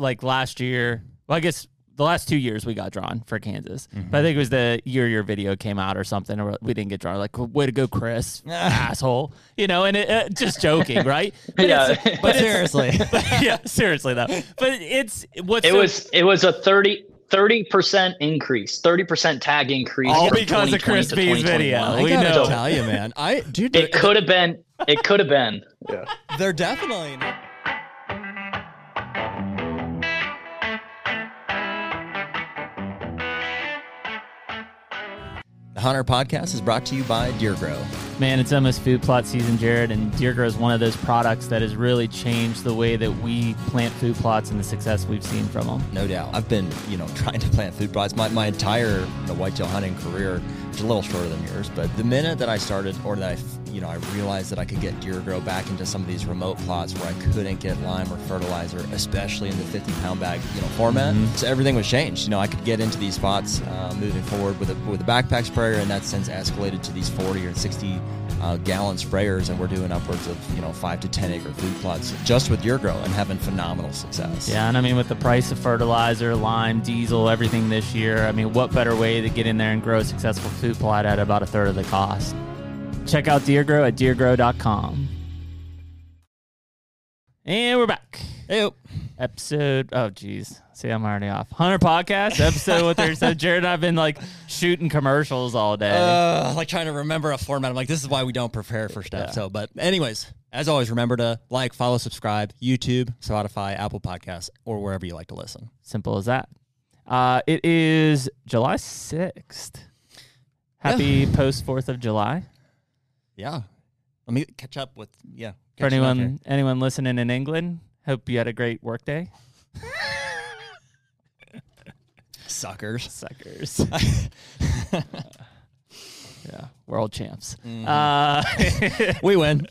like last year. Well, I guess the last two years we got drawn for Kansas, but I think it was the year your video came out or something, or we didn't get drawn. Like, way to go, Chris, asshole. You know, and it, uh, just joking, right? But Yeah. it's- But seriously, yeah, seriously though. But it's what's It so- was it was a 30 percent increase, thirty percent tag increase. All because of 2020 Chris Bee's video. 2021. I We gotta know. tell you, man. I dude, It could have been. It could have been. yeah. they're definitely. HUNTR Podcast is brought to you by DeerGro. Man, it's almost food plot season, Jared, and DeerGro is one of those products that has really changed the way that we plant food plots and the success we've seen from them. No doubt. I've been, you know, trying to plant food plots my, my entire you know, whitetail hunting career, a little shorter than yours. But the minute that I started, or that I, you know, I realized that I could get DeerGro back into some of these remote plots where I couldn't get lime or fertilizer, especially in the 50 pound bag, you know, format. So everything was changed. You know, I could get into these spots uh, moving forward with a with a backpack sprayer, and that since escalated to these 40 or 60 uh, gallon sprayers, and we're doing upwards of you know five to 10 acre food plots just with DeerGro and having phenomenal success. Yeah, and I mean, with the price of fertilizer, lime, diesel, everything this year, I mean, what better way to get in there and grow a successful food plot at about a third of the cost? Check out DeerGro at deergro.com. And we're back. Hey, Episode, oh, geez. See, I'm already off. HUNTR Podcast, episode what they're so Jared and I've been like shooting commercials all day. Uh, like trying to remember a format. I'm like, this is why we don't prepare for stuff. Yeah. So, but anyways, as always, remember to like, follow, subscribe, YouTube, Spotify, Apple Podcasts, or wherever you like to listen. Simple as that. Uh, it is July 6th. Happy post 4th of July. Yeah. Let me catch up with yeah. For catching up here. anyone anyone listening in England, hope you had a great work day. suckers. Suckers. yeah, world champs. Mm-hmm. Uh, We win.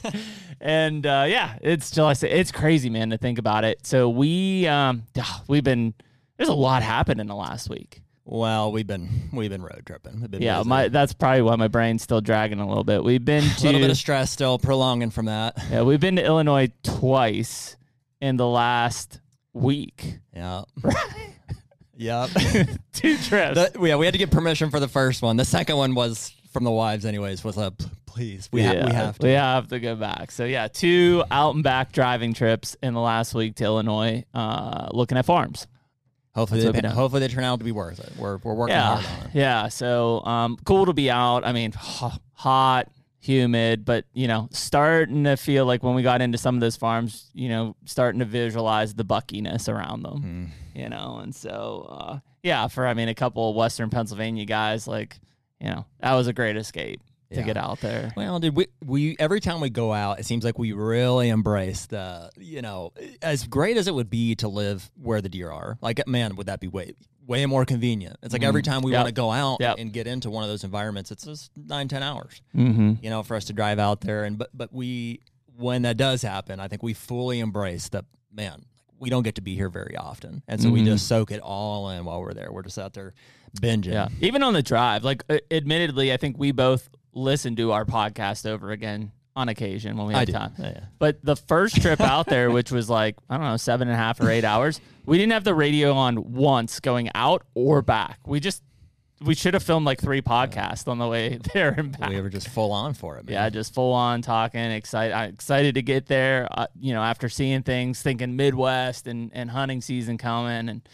and uh, yeah, it's July. 6th. It's crazy, man, to think about it. So we um, we've been there's a lot happened in the last week. Well, we've been we've been road tripping. Been Yeah, busy. my that's probably why my brain's still dragging a little bit. We've been a little bit of stress still prolonging from that. yeah, we've been to Illinois twice in the last week. Yeah. yep. Two trips. The- yeah, we had to get permission for the first one. The second one was from the wives, anyways. Was a please. We, ha- we have to. We have to go back. So yeah, two out and back driving trips in the last week to Illinois, uh, looking at farms. Hopefully, they, hopefully they turn out to be worth it. We're, we're working yeah, hard on it. yeah. So um, cool to be out. I mean, hot, humid, but you know, starting to feel like when we got into some of those farms, you know, starting to visualize the buckiness around them. Hmm. You know, and so uh, yeah, for I mean, a couple of Western Pennsylvania guys, like you know, that was a great escape to get out there. Well, dude, we, we every time we go out, it seems like we really embrace the, you know, as great as it would be to live where the deer are. Like, man, would that be way way more convenient? It's like every time we Yep. want to go out Yep. and get into one of those environments, it's just nine ten hours, Mm-hmm. you know, for us to drive out there. And but but we when that does happen, I think we fully embrace the Man, we don't get to be here very often, and so we Mhm. just soak it all in while we're there. We're just out there binging. Yeah. Even on the drive, like uh, admittedly, I think we both listen to our podcast over again on occasion when we have time. Yeah, yeah. But the first trip out there, which was like, I don't know, seven and a half or eight hours, we didn't have the radio on once going out or back. We just, we should have filmed like three podcasts on the way there and back. We were just full on for it. Man. Yeah, just full on talking, excited, excited to get there. Uh, you know, after seeing things, thinking Midwest and and hunting season coming, and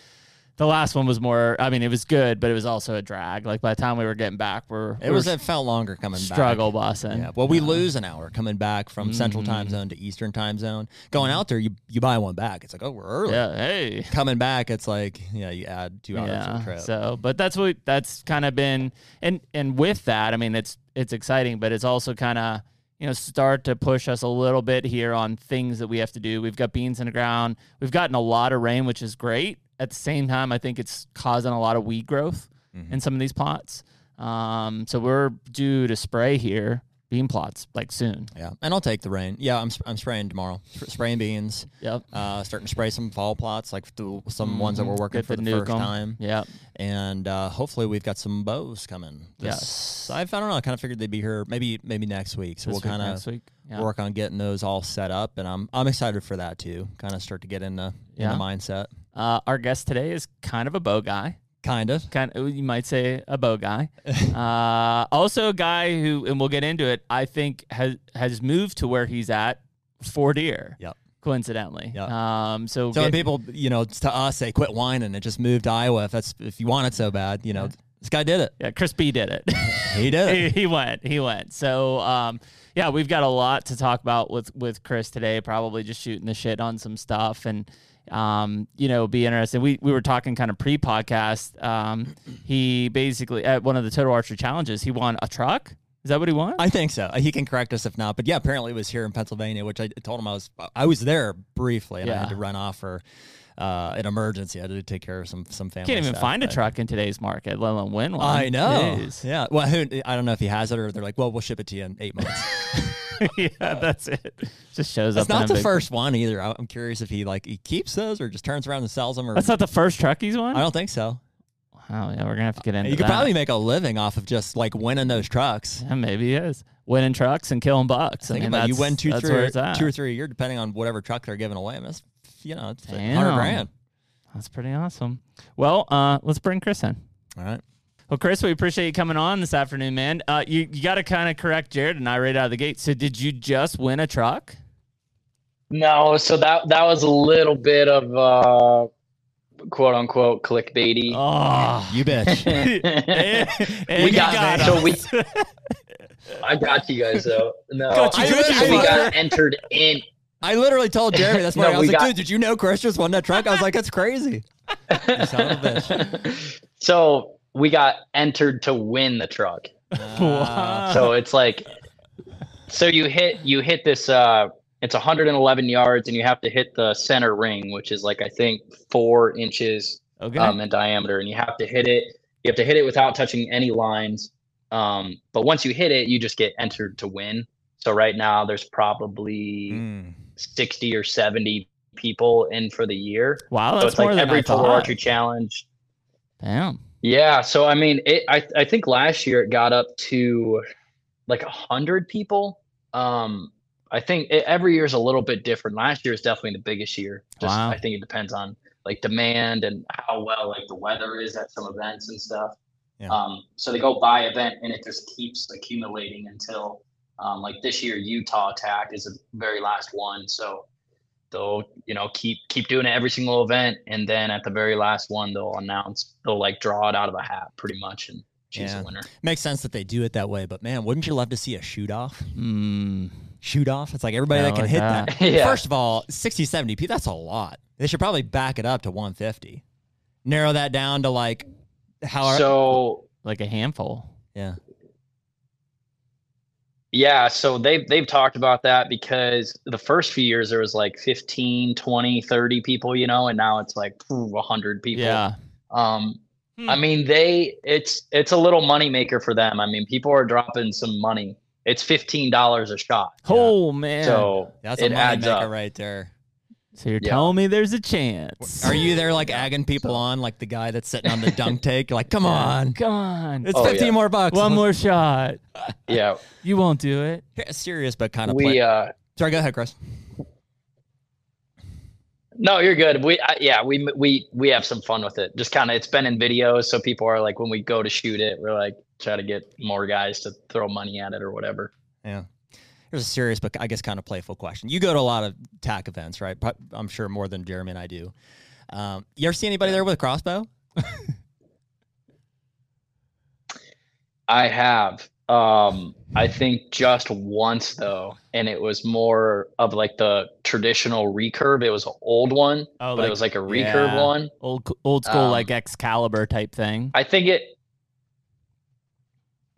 the last one was more. I mean, it was good, but it was also a drag. Like by the time we were getting back, we're It we was it felt longer coming struggle back. Struggle bussing. Yeah. Well, we lose an hour coming back from Central Time Mm-hmm. Zone to Eastern Time Zone. Going out there, you you buy one back. It's like, oh, we're early. Yeah, hey. Coming back, it's like, yeah, you add two hours to Yeah. trip. So, but that's what that's kind of been, and and with that, I mean, it's it's exciting, but it's also kind of you know start to push us a little bit here on things that we have to do. We've got beans in the ground. We've gotten a lot of rain, which is great. At the same time, I think it's causing a lot of weed growth Mm-hmm. in some of these plots. Um, so we're due to spray here bean plots like soon. Yeah, and I'll take the rain. Yeah, I'm I'm spraying tomorrow. Spraying beans. Yep. Uh, starting to spray some fall plots, like the, some ones that we're working Get for the the, first 'em. time. Yep. and uh, hopefully we've got some bows coming. This, I've, I don't know. I kind of figured they'd be here maybe maybe next week. So This we'll kind of. Yeah. work on getting those all set up, and I'm I'm excited for that too. Kind of start to get in the in the mindset. Uh, our guest today is kind of a bow guy. Kind of. Kind of, you might say a bow guy. uh, also a guy who, and we'll get into it. I think has has moved to where he's at for deer. Yep. Coincidentally. Yep. Um. So, So get- people, you know, to us say quit whining and just moved to Iowa if that's if you want it so bad, you know, this guy did it. yeah, Chris Bee did it. He did it. he, he went. He went. So, um, yeah, we've got a lot to talk about with with Chris today. Probably just shooting the shit on some stuff and. Um, you know, be interested. We we were talking kind of pre-podcast. Um, he basically at one of the Total Archery challenges, he won a truck. Is that what he won? I think so. He can correct us if not, but yeah, apparently it was here in Pennsylvania, which I told him I was I was there briefly and I had to run off for uh, an emergency. I had to take care of some some family. Can't even stuff, find a truck in today's market, let alone win one. I know. Jeez. Yeah. Well, who, I don't know if he has it or they're like, well, we'll ship it to you in eight months. yeah, that's it. Just shows That's up. in not the big- first one either. I- I'm curious if he like he keeps those or just turns around and sells them. Or That's not the first truck he's won. I don't think so. Wow, yeah, we're gonna have to get into that. You could that. probably make a living off of just like winning those trucks. Yeah, maybe he is winning trucks and killing bucks. I Think mean, about you win two, that's three, where two or three a year, depending on whatever truck they're giving away. I mean, that's you know, it's Damn. hundred grand. That's pretty awesome. Well, uh, let's bring Chris in. All right. Well, Chris, we appreciate you coming on this afternoon, man. Uh, you you got to kind of correct Jared and I right out of the gate. So, did you just win a truck? No, so that that was a little bit of uh, quote unquote clickbaity. Oh, You bitch. and We you got- so we- I got you guys though. No, Got you, I, got you, we fucker. got entered in. I literally told Jeremy that's why No, I was like, got- dude, did you know Chris just won that truck? I was like, that's crazy. You son of a bitch. so we got entered to win the truck. Wow. So it's like, so you hit you hit this. uh It's 111 yards, and you have to hit the center ring, which is like I think four inches okay. um, in diameter, and you have to hit it. You have to hit it without touching any lines. Um, but once you hit it, you just get entered to win. So right now, there's probably Mm. 60 or 70 people in for the year. wow, so that's it's more like than every total archery challenge. Damn. Yeah. So I mean, it. I I think last year it got up to like a hundred people. Um, I think it, every year is a little bit different. Last year is definitely the biggest year. Just Wow. I think it depends on like demand and how well like the weather is at some events and stuff. Yeah. Um, so they go by event and it just keeps accumulating until um, like this year Utah TAC is the very last one. So they'll you know keep keep doing it every single event and then at the very last one they'll announce they'll like draw it out of a hat pretty much and choose Yeah. a winner. Makes sense that they do it that way, but man, wouldn't you love to see a shoot off? Mm. Shoot off? It's like everybody Yeah, that can like hit that. that. Yeah. First of all, 60, 70 people, that's a lot. They should probably back it up to 150. Narrow that down to like how So Like a handful. yeah. Yeah, so they've they've talked about that because the first few years there was like 15, 20, 30 people, you know, and now it's like phew, 100 people. Yeah. Um Hmm. I mean they it's it's a little money maker for them. I mean people are dropping some money. It's $15 a shot. Oh man. So, So That's a money maker up. right there. You're Yeah. telling me there's a chance? Are you there like agging people on like the guy that's sitting on the dunk take? You're like, come on. Come on. It's Oh, 15 yeah. more bucks. One more shot. Yeah, You won't do it. Serious, but kind of we play. uh Sorry, go ahead, Chris. No, you're good. We I, yeah, we we we have some fun with it. Just kind of it's been in videos, so people are like when we go to shoot it, we're like try to get more guys to throw money at it or whatever. Yeah. Here's a serious, but I guess kind of playful question. You go to a lot of TAC events, right? I'm sure more than Jeremy and I do. Um, you ever see anybody there with a crossbow? I have. Um, I think just once though, and it was more of like the traditional recurve. It was an old one, Oh, but like- it was like a recurve yeah. one. Old old school Um, like Excalibur type thing. I think it.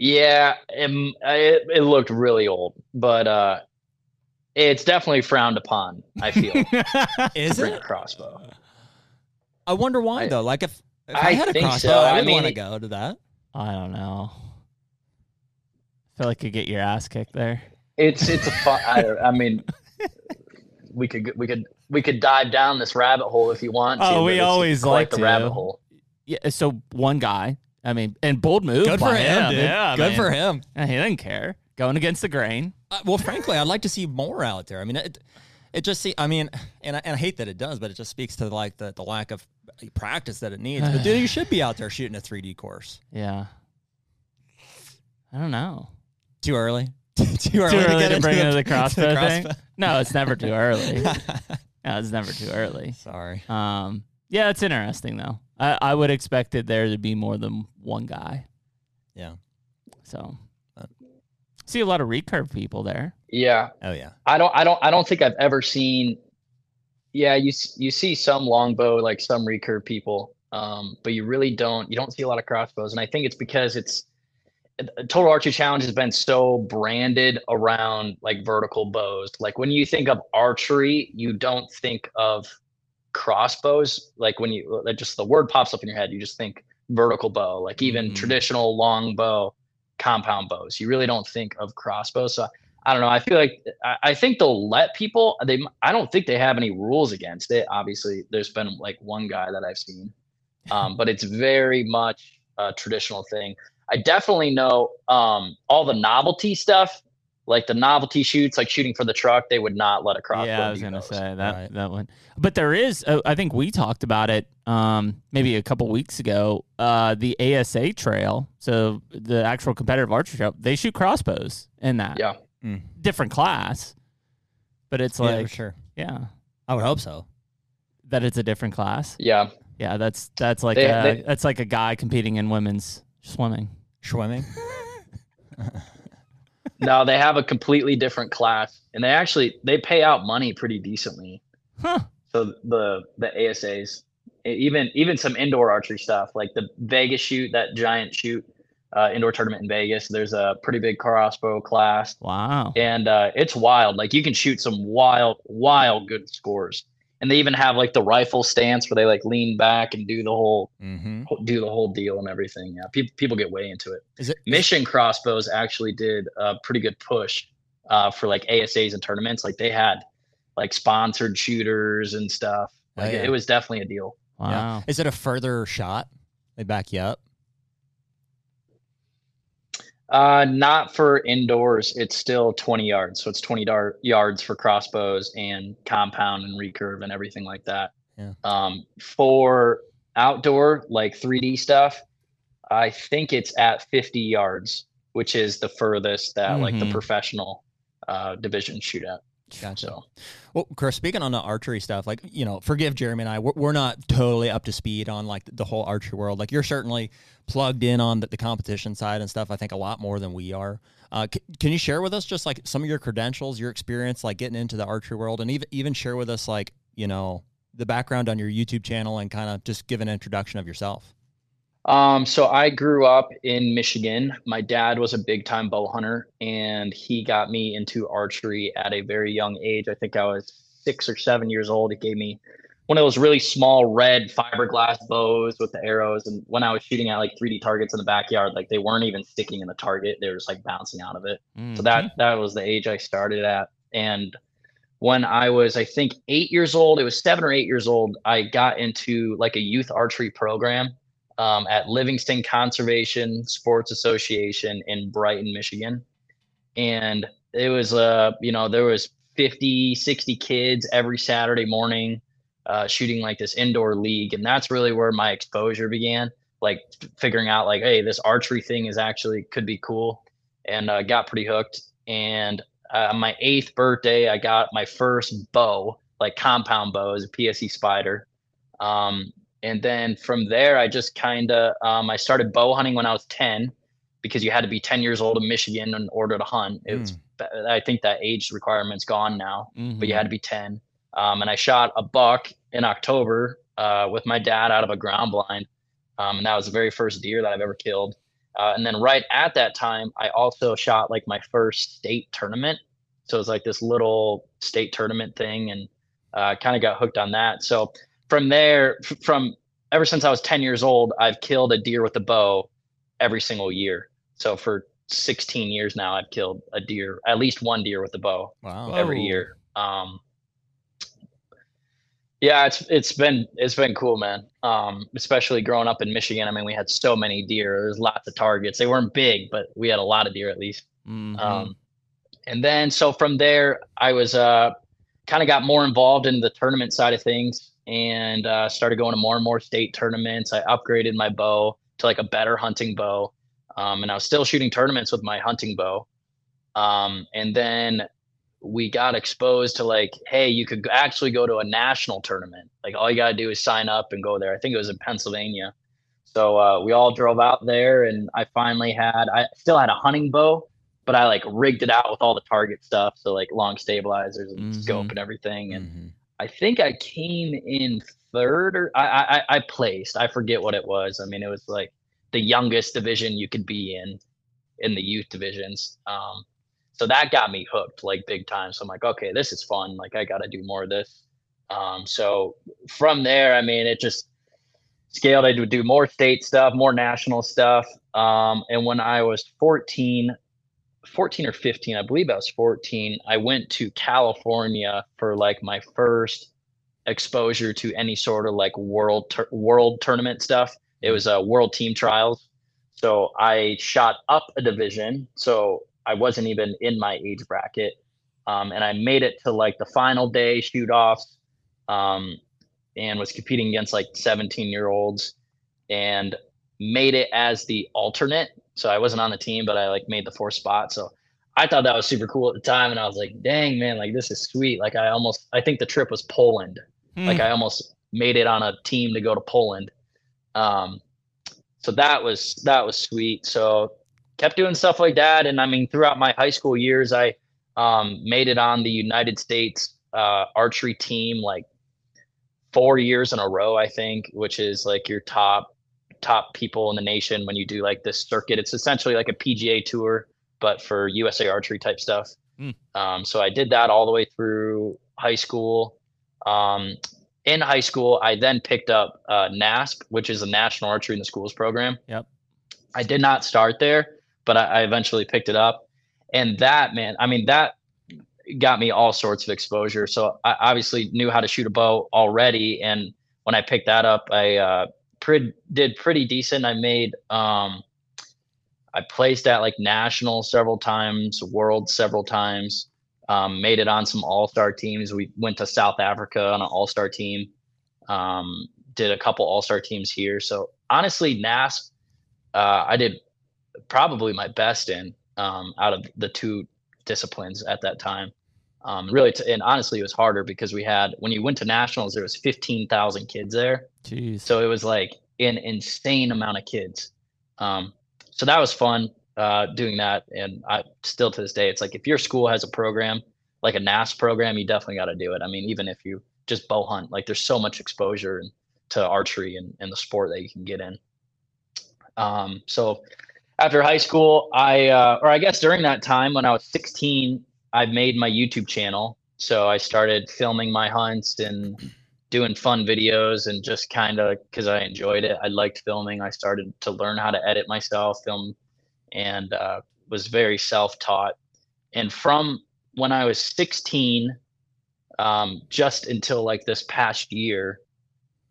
Yeah, um, it, it looked really old, but uh, it's definitely frowned upon. I feel Is bring a it? crossbow. I wonder why I- though. Like if, if I, I had a crossbow, so. I I would mean, want to go to that. I don't know. I feel like you get your ass kicked there. It's it's a fun. I, I mean, we could we could we could dive down this rabbit hole if you want. Oh, but we always like the to. rabbit hole. Yeah. So one guy. I mean, and bold move. Good by for him, dude. Yeah. Good man. for him. Yeah, He didn't care. Going against the grain. Uh, well, frankly, I'd like to see more out there. I mean, it, it just see. I mean, and I, and I hate that it does, but it just speaks to like the, the lack of practice that it needs. But dude, you should be out there shooting a 3D course. Yeah. I don't know. Too early. too early, too early get to into bring the- into the crossbow thing. No, it's never too early. no, it's never too early. Sorry. Um, yeah, it's interesting though. I, I would expect it there to be more than one guy. Yeah. So see a lot of recurve people there. Yeah, Oh yeah. I don't I don't I don't think I've ever seen. Yeah, you you see some longbow like some recurve people, um, but you really don't you don't see a lot of crossbows, and I think it's because it's Total Archery Challenge has been so branded around like vertical bows. Like when you think of archery, you don't think of crossbows. Like when you like just the word pops up in your head, you just think vertical bow. Like even Mhm. traditional long bow, compound bows. You really don't think of crossbows. So I don't know. I feel like I, I think they'll let people. They I don't think they have any rules against it. Obviously, there's been like one guy that I've seen, um, but it's very much a traditional thing. I definitely know um, all the novelty stuff, like the novelty shoots, like shooting for the truck. They would not let a crossbow. yeah, I was gonna those. say that Right. that one. But there is. Uh, I think we talked about it um, maybe a couple weeks ago. Uh, the ASA trail, so the actual competitive archery trail, they shoot crossbows in that. Yeah. Different class, but it's yeah, like for sure. yeah, I would hope so. that it's a different class. Yeah, Yeah, that's that's like They- a, they- that's like a guy competing in women's swimming. Swimming. no, they have a completely different class, and they actually they pay out money pretty decently. Huh. So the the ASAs, even even some indoor archery stuff like the Vegas shoot, that giant shoot, uh, indoor tournament in Vegas. There's a pretty big crossbow class, Wow. and uh, it's wild. Like you can shoot some wild, wild good scores. And they even have like the rifle stance where they like lean back and do the whole Mm-hmm. do the whole deal and everything. Yeah, people people get way into it. Is it Mission Crossbows actually did a pretty good push uh, for like ASAs and tournaments. Like they had like sponsored shooters and stuff. Oh, Like yeah. it was definitely a deal. Wow. Yeah. Is it a further shot? They back you up. Uh, not for indoors. It's still 20 yards. So it's 20 dar- yards for crossbows and compound and recurve and everything like that. Yeah. Um, for outdoor, like 3D stuff, I think it's at 50 yards, which is the furthest that like the Mhm. professional uh, division shoot at. Gotcha. So Well, Chris, speaking on the archery stuff, like you know, forgive Jeremy and I, we're, we're not totally up to speed on like the whole archery world. Like you're certainly plugged in on the, the competition side and stuff. I think a lot more than we are. Uh, c- can you share with us just like some of your credentials, your experience, like getting into the archery world, and even even share with us like you know the background on your YouTube channel and kind of just give an introduction of yourself. Um, so I grew up in Michigan. My dad was a big time bow hunter and he got me into archery at a very young age. I think I was six or seven years old. He gave me one of those really small red fiberglass bows with the arrows. And when I was shooting at like 3D targets in the backyard, like they weren't even sticking in the target. They were just like bouncing out of it. Mm. So that that was the age I started at. And when I was, I think, eight years old, it was seven or eight years old, I got into like a youth archery program um, at Livingston Conservation Sports Association in Brighton, Michigan. And it was, uh, you know, there was 50, 60 kids every Saturday morning uh, shooting like this indoor league. And that's really where my exposure began, like figuring out like, hey, this archery thing is actually could be cool. And uh, got pretty hooked. And uh, my eighth birthday, I got my first bow, like compound bow, as a PSE Spider. Um, and then from there, I just kind of um, I started bow hunting when I was ten, because you had to be ten years old in Michigan in order to hunt. It was, I think that age requirement's gone now, but you Mhm. had to be ten. Um, and I shot a buck in October uh, with my dad out of a ground blind, um, and that was the very first deer that I've ever killed. Uh, and then right at that time, I also shot like my first state tournament. So it was like this little state tournament thing, and uh, kind of got hooked on that. So from there, from ever since I was 10 years old, I've killed a deer with a bow every single year. So for 16 years now, I've killed a deer, at least one deer with a bow Wow. every year. Um, yeah, it's it's been it's been cool, man. Um, especially growing up in Michigan. I mean, we had so many deer. There's lots of targets. They weren't big, but we had a lot of deer at least. Mhm. Um, and then so from there, I was uh, kind of got more involved in the tournament side of things and uh, started going to more and more state tournaments. I upgraded my bow to like a better hunting bow, um, and I was still shooting tournaments with my hunting bow. Um, and then we got exposed to like, hey, you could actually go to a national tournament. Like all you gotta do is sign up and go there. I think it was in Pennsylvania. So uh, we all drove out there, and I finally had. I still had a hunting bow, but I like rigged it out with all the target stuff, so like long stabilizers and scope Mhm. and everything. And Mhm. I think I came in third, or I, I I placed. I forget what it was. I mean, it was like the youngest division you could be in, in the youth divisions. Um, so that got me hooked like big time. So I'm like, okay, this is fun. Like I got to do more of this. Um, so from there, I mean, it just scaled. I would do more state stuff, more national stuff. Um, and when I was 14, 14 or 15, I believe I was 14, I went to California for like my first exposure to any sort of like world tur- world tournament stuff. It was a uh, world team trials. So I shot up a division. So I wasn't even in my age bracket. Um, and I made it to like the final day shoot offs um, and was competing against like 17 year olds and made it as the alternate. So I wasn't on the team, but I like made the fourth spot. So I thought that was super cool at the time. And I was like, dang, man, like this is sweet. Like I almost, I think the trip was Poland. Hmm. Like I almost made it on a team to go to Poland. Um, so that was, that was sweet. So kept doing stuff like that. And I mean, throughout my high school years, I um, made it on the United States uh, archery team like four years in a row, I think, which is like your top top people in the nation when you do like this circuit. It's essentially like a PGA tour, but for USA archery type stuff. Hmm. Um, so I did that all the way through high school. Um, in high school, I then picked up uh, NASP, which is a National Archery in the Schools program. Yep. I did not start there, but I, I eventually picked it up. And that, man, I mean, that got me all sorts of exposure. So I obviously knew how to shoot a bow already. And when I picked that up, I uh, pre- did pretty decent. I made, um, I placed at like national several times, world several times, um, made it on some all star teams. We went to South Africa on an all star team, um, did a couple all star teams here. So honestly, NASP, uh, I did probably my best in um, out of the two disciplines at that time. Um, really, t- and honestly, it was harder because we had when you went to nationals, there was fifteen thousand kids there, Jeez. so it was like an insane amount of kids. Um, so that was fun uh, doing that, and I still to this day, it's like if your school has a program like a NAS program, you definitely got to do it. I mean, even if you just bow hunt, like there's so much exposure and, to archery and, and the sport that you can get in. Um, so after high school, I, uh, or I guess during that time when I was 16, I made my YouTube channel. So I started filming my hunts and doing fun videos and just kind of because I enjoyed it. I liked filming. I started to learn how to edit myself, film, and uh, was very self taught. And from when I was 16, um, just until like this past year,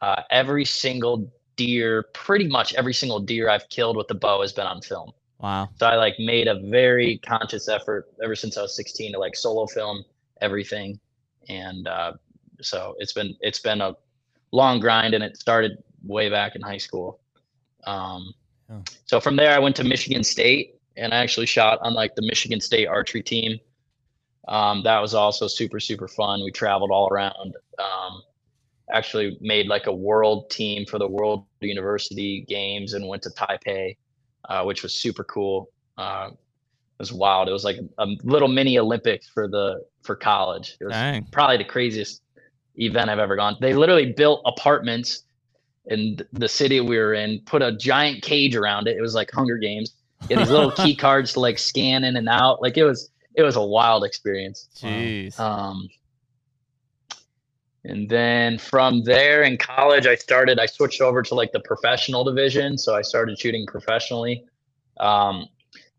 uh, every single deer, pretty much every single deer I've killed with the bow has been on film. Wow. So I like made a very conscious effort ever since I was 16 to like solo film everything. And uh, so it's been it's been a long grind and it started way back in high school. Um, Oh. So from there I went to Michigan State and I actually shot on like the Michigan State archery team. Um, that was also super super fun. We traveled all around. Um, actually made like a world team for the World University Games and went to Taipei, uh, which was super cool. Uh, it was wild. It was like a little mini Olympics for the for college. It was Dang. probably the craziest event I've ever gone. They literally built apartments in the city we were in, put a giant cage around it. It was like Hunger Games. You these little key cards to like scan in and out. Like it was it was a wild experience. Jeez. Um, and then from there in college, I started, I switched over to like the professional division. So I started shooting professionally. Um,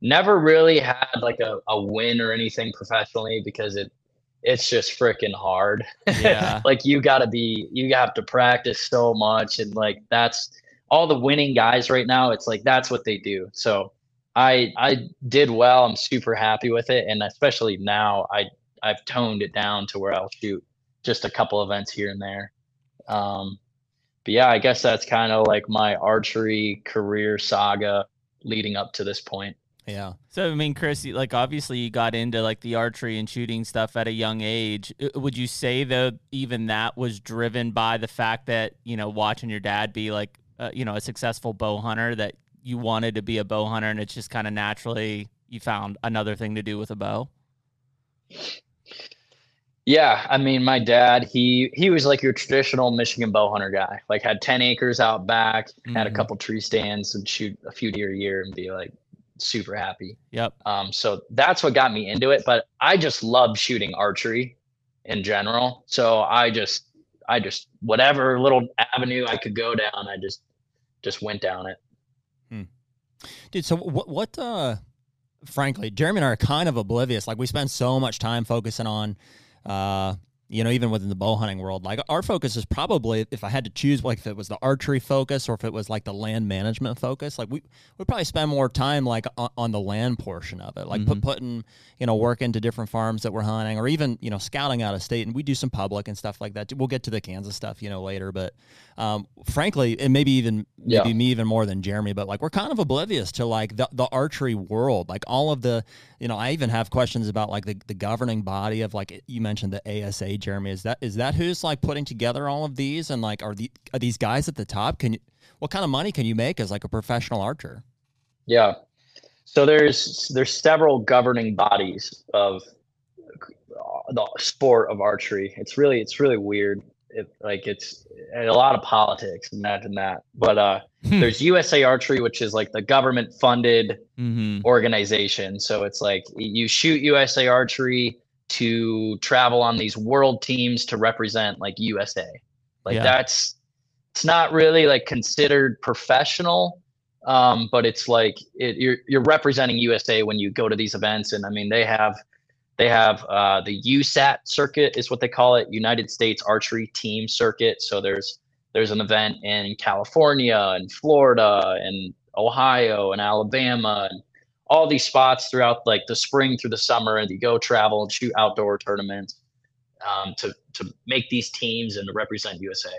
never really had like a, a win or anything professionally because it it's just freaking hard. Yeah. like you got to be you have to practice so much and like that's all the winning guys right now it's like that's what they do. So I I did well. I'm super happy with it and especially now I I've toned it down to where I'll shoot just a couple events here and there. Um but yeah, I guess that's kind of like my archery career saga leading up to this point. Yeah. So I mean, Chris, you- like obviously you got into like the archery and shooting stuff at a young age. Uh, Would you say though even that was driven by the fact that you know watching your dad be like uh, you know a successful bow hunter that you wanted to be a bow hunter and it's just kind of naturally you found another thing to do with a bow? Yeah, I mean, my dad, he he was like your traditional Michigan bow hunter guy. Like had 10 acres out back, had a Mhm. couple tree stands and shoot a few deer a year and be like super happy. Yep. Um, so that's what got me into it. But I just love shooting archery in general. So I just I just whatever little avenue I could go down, I just just went down it. Dude, so what what uh frankly, Jeremy and I are kind of oblivious. Like we spend so much time focusing on uh you know, even within the bow hunting world, like our focus is probably if I had to choose, like if it was the archery focus or if it was like the land management focus, like we we probably spend more time like on, on the land portion of it, like put, Mhm. putting you know work into different farms that we're hunting, or even you know scouting out of state, and we do some public and stuff like that. We'll get to the Kansas stuff, you know, later, but um, frankly, and maybe even maybe Yeah. me even more than Jeremy, but like we're kind of oblivious to like the, the archery world, like all of the, you know, I even have questions about like the, the governing body of like you mentioned the ASA, Jeremy. Is that is that who's like putting together all of these, and like are the are these guys at the top? Can you what kind of money can you make as like a professional archer? Yeah. So there's there's several governing bodies of the sport of archery. It's really it's really weird. It, like it's a lot of politics. Imagine that. But uh, there's USA Archery, which is like the government funded Mm-hmm. organization. So it's like you shoot USA Archery to travel on these world teams to represent like USA. Like Yeah. that's it's not really like considered professional, um, but it's like it, you're you're representing USA when you go to these events. And I mean they have they have uh, the USAT circuit is what they call it, United States Archery Team Circuit. So there's there's an event in California and Florida and Ohio and Alabama and all these spots throughout like the spring through the summer and you go travel and shoot outdoor tournaments um, to to make these teams and to represent USA.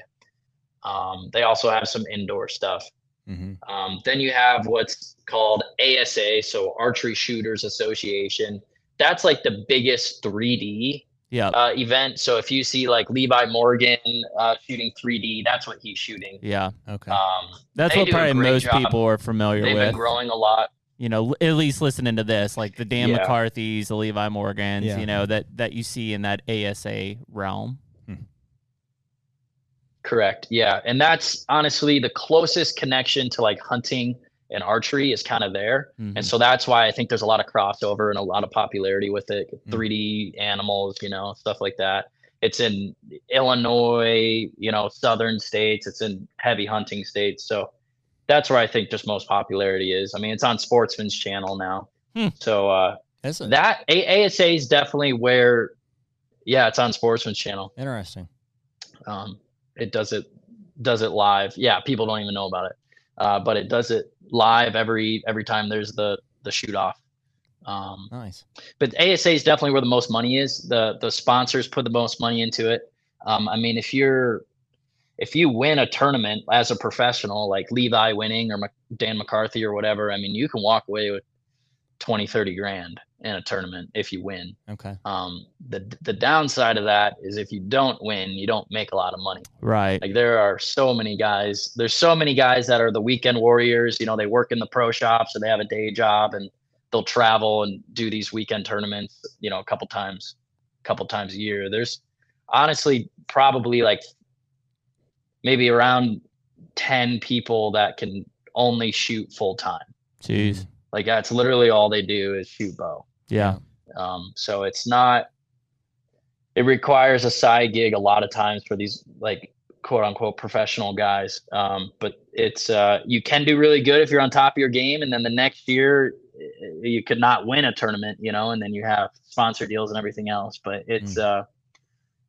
Um, they also have some indoor stuff. Mm-hmm. Um, then you have what's called ASA, so Archery Shooters Association. That's like the biggest 3D Yep. uh, event. So if you see like Levi Morgan uh, shooting 3D, that's what he's shooting. yeah. Okay. Um, That's what probably most job. people are familiar they've with. been growing a lot. you know, at least listening to this, like the Dan Yeah. McCarthy's, the Levi Morgans, Yeah. you know, that that you see in that ASA realm. Correct. Yeah. And that's honestly the closest connection to like hunting and archery is kind of there. Mhm. And so that's why I think there's a lot of crossover and a lot of popularity with it. Mm. 3D animals, you know, stuff like that. It's in Illinois, you know, southern states, it's in heavy hunting states. So that's where I think just most popularity is. I mean, it's on Sportsman's channel now. Hmm. So uh Is it? that A- ASA is definitely where yeah, it's on Sportsman's channel. Interesting. Um, it does it does it live. Yeah, people don't even know about it, uh, but it does it live every every time there's the the shoot off. Um, Nice. but ASA is definitely where the most money is. The the sponsors put the most money into it. Um, I mean, if you're if you win a tournament as a professional, like Levi winning or Dan McCarthy or whatever, I mean, you can walk away with 20, 30 grand in a tournament if you win. Okay. Um, the the downside of that is if you don't win, you don't make a lot of money. Right. Like there are so many guys. There's so many guys that are the weekend warriors. You know, they work in the pro shops or they have a day job and they'll travel and do these weekend tournaments. You know, a couple times, a couple times a year. There's honestly probably like maybe around ten people that can only shoot full time. Jeez. Like that's literally all they do is shoot bow. Yeah. Um, so it's not. It requires a side gig a lot of times for these like quote unquote professional guys. Um, but it's uh, you can do really good if you're on top of your game, and then the next year, eh, you could not win a tournament, you know, and then you have sponsor deals and everything else. But it's mm. uh,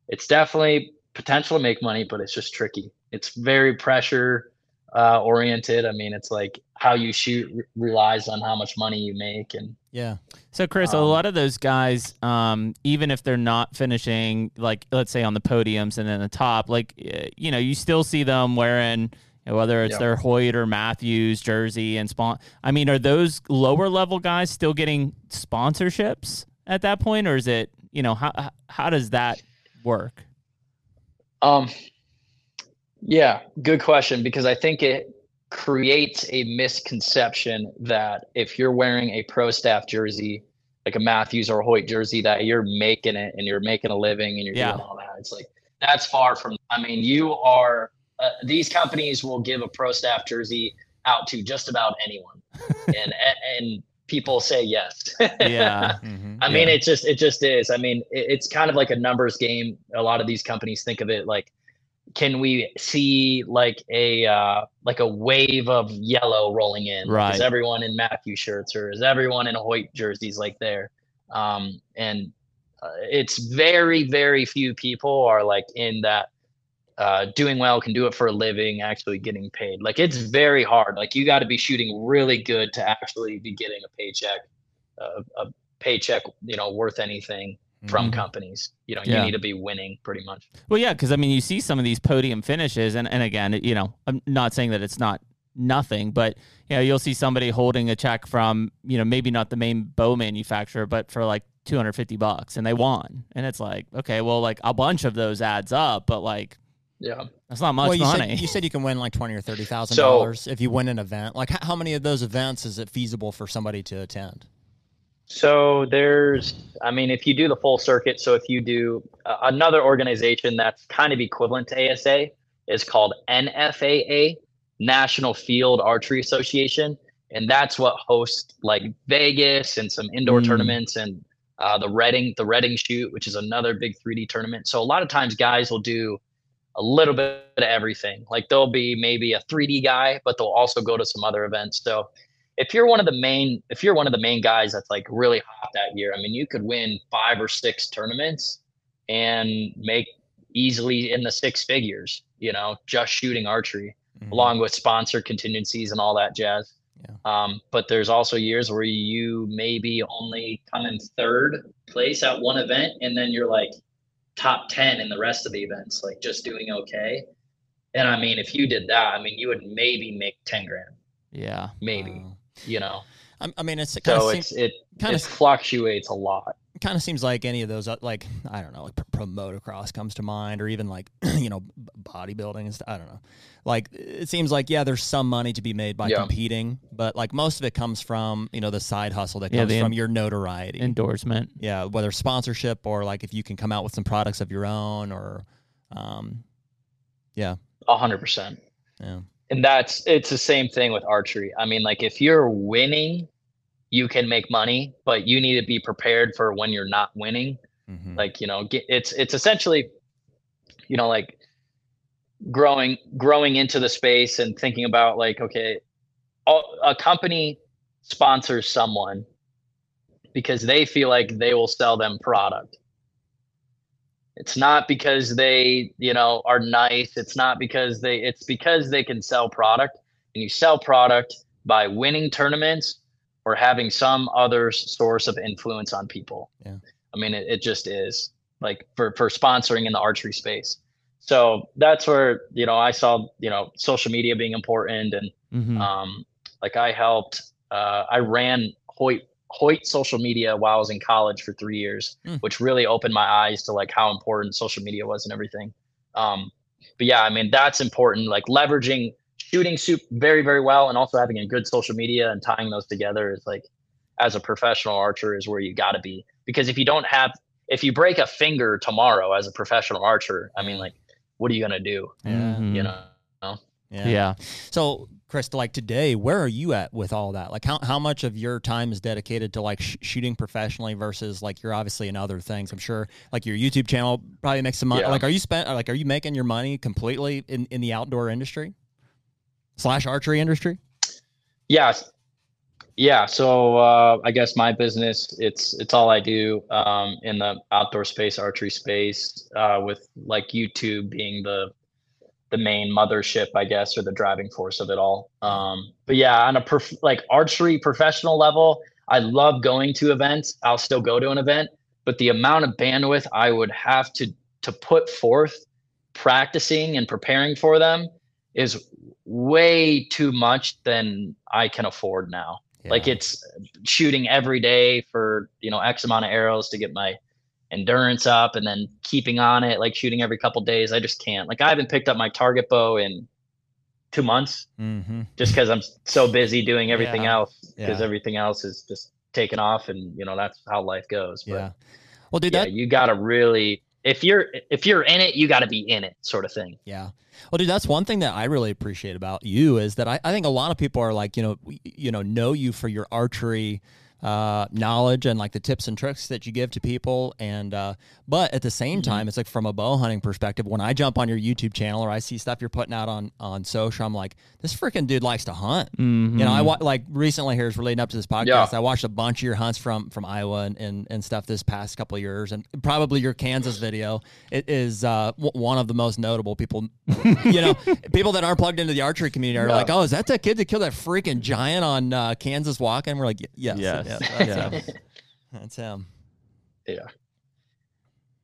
it's definitely potential to make money, but it's just tricky. It's very pressure uh, oriented. I mean, it's like how you shoot r- relies on how much money you make, and yeah. So, Chris, um, a lot of those guys, um, even if they're not finishing, like let's say on the podiums and then the top, like you know, you still see them wearing whether it's their Hoyt or Mathews jersey and spawn. I mean, are those lower level guys still getting sponsorships at that point, or is it you know how how does that work? Um, yeah, good question because I think it creates a misconception that if you're wearing a pro staff jersey, like a Mathews or a Hoyt jersey, that you're making it and you're making a living and you're yeah. doing all that. It's like that's far from. I mean, you are uh, these companies will give a pro staff jersey out to just about anyone, and and people say yes. yeah. Mm-hmm. I mean, yeah. it just it just is. I mean, it, it's kind of like a numbers game. A lot of these companies think of it like, can we see like a uh, like a wave of yellow rolling in? Right. Is everyone in Matthew shirts or is everyone in Hoyt jerseys like there? Um, and uh, it's very very few people are like in that uh, doing well, can do it for a living, actually getting paid. Like it's very hard. Like you got to be shooting really good to actually be getting a paycheck, uh, a paycheck, you know, worth anything from mm-hmm. companies. You know, yeah. you need to be winning pretty much. Well, yeah, because I mean, you see some of these podium finishes, and and again, you know, I'm not saying that it's not nothing, but you know, you'll see somebody holding a check from you know maybe not the main bow manufacturer, but for like 250 bucks, and they won, and it's like okay, well, like a bunch of those adds up, but like yeah, that's not much well, you money. Said, you said you can win like twenty or thirty thousand so, dollars if you win an event. Like, how many of those events is it feasible for somebody to attend? So there's, I mean, if you do the full circuit, so if you do uh, another organization that's kind of equivalent to ASA is called NFAA, National Field Archery Association, and that's what hosts like Vegas and some indoor mm. tournaments and uh, the Reading, the Reading Shoot, which is another big 3D tournament. So a lot of times guys will do a little bit of everything. Like they'll be maybe a 3D guy, but they'll also go to some other events. So if you're one of the main, if you're one of the main guys that's like really hot that year, I mean, you could win five or six tournaments and make easily in the six figures, you know, just shooting archery mm-hmm. along with sponsor contingencies and all that jazz. Yeah. Um, but there's also years where you maybe only come in third place at one event and then you're like, top 10 in the rest of the events, like just doing okay. And I mean, if you did that, I mean, you would maybe make 10 grand. Yeah. Maybe, you know, I, mean, it's, it so it's, it kind of fluctuates a lot. Kind of seems like any of those uh, like i don't know like pro motocross comes to mind or even like you know bodybuilding and stuff i don't know. Like it seems like yeah there's some money to be made by yeah. competing but like most of it comes from you know the side hustle that comes yeah, from your notoriety. endorsement. Yeah whether sponsorship or like if you can come out with some products of your own or um yeah. A hundred percent. Yeah and that's it's the same thing with archery i mean like if you're winning you can make money, but you need to be prepared for when you're not winning. Mm-hmm. Like, you know, get, it's it's essentially, you know, like growing growing into the space and thinking about like, okay, a company sponsors someone because they feel like they will sell them product. It's not because they, you know, are nice. It's not because they it's because they can sell product and you sell product by winning tournaments or having some other source of influence on people. Yeah. I mean, it, it just is like for, for sponsoring in the archery space. So that's where, you know, I saw, you know, social media being important. And mm-hmm. um, like I helped, uh, I ran Hoyt, Hoyt social media while I was in college for three years, mm. which really opened my eyes to like how important social media was and everything. Um, but yeah, I mean, that's important, like leveraging shooting soup very very well and also having a good social media and tying those together is like as a professional archer is where you got to be because if you don't have if you break a finger tomorrow as a professional archer i mean like what are you gonna do yeah. you know yeah. yeah. So, Chris, like today, where are you at with all that? Like, how, how much of your time is dedicated to like sh- shooting professionally versus like you're obviously in other things? I'm sure like your YouTube channel probably makes some money. Yeah. Like, are you spent like are you making your money completely in in the outdoor industry? slash archery industry? Yes. Yeah, so uh, I guess my business it's it's all I do um, in the outdoor space, archery space, uh, with like YouTube being the the main mothership, I guess, or the driving force of it all. Um, but yeah, on a prof- like archery professional level, I love going to events. I'll still go to an event, but the amount of bandwidth I would have to to put forth practicing and preparing for them is way too much than I can afford now. Yeah. Like it's shooting every day for, you know, X amount of arrows to get my endurance up and then keeping on it, like shooting every couple days. I just can't. Like I haven't picked up my target bow in two months mm-hmm. just because I'm so busy doing everything yeah. else because yeah. everything else is just taken off and you know that's how life goes. But, yeah. Well, dude, yeah, that... you got to really if you're if you're in it, you got to be in it, sort of thing. Yeah. Well, dude, that's one thing that I really appreciate about you is that I, I think a lot of people are like, you know, you know, know you for your archery uh, knowledge and like the tips and tricks that you give to people. And uh, but at the same mm-hmm. time, it's like from a bow hunting perspective, when I jump on your YouTube channel or I see stuff you're putting out on on social, I'm like, this freaking dude likes to hunt. Mm-hmm. You know, I wa- like recently here's relating up to this podcast. Yeah. I watched a bunch of your hunts from from Iowa and, and, and stuff this past couple years, and probably your Kansas video it is uh, w- one of the most notable people. you know, people that aren't plugged into the archery community are like, oh, is that that kid that killed that freaking giant on uh, Kansas And We're like, yes, yes. yes. That's, yeah. Him. That's him. Yeah.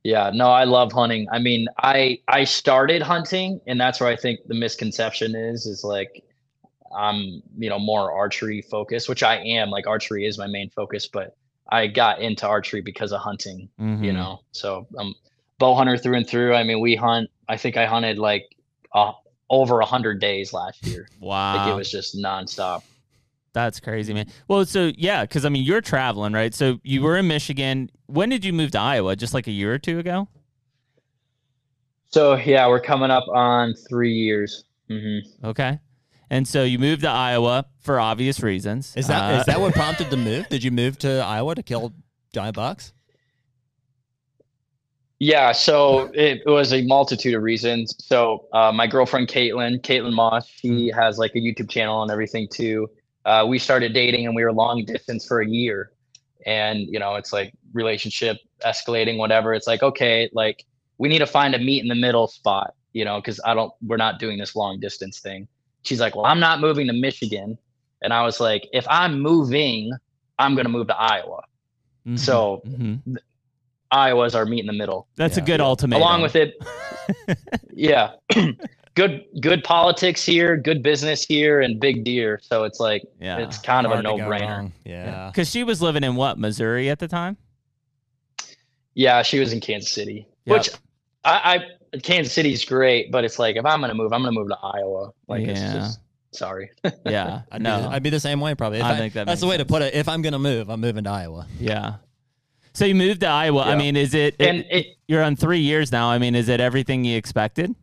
Yeah, no, I love hunting. I mean, I I started hunting and that's where I think the misconception is is like I'm, you know, more archery focused, which I am. Like archery is my main focus, but I got into archery because of hunting, mm-hmm. you know. So I'm bow hunter through and through. I mean, we hunt I think I hunted like uh, over a hundred days last year. Wow. Like it was just nonstop. That's crazy, man. Well, so yeah, because I mean, you're traveling, right? So you were in Michigan. When did you move to Iowa? Just like a year or two ago? So yeah, we're coming up on three years. Mm-hmm. Okay. And so you moved to Iowa for obvious reasons. Is that uh, is that what prompted the move? Did you move to Iowa to kill giant bucks? Yeah, so it, was a multitude of reasons. So uh, my girlfriend Caitlin, Caitlin Moss, she hmm. has like a YouTube channel and everything too uh, we started dating and we were long distance for a year. And you know it's like relationship escalating whatever. It's like okay like we need to find a meet in the middle spot you know because i don't we're not doing this long distance thing. She's like well i'm not moving to michigan. And i was like if i'm moving i'm going to move to iowa. Mm-hmm. so mm-hmm. iowa's our meet in the middle. That's yeah. a good ultimatum. Along with it yeah good good politics here, good business here, and big deer. So it's like yeah, it's kind of a no brainer. Yeah, because she was living in what Missouri at the time. Yeah, she was in Kansas City, yep. which I, I Kansas City's great, but it's like if I'm gonna move, I'm gonna move to Iowa. Like yeah. it's just sorry. yeah, I'd no, be, I'd be the same way probably. If I, I think that that's the way sense. to put it. If I'm gonna move, I'm moving to Iowa. Yeah. So you moved to Iowa. Yeah. I mean, is it, and it, it, you're on three years now? I mean, is it everything you expected?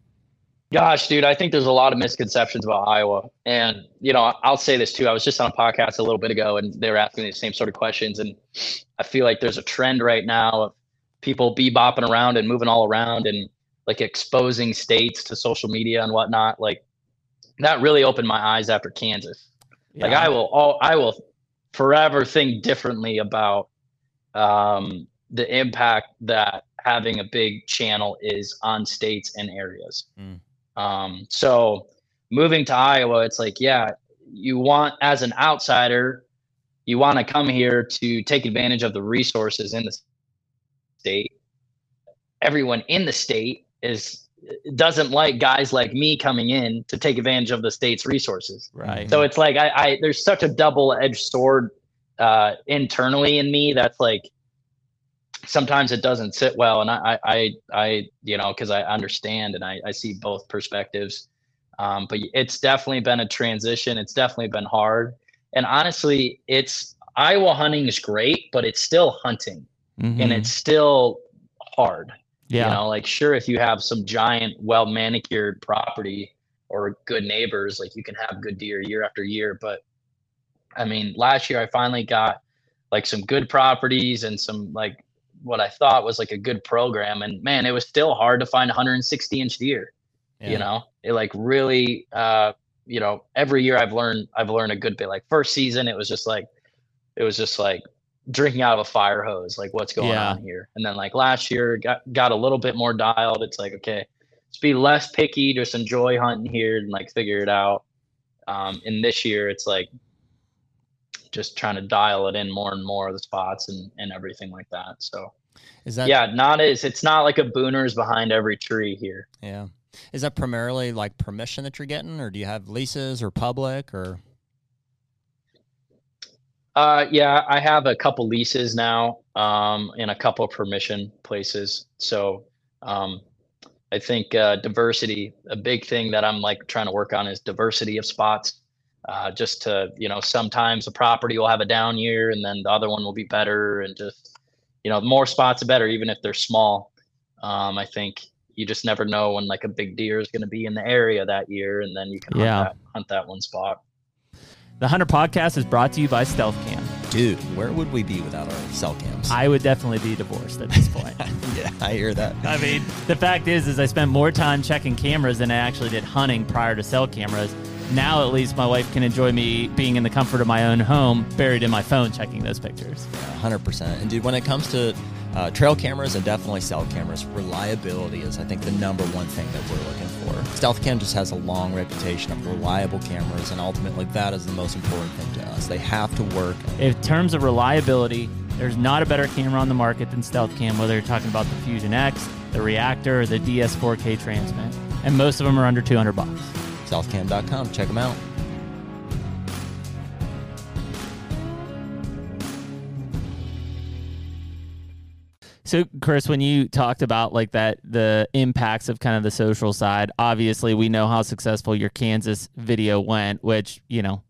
Gosh, dude, I think there's a lot of misconceptions about Iowa. And, you know, I'll say this too. I was just on a podcast a little bit ago and they were asking me the same sort of questions. And I feel like there's a trend right now of people bebopping around and moving all around and like exposing states to social media and whatnot. Like that really opened my eyes after Kansas. Yeah. Like I will all I will forever think differently about um, the impact that having a big channel is on states and areas. Mm. Um, so moving to Iowa, it's like, yeah, you want as an outsider, you want to come here to take advantage of the resources in the state. Everyone in the state is doesn't like guys like me coming in to take advantage of the state's resources. Right. So it's like I, I there's such a double-edged sword uh, internally in me that's like sometimes it doesn't sit well and i i i you know because i understand and i i see both perspectives. Um, but it's definitely been a transition. It's definitely been hard. And honestly it's iowa hunting is great but it's still hunting mm-hmm. and it's still hard. Yeah. you know like sure if you have some giant well manicured property or good neighbors like you can have good deer year after year. But i mean last year i finally got like some good properties and some like what I thought was like a good program. And man, it was still hard to find 160 inch deer. Yeah. You know, it like really, uh, you know, every year I've learned, I've learned a good bit. Like first season, it was just like it was just like drinking out of a fire hose. Like what's going Yeah. on here? And then like last year got got a little bit more dialed. It's like okay, let's be less picky, just enjoy hunting here and like figure it out. Um, and this year it's like just trying to dial it in more and more of the spots and and everything like that. So Is that yeah, not as it's not like a booners behind every tree here. yeah? Is that primarily like permission that you're getting, or do you have leases or public or? Uh, yeah, I have a couple leases now, um, and a couple permission places. So, um, I think uh, diversity, a big thing that I'm like trying to work on is diversity of spots. Uh, just to you know, sometimes a property will have a down year, and then the other one will be better, and just you know, more spots are better, even if they're small. Um, I think you just never know when like a big deer is going to be in the area that year, and then you can hunt, Yeah. that, hunt that one spot. The HUNTR Podcast is brought to you by Stealth Cam. Dude, where would we be without our cell cams? I would definitely be divorced at this point. yeah, I hear that. I mean, the fact is, is I spent more time checking cameras than I actually did hunting prior to cell cameras. Now, at least, my wife can enjoy me being in the comfort of my own home, buried in my phone, checking those pictures. hundred percent. And dude, when it comes to uh, trail cameras and definitely cell cameras, reliability is, I think, the number one thing that we're looking for. Stealth Cam just has a long reputation of reliable cameras, and ultimately, that is the most important thing to us. They have to work. In terms of reliability, there's not a better camera on the market than Stealth Cam, whether you're talking about the Fusion X, the Reactor, or the DS4K Transmit. And most of them are under 200 bucks. Stealthcam.com. Check them out. So, Chris, when you talked about like that, the impacts of kind of the social side, obviously we know how successful your Kansas video went, which, you know,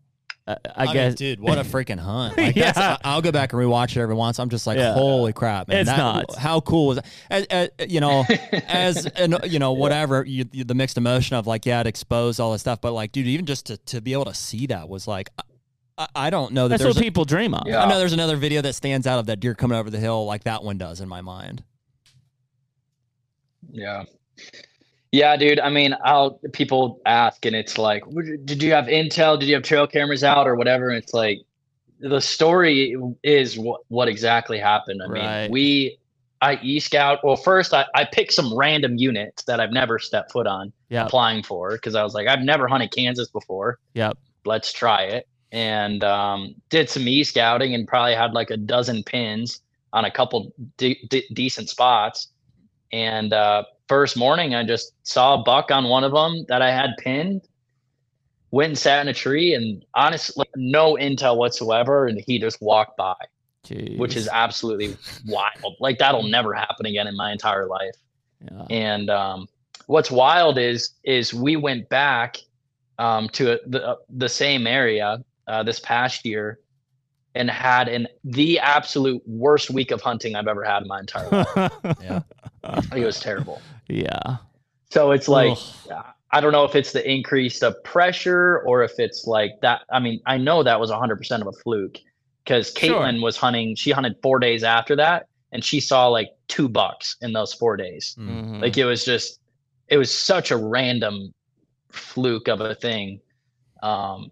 I, mean, guess. dude, what a freaking hunt! Like, Yeah. that's, I'll go back and rewatch it every once. I'm just like, Yeah. holy crap, man! It's that, nuts. How cool was that? As, as, you know, as an, you know, whatever you, you- the mixed emotion of like, yeah, it exposed all this stuff, but like, dude, even just to, to be able to see that was like, I, I don't know that That's there's. what a- people dream of. Yeah. I know there's another video that stands out of that deer coming over the hill like that one does in my mind. Yeah. Yeah, dude. I mean, I'll people ask, and it's like, did you have intel? Did you have trail cameras out or whatever? And it's like, the story is what what exactly happened. I Right. mean, we, I e scout. Well, first I I picked some random units that I've never stepped foot on Yep. applying for because I was like, I've never hunted Kansas before. Yep. Let's try it. And um, did some e scouting and probably had like a dozen pins on a couple de- de- decent spots. And uh, first morning, I just saw a buck on one of them that I had pinned. Went and sat in a tree, and honestly, no intel whatsoever. And he just walked by, which is absolutely wild. Like that'll never happen again in my entire life. Yeah. And um, what's wild is is we went back um, to a, the the same area uh, this past year and had an the absolute worst week of hunting I've ever had in my entire life. Yeah. it was terrible. yeah. So it's like Ugh. I don't know if it's the increase of pressure or if it's like that. I mean, I know that was 100% of a fluke because Sure. Caitlin was hunting. She hunted four days after that, and she saw like two bucks in those four days. Mm. Mhm. Like it was just, it was such a random fluke of a thing. Um,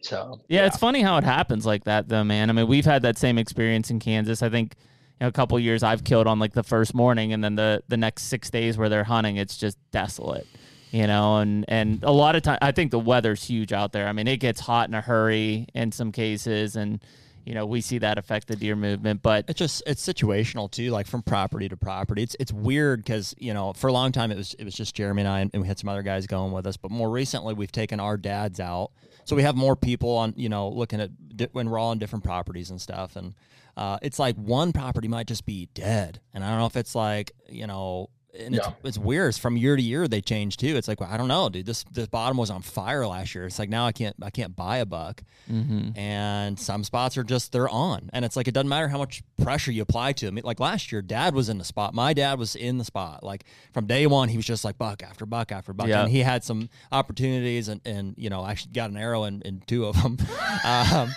so Yeah, it's funny how it happens like that, though, man. I mean, we've had that same experience in Kansas. I think you know, a couple years I've killed on like the first morning, and then the the next six days where they're hunting, it's just desolate. You know, and and a lot of time, I think the weather's huge out there. I mean, it gets hot in a hurry in some cases, and you know we see that affect the deer movement. But It's just it's situational too, like from property to property. It's it's weird because you know for a long time it was it was just Jeremy and I, and we had some other guys going with us. But more recently, we've taken our dads out, so we have more people on you know looking at when we're all on different properties and stuff. And uh, it's like one property might just be dead, and I don't know if it's like you know. And it's, Yeah. it's weird. It's from year to year they change too. It's like well, I don't know, dude. This this bottom was on fire last year. It's like now I can't I can't buy a buck mhm. and some spots are just they're on and it's like it doesn't matter how much pressure you apply to them like last year dad was in the spot my dad was in the spot like from day one he was just like buck after buck after buck Yeah. and he had some opportunities and and you know actually got an arrow in, in two of them um,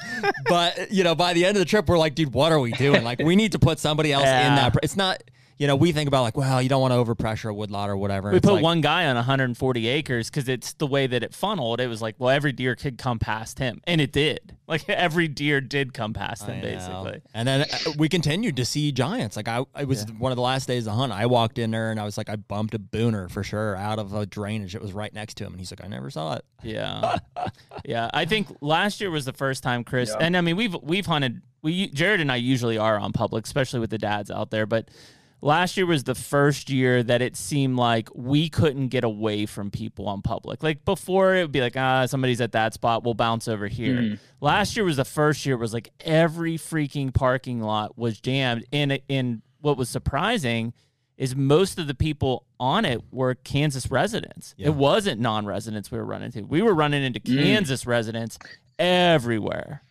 but you know by the end of the trip we're like dude what are we doing like we need to put somebody else in Yeah. that it's not you know, we think about like, well, you don't want to overpressure a woodlot or whatever. We put like, one guy on 140 acres because it's the way that it funneled. It was like, well, every deer could come past him, and it did. Like every deer did come past him, basically. And then uh, we continued to see giants. Like I, it was one of the last days of the hunt. I walked in there and I was like, I bumped a booner for sure out of a drainage that was right next to him, and he's like, I never saw it. Yeah, yeah. I think last year was the first time Chris, Yeah. and I mean we've we've hunted. We Jared and I usually are on public, especially with the dads out there, but. Last year was the first year that it seemed like we couldn't get away from people on public. Like before, it would be like, ah, somebody's at that spot, we'll bounce over here. Mhm. Last year was the first year it was like every freaking parking lot was jammed. And in what was surprising is most of the people on it were Kansas residents. Yeah. It wasn't non-residents we were running into. We were running into Mm. Kansas residents everywhere.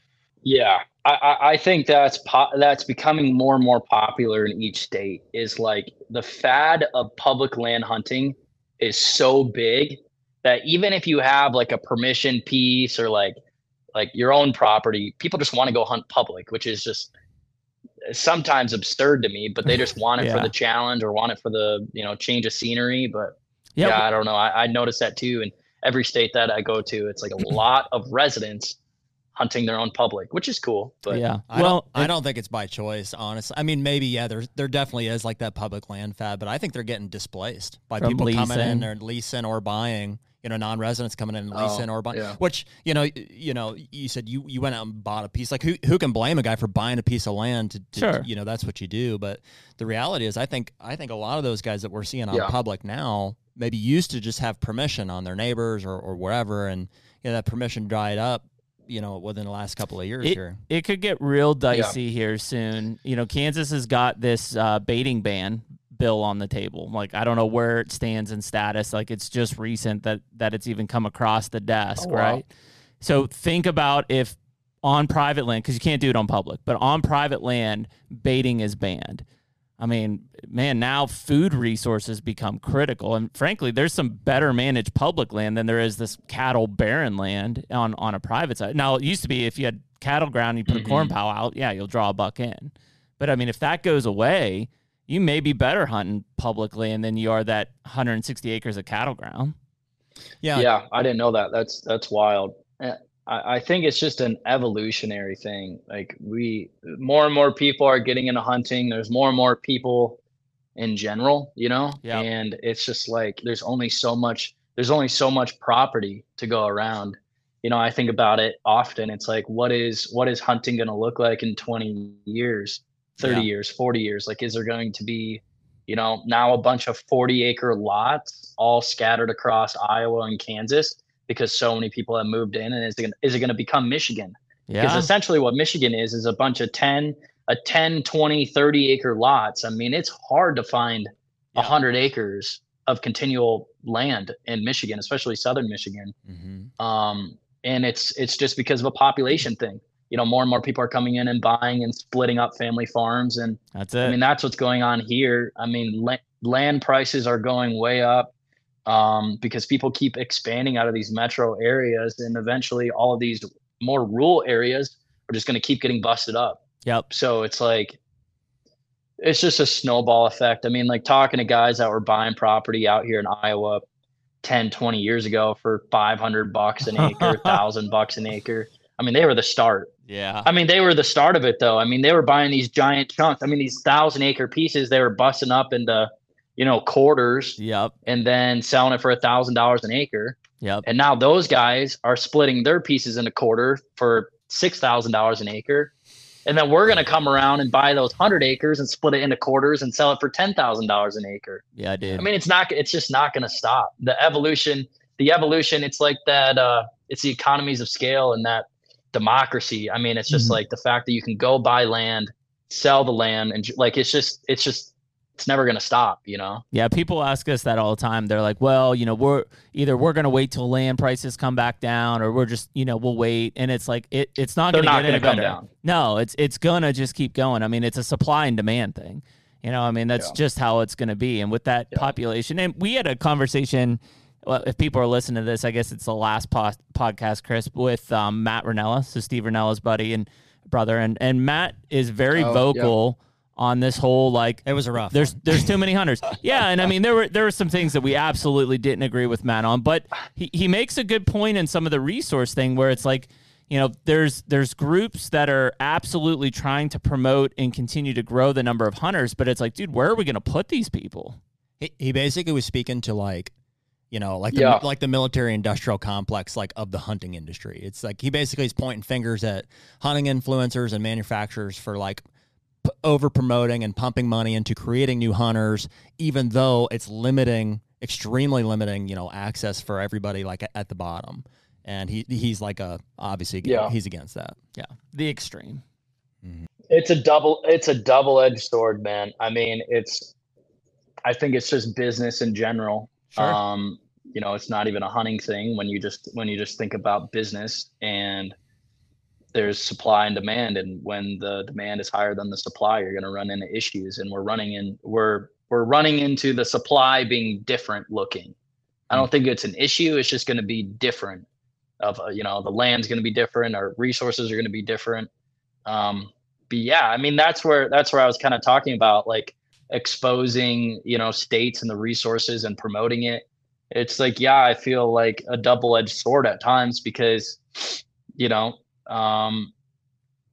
Yeah, I, I, think that's po- that's becoming more and more popular in each state. Is like the fad of public land hunting is so big that even if you have like a permission piece or like like your own property, people just want to go hunt public, which is just uh, sometimes absurd to me. But they just want it Yeah. for the challenge or want it for the you know change of scenery. But Yep. yeah, I don't know. I, I noticed that too. And every state that I go to, it's like a lot of residents hunting their own public, which is cool. But yeah. I well, don't, I don't think it's by choice, honestly. I mean, maybe yeah, there there definitely is like that public land fad, but I think they're getting displaced by From people coming in, they're leasing or buying. You know, non-residents coming in and Oh, leasing or buying. yeah. Which you know, you know, you said you you went out and bought a piece. Like who who can blame a guy for buying a piece of land? To, to Sure. you know, that's what you do. But the reality is, I think I think a lot of those guys that we're seeing on Yeah. public now maybe used to just have permission on their neighbors or, or wherever, and you know that permission dried up. You know, within the last couple of years it, here. it could get real dicey here soon. You know, Kansas has got this uh, baiting ban bill on the table. Like, I don't know where it stands in status. Like, it's just recent that that it's even come across the desk, Oh, wow. right? So think about if on private land, because you can't do it on public, but on private land, baiting is banned. I mean, man, now food resources become critical, and frankly, there's some better managed public land than there is this cattle barren land on on a private side. Now, it used to be if you had cattle ground, you put a mm-hmm. corn pile out, yeah, you'll draw a buck in. But I mean, if that goes away, you may be better hunting public land than you are that 160 acres of cattle ground. Yeah, yeah, I didn't know that. That's that's wild. I, I think it's just an evolutionary thing. Like we, more and more people are getting into hunting. There's more and more people in general, you know, Yeah. and it's just like there's only so much. There's only so much property to go around. You know, I think about it often. It's like, what is what is hunting going to look like in 20 years, 30 Yeah. years, 40 years? Like, is there going to be you know, now a bunch of 40 acre lots all scattered across Iowa and Kansas because so many people have moved in. And is it, gonna- is it going to become Michigan? Because Yeah. essentially what Michigan is, is a bunch of 10, a 10, 20, 30 acre lots. I mean, it's hard to find a Yeah. 100 acres of continual land in Michigan, especially southern Michigan. hmm Um, and it's it's just because of a population thing. You know, more and more people are coming in and buying and splitting up family farms and That's it. I mean, that's what's going on here. I mean, la- land prices are going way up um, because people keep expanding out of these metro areas, and eventually, all of these more rural areas are just going to keep getting busted up. yep. So it's like, it's just a snowball effect. I mean, like talking to guys that were buying property out here in Iowa 10, 20 years ago for 500 bucks an acre, 1000 bucks an acre. I mean, they were the start. Yeah. I mean, they were the start of it, though. I mean, they were buying these giant chunks. I mean, these thousand acre pieces they were busting up into, you know, quarters Yep. and then selling it for a thousand dollars an acre. Yep. And now those guys are splitting their pieces into quarter for six thousand dollars an acre. And then we're gonna come around and buy those hundred acres and split it into quarters and sell it for ten thousand dollars an acre. Yeah, I dude. I mean, it's not. It's just not going to stop. The evolution, the evolution. It's like that. Uh, it's the economies of scale and that democracy. I mean, it's just Mhm. like the fact that you can go buy land, sell the land, and like it's just, it's just, it's never going to stop. You know? Yeah, people ask us that all the time. They're like, "Well, you know, we're either we're going to wait till land prices come back down, or we're just, you know, we'll wait." And it's like it, it's not going to get any come better. down. No, it's it's gonna just keep going. I mean, it's a supply and demand thing. You know, I mean, that's Yeah. just how it's gonna be. And with that Yeah. population, and we had a conversation. Well, if people are listening to this, I guess it's the last po- podcast, Chris, with um, Matt Rinella, so Steve Rinella's buddy and brother, and and Matt is very Oh, yeah. Vocal on this whole like It was a rough. there's one. there's too many hunters. Yeah, and I mean there were there were some things that we absolutely didn't agree with Matt on, but he, he makes a good point in some of the resource thing where it's like, you know, there's there's groups that are absolutely trying to promote and continue to grow the number of hunters, but it's like, dude, where are we going to put these people? He, he basically was speaking to like, you know, like the, Yeah. like the military industrial complex, like of the hunting industry. It's like he basically is pointing fingers at hunting influencers and manufacturers for like p- over promoting and pumping money into creating new hunters, even though it's limiting, extremely limiting, you know, access for everybody like at the bottom. And he he's like a obviously Yeah. he's against that. Yeah, the extreme. It's a double it's a double edged sword, man. I mean, it's I think it's just business in general. Sure. Um, you know, it's not even a hunting thing when you just when you just think about business and there's supply and demand and when the demand is higher than the supply, you're going to run into issues and we're running in we're we're running into the supply being different looking. I don't think it's an issue, it's just going to be different of uh, you know, the land's going to be different, our resources are going to be different. Um but yeah, I mean that's where that's where I was kind of talking about like exposing, you know, states and the resources and promoting it. It's like, yeah, I feel like a double-edged sword at times because, you know, um,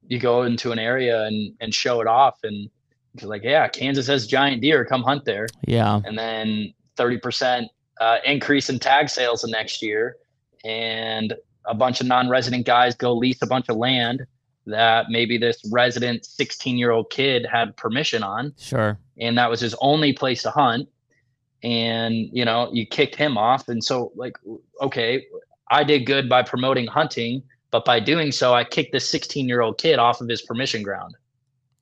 you go into an area and and show it off and it's like, yeah, Kansas has giant deer, come hunt there. Yeah, and then 30% uh, increase in tag sales the next year. And a bunch of non-resident guys go lease a bunch of land that maybe this resident 16 year old kid had permission on. Sure. and that was his only place to hunt. And you know you kicked him off. And so like okay i did good by promoting hunting but by doing so i kicked this 16 year old kid off of his permission ground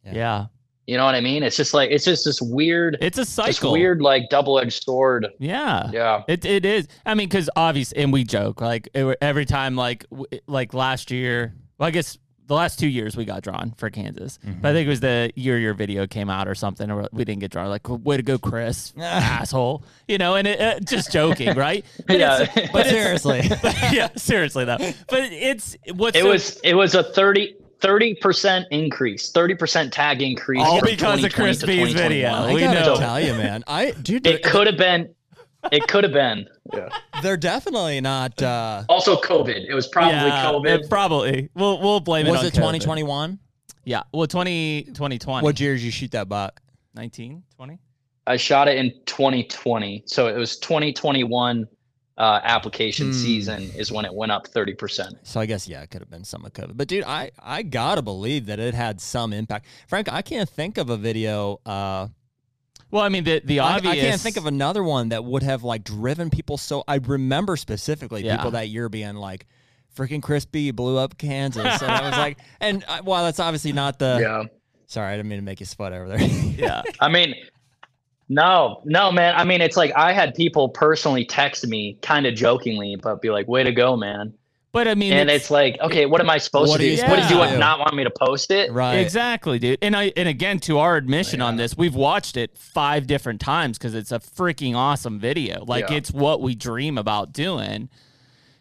Yeah. Yeah, you know what i mean it's just like it's just this weird it's a this cycle. weird like double-edged sword Yeah. yeah It it is. I mean, because obviously, and we joke like it, every time, like like last year. Well, I guess the last two years we got drawn for Kansas, but I think it was the year your video came out or something, or we didn't get drawn. Like, way to go, Chris, asshole. You know, and it, uh, just joking, right? But Yeah. it's- But it's- seriously. yeah, seriously though. But it's what's it so- was it was a 30 30 percent increase, thirty percent tag increase. All from because of Chris Bee's video. I we gotta know. tell you, man. I dude, It could have been. It could have been. Yeah. they're definitely not. uh Also, COVID. It was probably yeah, COVID. probably. We'll we'll blame it. Was it. it COVID. 2021? Yeah. Well, 20, 2020. What year did you shoot that buck? 19, 20? I shot it in 2020, so it was 2021 uh, application Hmm. season is when it went up 30 percent. So I guess yeah, it could have been some of COVID. But dude, I I gotta believe that it had some impact. Frank, I can't think of a video. Uh, Well, I mean, the the I, obvious. I can't think of another one that would have like driven people. So I remember specifically Yeah. people that year being like, "Freaking Chris Bee blew up Kansas," and I was like, and uh, well, that's obviously not the. yeah. Sorry, I didn't mean to make you sweat over there. Yeah. I mean, no, no, man. I mean, it's like I had people personally text me, kind of jokingly, but be like, "Way to go, man!" But I mean, and it's, like, okay, what am I supposed What to do? you What did you supposed not want me to post it? right. Exactly, dude. And I and again to our admission on this, we've watched it five different times because it's a freaking awesome video. Like Yeah. it's what we dream about doing.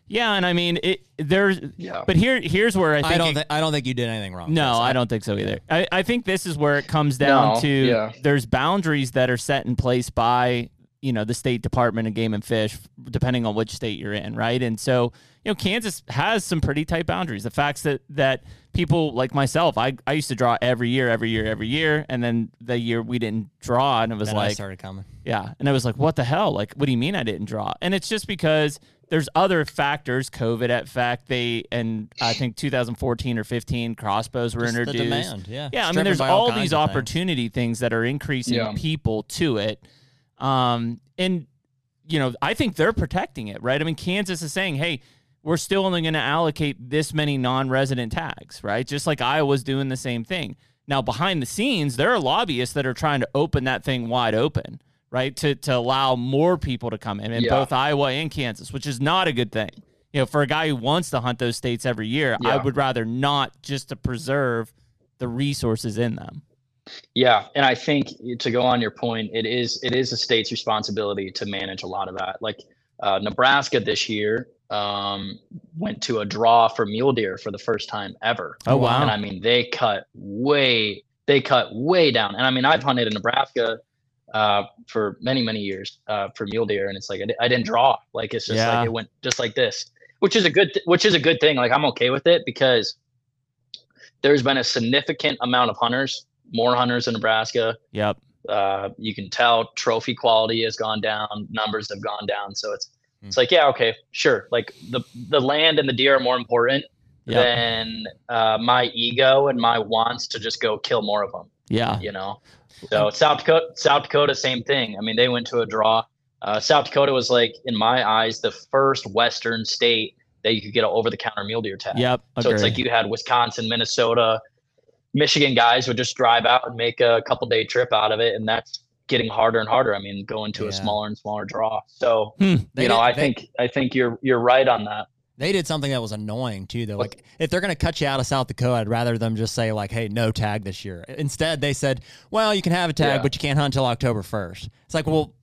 Yeah, and I mean it. There's, Yeah. but here here's where I think I don't. it- Thi- I don't think you did anything wrong. No, I don't think so either. I, I think this is where it comes down No, to yeah. there's boundaries that are set in place by you know the state department of game and fish depending on which state you're in right and so you know kansas has some pretty tight boundaries the facts that that people like myself i, I used to draw every year every year every year and then the year we didn't draw and it was Then I like started coming. yeah. And I was like, what the hell? Like, what do you mean I didn't draw? And it's just because there's other factors, COVID at fact, they, and I think 2014 or 15 crossbows were Just the introduced. demand, yeah. Yeah. I mean, there's all all these of things. opportunity things that are increasing Yeah. people to it. Um, and, you know, I think they're protecting it, right? I mean, Kansas is saying, hey, we're still only going to allocate this many non-resident tags, right? Just like Iowa's doing the same thing. Now, behind the scenes, there are lobbyists that are trying to open that thing wide open, right? To to allow more people to come in in Yeah. both Iowa and Kansas, which is not a good thing. You know, for a guy who wants to hunt those states every year, I would rather not just to preserve the resources in them. Yeah, and I think to go on your point, it is it is a state's responsibility to manage a lot of that. Like uh, Nebraska this year um, went to a draw for mule deer for the first time ever. Oh, wow. And I mean, they cut way they cut way down. And I mean, I've hunted in Nebraska uh, for many many years uh, for mule deer, and it's like I, I didn't draw. Like it's just Yeah. like it went just like this, which is a good th- which is a good thing. Like I'm okay with it because there's been a significant amount of hunters, more hunters in Nebraska. Yep. Uh, you can tell trophy quality has gone down, numbers have gone down. So it's. It's like yeah, okay, sure. Like the the land and the deer are more important Yep. than uh, my ego and my wants to just go kill more of them Yeah. you know. So South Dakota, South Dakota, same thing. I mean, they went to a draw. Uh, South Dakota was like, in my eyes, the first Western state that you could get an over-the-counter mule deer tag. Yep. So it's like you had Wisconsin, Minnesota, Michigan guys would just drive out and make a couple day trip out of it, and that's getting harder and harder. I mean, going to Yeah. a smaller and smaller draw. So Hmm. They you know, did- I they- think I think you're you're right on that. They did something that was annoying too, though. What? Like, if they're going to cut you out of South Dakota, I'd rather them just say like, "Hey, no tag this year." Instead, they said, "Well, you can have a tag, Yeah. but you can't hunt until October 1st. It's like, well,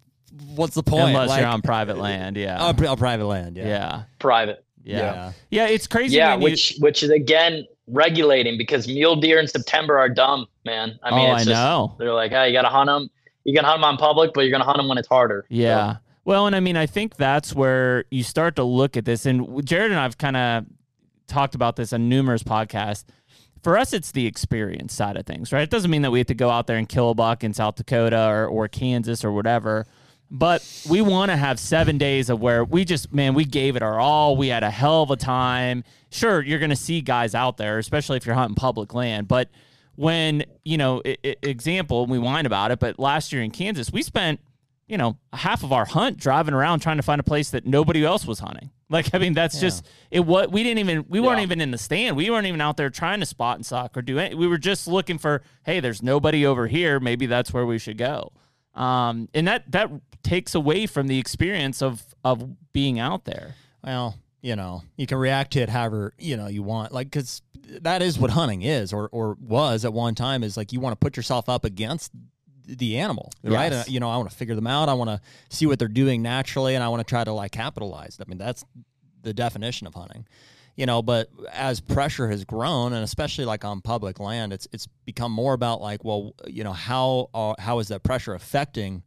what's the point? Unless like, you're on private land. Yeah. on on private land. yeah. Yeah. Yeah. Private. Yeah. Yeah. It's crazy. Yeah, when you- which which is again regulating because mule deer in September are dumb, man. I mean, oh, it's I just, know. They're like, hey, you gotta hunt them. You can hunt them on public, but you're gonna hunt them when it's harder. So, Yeah. Well, and I mean, I think that's where you start to look at this. And Jared and I've kind of talked about this on numerous podcasts. For us, it's the experience side of things, right? It doesn't mean that we have to go out there and kill a buck in South Dakota or, or Kansas or whatever. But we want to have seven days of where we just, man, we gave it our all. We had a hell of a time. Sure, you're going to see guys out there, especially if you're hunting public land. But when, you know, i- i- example, we whine about it, but last year in Kansas, we spent, you know, half of our hunt driving around trying to find a place that nobody else was hunting. Like, I mean, that's just it. What we didn't even, we weren't even in the stand. We weren't even out there trying to spot and sock or do it. We were just looking for, hey, there's nobody over here. Maybe that's where we should go. Um, and that that takes away from the experience of of being out there. Well, you know, you can react to it however you know you want, like because that is what hunting is, or or was at one time. Is like you want to put yourself up against the animal, right? Yes. Uh, you know, I want to figure them out. I want to see what they're doing naturally, and I want to try to like capitalize. I mean, that's the definition of hunting. You know, but as pressure has grown, and especially like on public land, it's it's become more about like, well, you know, how uh, how is that pressure affecting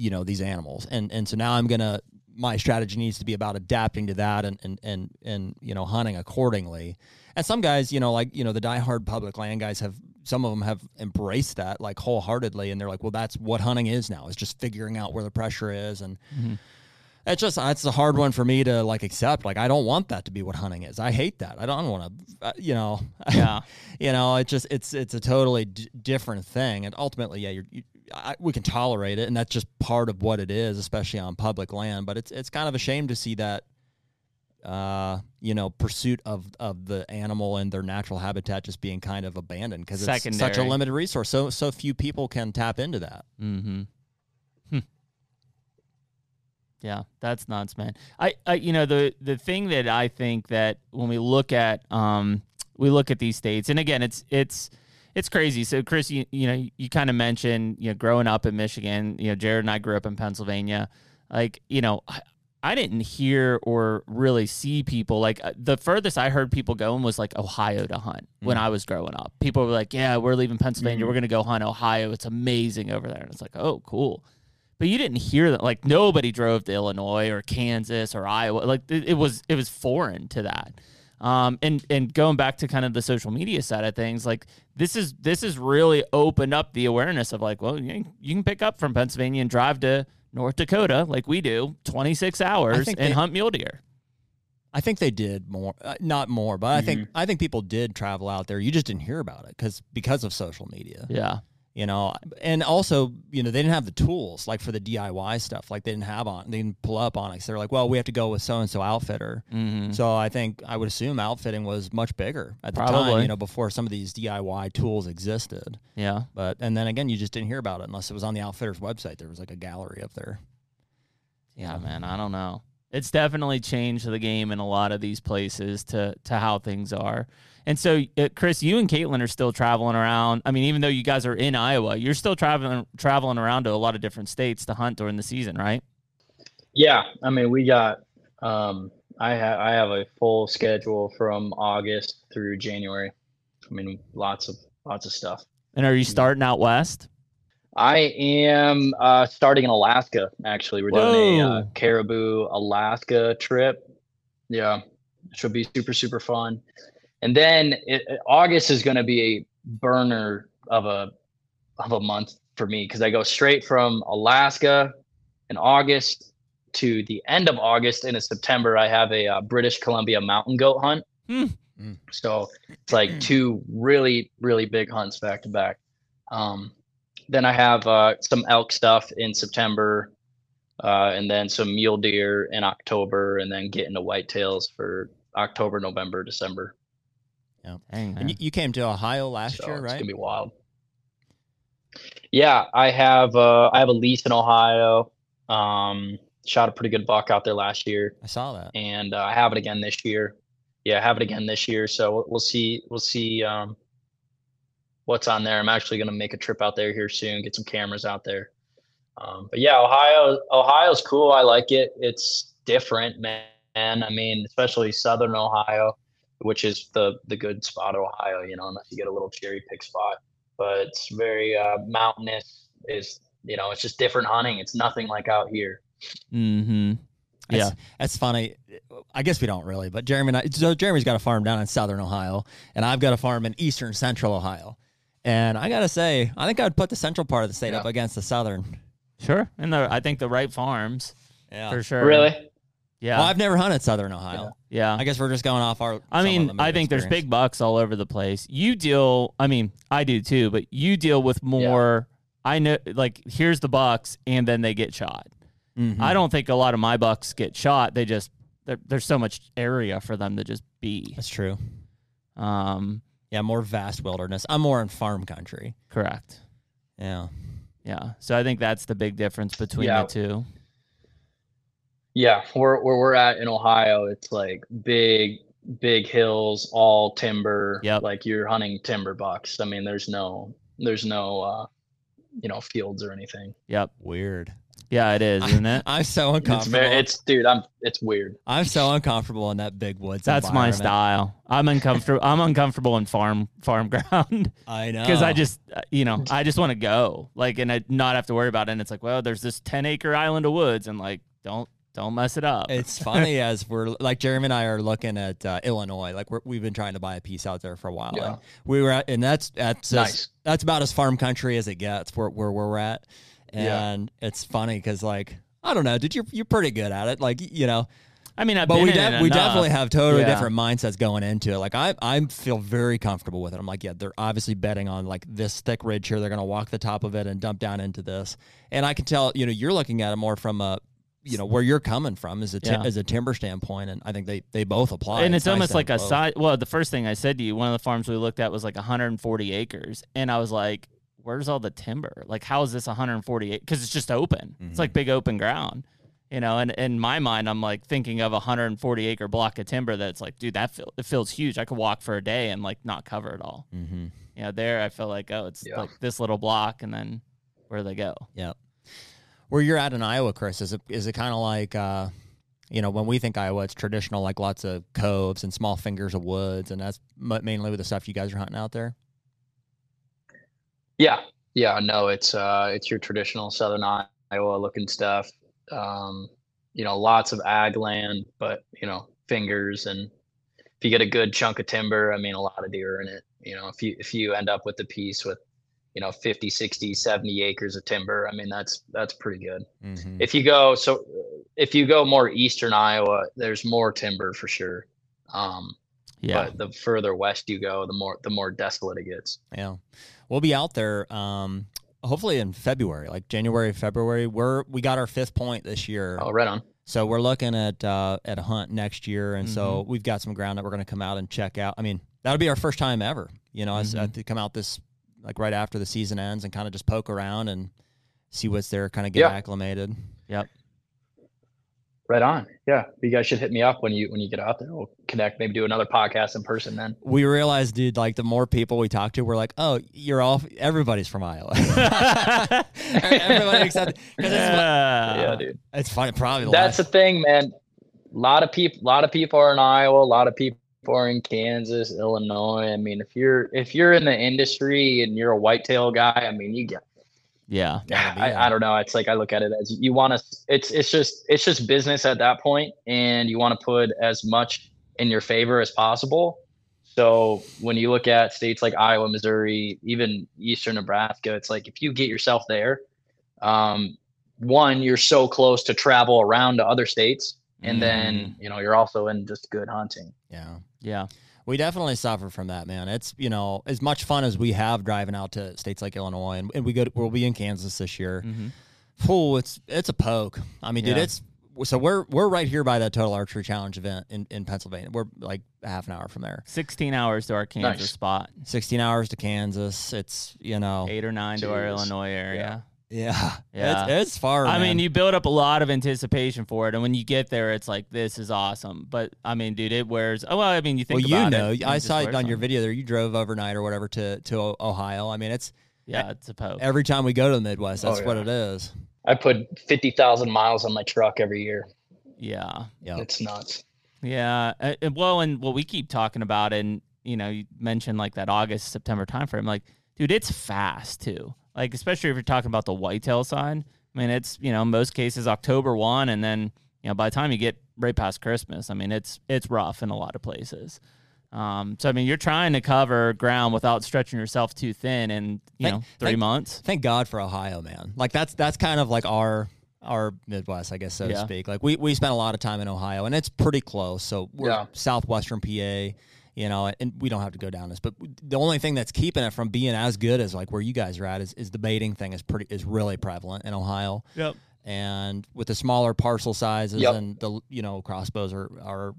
you know these animals and and so now i'm gonna my strategy needs to be about adapting to that and and and, and you know hunting accordingly and some guys you know like you know the diehard public land guys have some of them have embraced that like wholeheartedly. And they're like well that's what hunting is now is just figuring out where the pressure is. And Mhm. it's just it's a hard one for me to like accept. Like i don't want that to be what hunting is. I hate that. I don't want to uh, you know. Yeah. you know it's just it's it's a totally d- different thing. And ultimately yeah you're, you I, we can tolerate it. And that's just part of what it is especially on public land. But it's it's kind of a shame to see that uh you know pursuit of of the animal and their natural habitat just being kind of abandoned because it's such a limited resource so so few people can tap into that Mm-hmm. Hmm. Yeah, that's nuts, man. I, I, you know, the the thing that I think that when we look at, um, we look at these states, and again, it's it's it's crazy. So, Chris, you you know, you kind of mentioned, you know, growing up in Michigan. You know, Jared and I grew up in Pennsylvania. Like, you know, I, I didn't hear or really see people like uh, the furthest I heard people going was like Ohio to hunt when I was growing up. People were like, "Yeah, we're leaving Pennsylvania. Mhm. We're gonna go hunt Ohio. It's amazing over there." And it's like, "Oh, cool." But you didn't hear that. Like nobody drove to Illinois or Kansas or Iowa. Like it, it was it was foreign to that. Um, and and going back to kind of the social media side of things, like this is this has really opened up the awareness of like, well, you, you can pick up from Pennsylvania and drive to North Dakota like we do, 26 hours think and they- hunt mule deer. I think they did more, uh, not more, but I think Mm-hmm. I think people did travel out there. You just didn't hear about it because because of social media. Yeah. You know and also you know they didn't have the tools like for the diy stuff like they didn't have on they didn't pull up on onX they're like well we have to go with so and so outfitter Mm-hmm. so i think i would assume outfitting was much bigger at the time you know before some of these diy tools existed Yeah. but and then again you just didn't hear about it unless it was on the outfitter's website there was like a gallery up there Yeah, man, I don't know. It's definitely changed the game in a lot of these places to to how things are. And so, uh, Chris, you and Caitlin are still traveling around. I mean, even though you guys are in Iowa, you're still traveling traveling around to a lot of different states to hunt during the season, right? Yeah, I mean, we got. Um, I have I have a full schedule from August through January. I mean, lots of lots of stuff. And are you starting out west? I am uh, starting in Alaska. Actually, we're doing a uh, Caribou Alaska trip. Yeah, should be super super fun. And then it, it- August is going to be a burner of a of a month for me because I go straight from Alaska in August to the end of August. And in September, I have a uh, British Columbia mountain goat hunt. Hmm. Mm. So it's like two really really big hunts back to back. Um, then I have uh, some elk stuff in September, uh, and then some mule deer in October, and then getting into whitetails for October, November, December. Dang, And you, you came to Ohio last So year, it's gonna be wild. Yeah, I have uh, I have a lease in Ohio. Um, shot a pretty good buck out there last year, I saw that. and uh, I have it again this year. Yeah, I have it again this year. So we'll- we'll see. We'll see um, what's on there. I'm actually gonna make a trip out there here soon. Get some cameras out there. Um, but yeah, Ohio. Ohio's cool. I like it. It's different, man. I mean, especially Southern Ohio, which is the the good spot of Ohio. You know, unless you get a little cherry pick spot. But it's very uh, mountainous. Is you know, it's just different hunting. It's nothing like out here. Mm-hmm. Yeah. That's, that's funny. I guess we don't really, but Jeremy and I, so Jeremy's got a farm down in southern Ohio, and I've got a farm in eastern central Ohio. And I gotta say, I think I'd put the central part of the state Yeah. up against the southern. Sure. And the I think the right farms Yeah. for sure. Really? Yeah. Well, I've never hunted southern Ohio. yeah. I guess we're just going off our. I mean, I think there's big bucks all over the place. You deal, I mean, I do too, but you deal with more. I know, like, here's the bucks, and then they get shot. Mhm. I don't think a lot of my bucks get shot. They just there- there's so much area for them to just be. That's true. Um, Yeah, more vast wilderness. I'm more in farm country. correct. Yeah. Yeah. So I think that's the big difference between Yeah. the two. Yeah, where where we're at in Ohio, it's like big, big hills, all timber. Yeah, Like you're hunting timber bucks. I mean, there's no, there's no, uh, you know, fields or anything. Yep. Weird. Yeah, it is, isn't it? I'm so It's uncomfortable. very, it's dude, I'm, it's weird. I'm so uncomfortable in that big woods. That's my environment. style. I'm uncomfortable. I'm uncomfortable in farm farm ground. I know. because I just uh, you know I just want to go like and I not have to worry about it. And it's like, well, there's this 10 acre island of woods, and like don't don't mess it up. It's funny as we're like Jeremy and I are looking at uh, Illinois. Like we're, we've been trying to buy a piece out there for a while. Yeah. And we were at, and that's that's Nice. as, that's about as farm country as it gets where where we're at. Yeah. And it's funny because like I don't know, dude, you're you're pretty good at it. Like you know, I mean, I've but been we in we definitely have totally Yeah. different mindsets going into it. Like I I feel very comfortable with it. I'm like, yeah, they're obviously betting on like this thick ridge here. They're gonna walk the top of it and dump down into this. And I can tell, you know, you're looking at it more from a you know where you're coming from as a ti- Yeah. as a timber standpoint, and I think they they both apply. and it's nice almost to like a both. side. Well, the first thing I said to you, one of the farms we looked at was like 140 acres, and I was like, "Where's all the timber? Like, how is this 140? Because it's just open. It's Mm-hmm. like big open ground." You know, and in my mind, I'm like thinking of a 140 acre block of timber that's like, dude, that feel, it feels huge. I could walk for a day and like not cover it all. Mm-hmm. You know, there I feel like, oh, it's Yeah. like this little block, and then where do they go? Yep. Where you're at in Iowa, Chris, is it is it kind of like uh, you know when we think Iowa, it's traditional, like lots of coves and small fingers of woods, and that's mainly with the stuff you guys are hunting out there. Yeah, yeah, no, it's uh, it's your traditional Southern Iowa looking stuff. Um, you know, lots of ag land, but you know, fingers and if you get a good chunk of timber, I mean, a lot of deer in it. You know, if you if you end up with a piece with you know 50 60 70 acres of timber i mean that's that's pretty good Mm-hmm. if you go so if you go more eastern iowa there's more timber for sure um Yeah. but the further west you go the more the more desolate it gets Yeah, we'll be out there. Um, hopefully in February, like January, February. We're we got our fifth point this year, oh right on so we're looking at uh, at a hunt next year, and so Mm-hmm. we've got some ground that we're going to come out and check out. I mean, that'll be our first time ever. You know, Mhm. uh, to come out this like right after the season ends and kind of just poke around and see what's there, kind of get Yeah. acclimated. Yep. right on yeah you guys should hit me up when you when you get out there we'll connect maybe do another podcast in person then We realized, dude, like the more people we talk to, we're like, oh, you're all everybody's from Iowa. Everybody except because it's, yeah. yeah dude it's funny. Probably the that's the thing man a lot of people a lot of people are in iowa a lot of people for in Kansas, Illinois. I mean, if you're if you're in the industry and you're a whitetail guy, I mean, you get Yeah. I. I don't know. It's like I look at it as you want to. It's it's just it's just business at that point, and you want to put as much in your favor as possible. So when you look at states like Iowa, Missouri, even Eastern Nebraska, it's like if you get yourself there, um, one you're so close to travel around to other states, and then you know you're also in just good hunting. Yeah. Yeah. We definitely suffer from that, man. It's you know as much fun as we have driving out to states like Illinois, and, and we go. To, we'll be in Kansas this year. hmm Fool, it's it's a poke. I mean, dude, it's so we're we're right here by that Total Archery Challenge event in, in Pennsylvania. We're like a half an hour from there. 16 hours to our Kansas Nice. spot, Sixteen hours to Kansas. It's you know eight or nine to our Illinois area. yeah Yeah. It's, it's far. I man. mean, you build up a lot of anticipation for it, and when you get there, it's like this is awesome. But I mean, dude, it wears. Oh well, I mean, you well, think you about know, it, and I it saw it wears on your video there. You drove overnight or whatever to to Ohio. I mean, it's Yeah, it's a poke. every time we go to the Midwest, Oh, that's what it is. I put fifty thousand miles on my truck every year. Yeah, Yeah. It's nuts. yeah. Uh, uh, well, and what we keep talking about, and you know, you mentioned like that August September timeframe. Like, dude, it's fast too. Like, especially if you're talking about the whitetail side. I mean, it's you know, most cases October one, and then you know, by the time you get right past Christmas, I mean, it's it's rough in a lot of places. Um, so I mean, you're trying to cover ground without stretching yourself too thin, in you Thank- know, three thank- months. Thank God for Ohio, man. Like that's that's kind of like our our Midwest, I guess, so to speak. Like we we spent a lot of time in Ohio, and it's pretty close. So we're Yeah. southwestern PA, you know, and we don't have to go down this. But the only thing that's keeping it from being as good as like where you guys are at is, is the baiting thing is pretty is really prevalent in Ohio. Yep. And with the smaller parcel sizes Yep. and the you know crossbows are are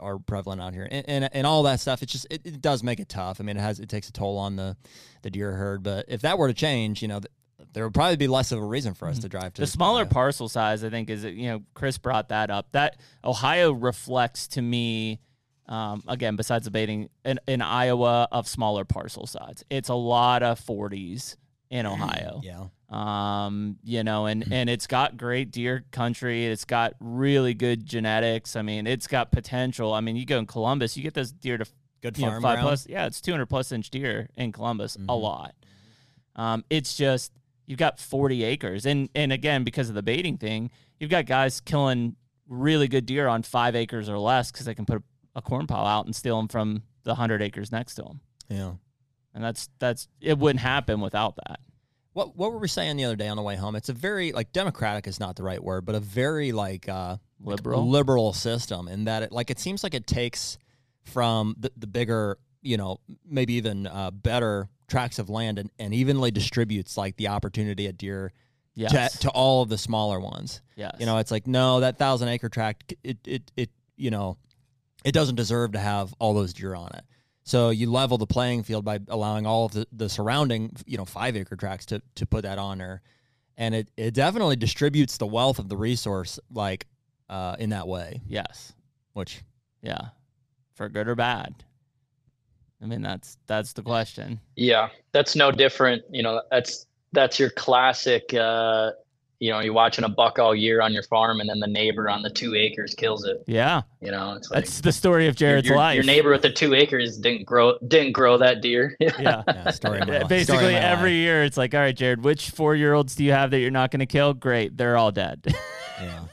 are prevalent out here and, and and all that stuff it's just it, it does make it tough i mean it has it takes a toll on the the deer herd but if that were to change you know th- there would probably be less of a reason for us to drive to Mm-hmm. The smaller Ohio. parcel size, I think, is you know Chris brought that up. That Ohio reflects to me, um, again, besides the baiting in, in Iowa of smaller parcel size. It's a lot of forties in Ohio. yeah Um, you know, and and it's got great deer country. It's got really good genetics. I mean, it's got potential. I mean, you go in Columbus, you get those deer to good you know, farm five ground. plus. Yeah, it's 200 plus inch deer in Columbus. A Mhm. lot. Um, it's just you've got 40 acres, and and again because of the baiting thing, you've got guys killing really good deer on five acres or less because they can put a, a corn pile out and steal them from the hundred acres next to them, yeah and that's that's it wouldn't happen without that. what what were we saying the other day on the way home it's a very like democratic is not the right word but a very like uh like, Liberal? liberal system in that it like it seems like it takes from the, the bigger you know maybe even uh, better tracts of land and, and evenly distributes like the opportunity at deer Yes. to, to all of the smaller ones yes. you know it's like no that thousand acre tract it, it it you know it doesn't deserve to have all those deer on it so you level the playing field by allowing all of the, the surrounding you know five acre tracts to to put that on there and it, it definitely distributes the wealth of the resource like uh, in that way yes. which Yeah. For good or bad. I mean, that's that's the question. Yeah, that's no different. You know, that's that's your classic. Uh, you know, you're watching a buck all year on your farm, and then the neighbor on the two acres kills it. Yeah, You know, it's like that's the story of Jared's your, life. your neighbor with the two acres didn't grow didn't grow that deer. Yeah. yeah, story of my Yeah, life. Story Basically, of my every life. year it's like, all right, Jared, which four year olds do you have that you're not going to kill? Great, they're all dead. yeah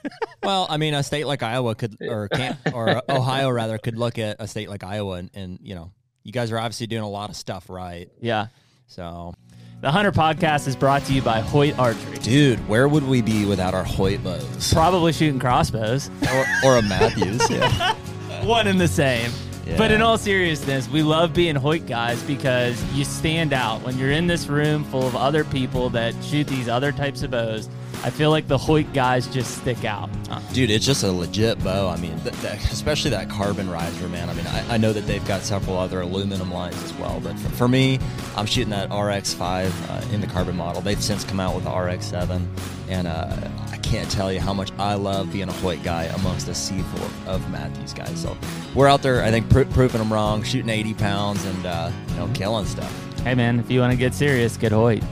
well i mean a state like iowa could or can or ohio rather could look at a state like iowa and, and you know you guys are obviously doing a lot of stuff right yeah. so The HUNTR Podcast is brought to you by Hoyt Archery. Dude, where would we be without our Hoyt bows? Probably shooting crossbows. or, or a Mathews. yeah. One and the same. Yeah. But in all seriousness, we love being Hoyt guys because you stand out when you're in this room full of other people that shoot these other types of bows. I feel like the Hoyt guys just stick out. Uh, Dude, it's just a legit bow. I mean, th- that, especially that carbon riser, man. I mean, I, I know that they've got several other aluminum lines as well, but for, for me, I'm shooting that RX5 uh, in the carbon model. They've since come out with the RX7, and uh, I can't tell you how much I love being a Hoyt guy amongst a sea of, Mathews guys. So we're out there, I think, pro- proving them wrong, shooting 80 pounds and uh, you know, killing stuff. hey man, if you want to get serious, get Hoyt.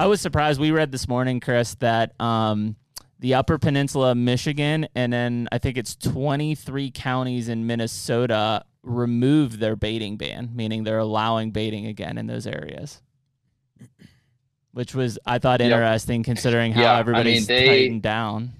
I was surprised. We read this morning, Chris, that um, the Upper Peninsula of Michigan, and then I think it's 23 counties in Minnesota removed their baiting ban, meaning they're allowing baiting again in those areas. Which was I thought Yep. interesting considering how Yeah, I mean, everybody's they- tightened down.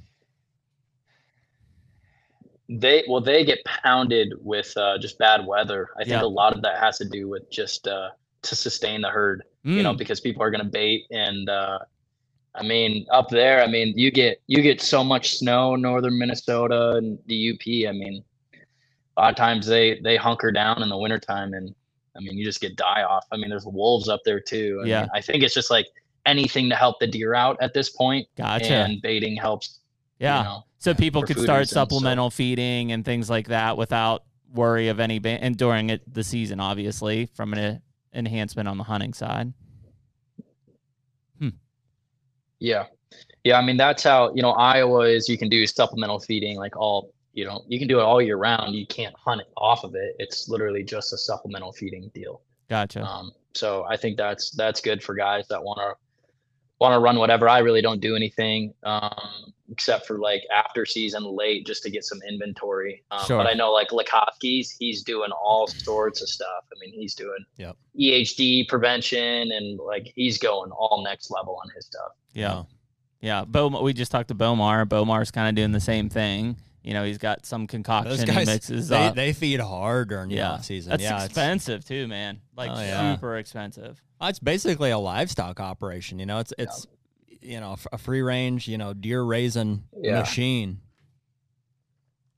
They well, they get pounded with uh, just bad weather. I think Yeah. a lot of that has to do with just uh, to sustain the herd. You know, Mm, because people are going to bait, and uh, I mean, up there, I mean, you get you get so much snow, in northern Minnesota and the UP. I mean, a lot of times they they hunker down in the wintertime, and I mean, you just get die off. I mean, there's wolves up there too. I Yeah. mean, I think it's just like anything to help the deer out at this point, gotcha. and baiting helps. yeah. You know, so people could start reasons, so- supplemental feeding and things like that without worry of any ban- and during it the season, obviously, from an enhancement on the hunting side. Hmm. Yeah. Yeah. I mean, that's how, you know, Iowa is you can do supplemental feeding like all, you know, you can do it all year round. You can't hunt off of it. It's literally just a supplemental feeding deal. Gotcha. Um, so I think that's, that's good for guys that want to, want to run whatever. I really don't do anything, um, except for like after season late just to get some inventory. Um, Sure. but I know like Lakosky's, he's doing all sorts of stuff. I mean, he's doing Yep. EHD prevention and like he's going all next level on his stuff. Yeah. Yeah. Bo, we just talked to Bomar. Bomar's kind of doing the same thing. You know, he's got some concoction Those he mixes they, up. they feed hard during yeah. off season. That's yeah, it's- expensive too, man. Like Oh, yeah. super expensive. It's basically a livestock operation. You know, it's it's you know a free range, you know, deer raising Yeah. machine.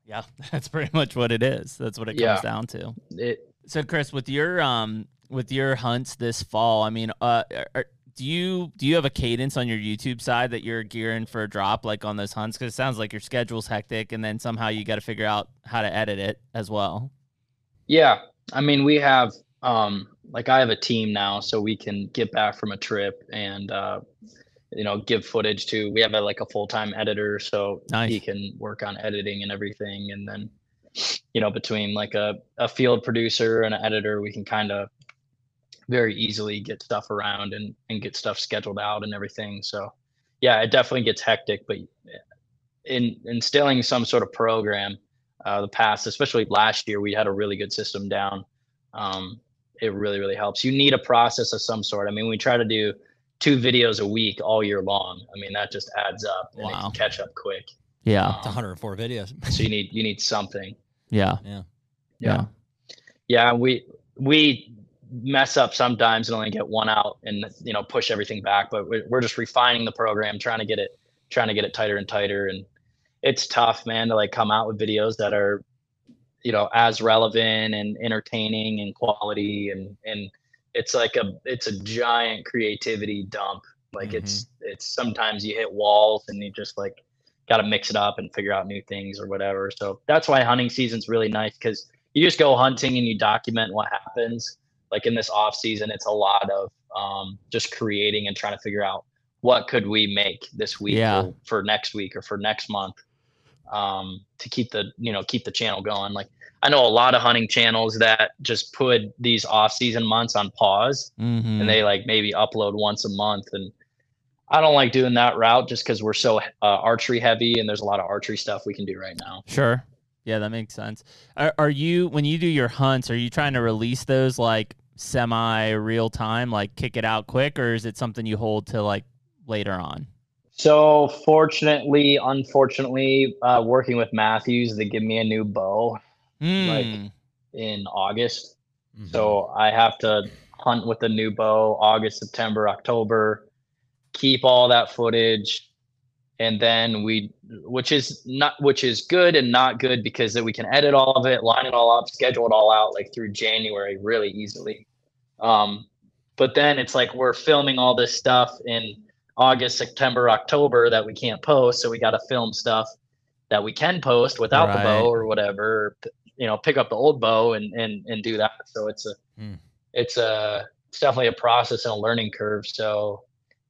Yeah. That's pretty much what it is. That's what it comes down to. It, So Chris, with your um with your hunts this fall, I mean, uh are, do you do you have a cadence on your YouTube side that you're gearing for a drop like on those hunts? Because it sounds like your schedule's hectic, and then somehow you got to figure out how to edit it as well. Yeah, I mean, we have um like I have a team now, so we can get back from a trip and uh, you know give footage to. We have a, like a full time editor, so Nice. he can work on editing and everything, and then you know between like a a field producer and an editor, we can kind of very easily get stuff around and and get stuff scheduled out and everything. So yeah, it definitely gets hectic, but in instilling some sort of program uh, the past, especially last year, we had a really good system down. Um, it really, really helps. You need a process of some sort. I mean, we try to do two videos a week all year long. I mean, that just adds up and it can catch up quick. Yeah, It's 104 videos. So you need you need something. yeah, yeah. yeah. Yeah, we we mess up sometimes and only get one out and you know push everything back. But we're, we're just refining the program, trying to get it trying to get it tighter and tighter. And it's tough, man, to like come out with videos that are you know as relevant and entertaining and quality and and it's like a it's a giant creativity dump. Like it's it's sometimes you hit walls and you just like got to mix it up and figure out new things or whatever. So that's why hunting season's really nice because you just go hunting and you document what happens. Like in this off season, it's a lot of um, just creating and trying to figure out what could we make this week Yeah. or for next week or for next month um, to keep the you know keep the channel going. Like I know a lot of hunting channels that just put these off season months on pause Mm-hmm. and they like maybe upload once a month and I don't like doing that route just because we're so uh, archery heavy and there's a lot of archery stuff we can do right now. Sure. Yeah, that makes sense. Are, are you when you do your hunts? Are you trying to release those like semi real time, like kick it out quick, or is it something you hold till like later on? So fortunately, unfortunately, uh, working with Mathews, they give me a new bow Mm, in August. Mhm. So I have to hunt with the new bow August, September, October, keep all that footage. And then we, which is not, which is good and not good because then we can edit all of it, line it all up, schedule it all out like through January really easily. Um, but then it's like we're filming all this stuff in August, September, October that we can't post. So we got to film stuff that we can post without the bow or whatever. You know, pick up the old bow and and and do that. So it's a Hmm. it's a it's definitely a process and a learning curve. So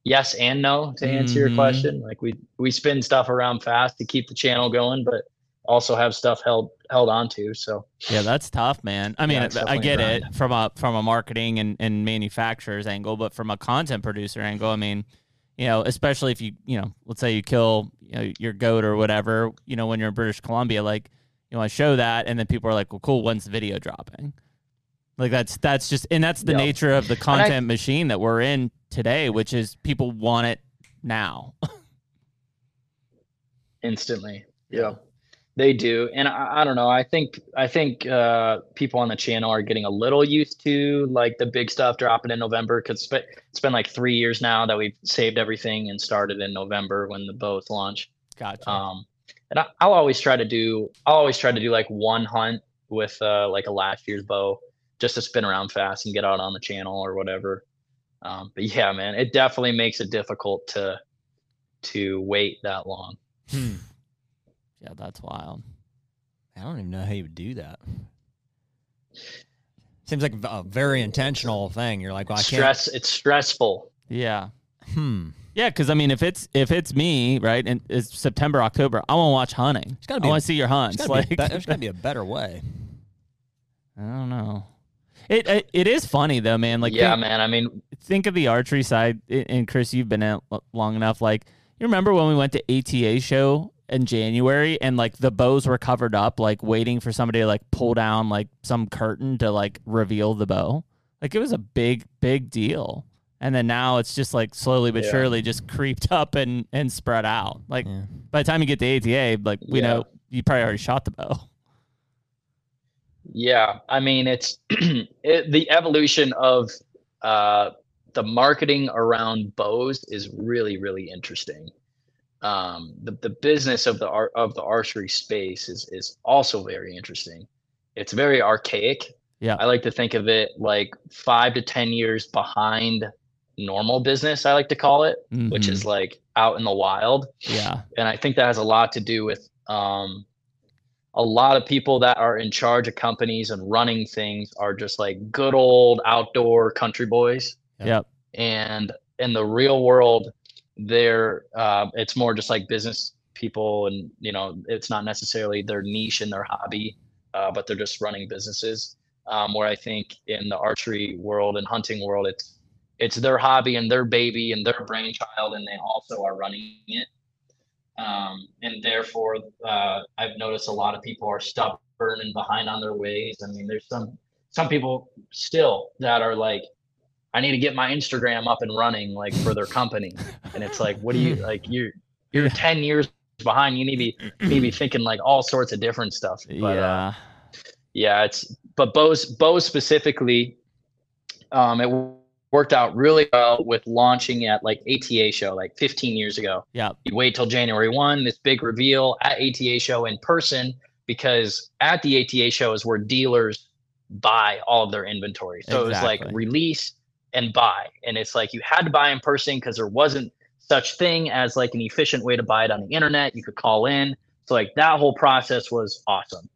yes and no to answer Mhm. your question. Like we we spin stuff around fast to keep the channel going, but also have stuff held held on to So yeah, that's tough, man. I mean, Yeah, I get it from a from a marketing and, and manufacturer's angle, but from a content producer angle, I mean, you know, especially if you you know, let's say you kill you know your goat or whatever. You know when you're in British Columbia, like you want to show that, and then people are like, well, cool. When's the video dropping? Like that's that's just and that's the Yeah. nature of the I- content machine that we're in today, which is people want it now. instantly. Yeah. They do. And I, I don't know. I think I think uh, people on the channel are getting a little used to like the big stuff dropping in November because it's been, it's been like three years now that we've saved everything and started in November when the bows launch. Gotcha. Um, and I, I'll always try to do I'll always try to do like one hunt with uh, like a last year's bow just to spin around fast and get out on the channel or whatever. Um, but yeah, man, it definitely makes it difficult to to wait that long. Hmm. yeah, that's wild. I don't even know how you would do that. Seems like a very intentional thing. You're like, well, I can't. stress it's stressful Yeah. Hmm. Yeah, because I mean, if it's if it's me, right, and it's September, October, I want to watch hunting. gotta I be a- want to see your hunts. There's Like, be be- there's gotta be a better way. I don't know. It, it it is funny though, man. Like, yeah think, man i mean think of the archery side, and Chris, you've been out long enough. Like, you remember when we went to ATA show in January, and like the bows were covered up, like waiting for somebody to like pull down like some curtain to like reveal the bow. Like, it was a big big deal. And then now it's just like slowly but Yeah. surely just creeped up and and spread out. Like Yeah. by the time you get to ATA, like we Yeah. know you probably already shot the bow. yeah i mean it's it, the evolution of uh the marketing around bows is really really interesting um the, the business of the art of the archery space is is also very interesting it's very archaic Yeah. i like to think of it like five to ten years behind normal business i like to call it which Mhm. is like out in the wild yeah, and I think that has a lot to do with um, a lot of people that are in charge of companies and running things are just like good old outdoor country boys, Yeah. yep, and in the real world, they're uh, it's more just like business people, and you know, it's not necessarily their niche and their hobby, uh, but they're just running businesses. Um, where I think in the archery world and hunting world, it's it's their hobby and their baby and their brainchild, and they also are running it um, and therefore uh, I've noticed a lot of people are stubborn and behind on their ways. I mean, there's some some people still that are like, I need to get my Instagram up and running, like for their company, and it's like, what do you like? You're you're ten years behind. You need to be need to be thinking like all sorts of different stuff. But, uh, yeah, yeah, it's but bows bows specifically, um, it worked out really well with launching at like ATA show like 15 years ago Yeah. you wait till January 1, this big reveal at ATA show in person, because at the ATA show is where dealers buy all of their inventory. So it was like release and buy. And it's like you had to buy in person because there wasn't such thing as like an efficient way to buy it on the internet. You could call in. So like that whole process was awesome.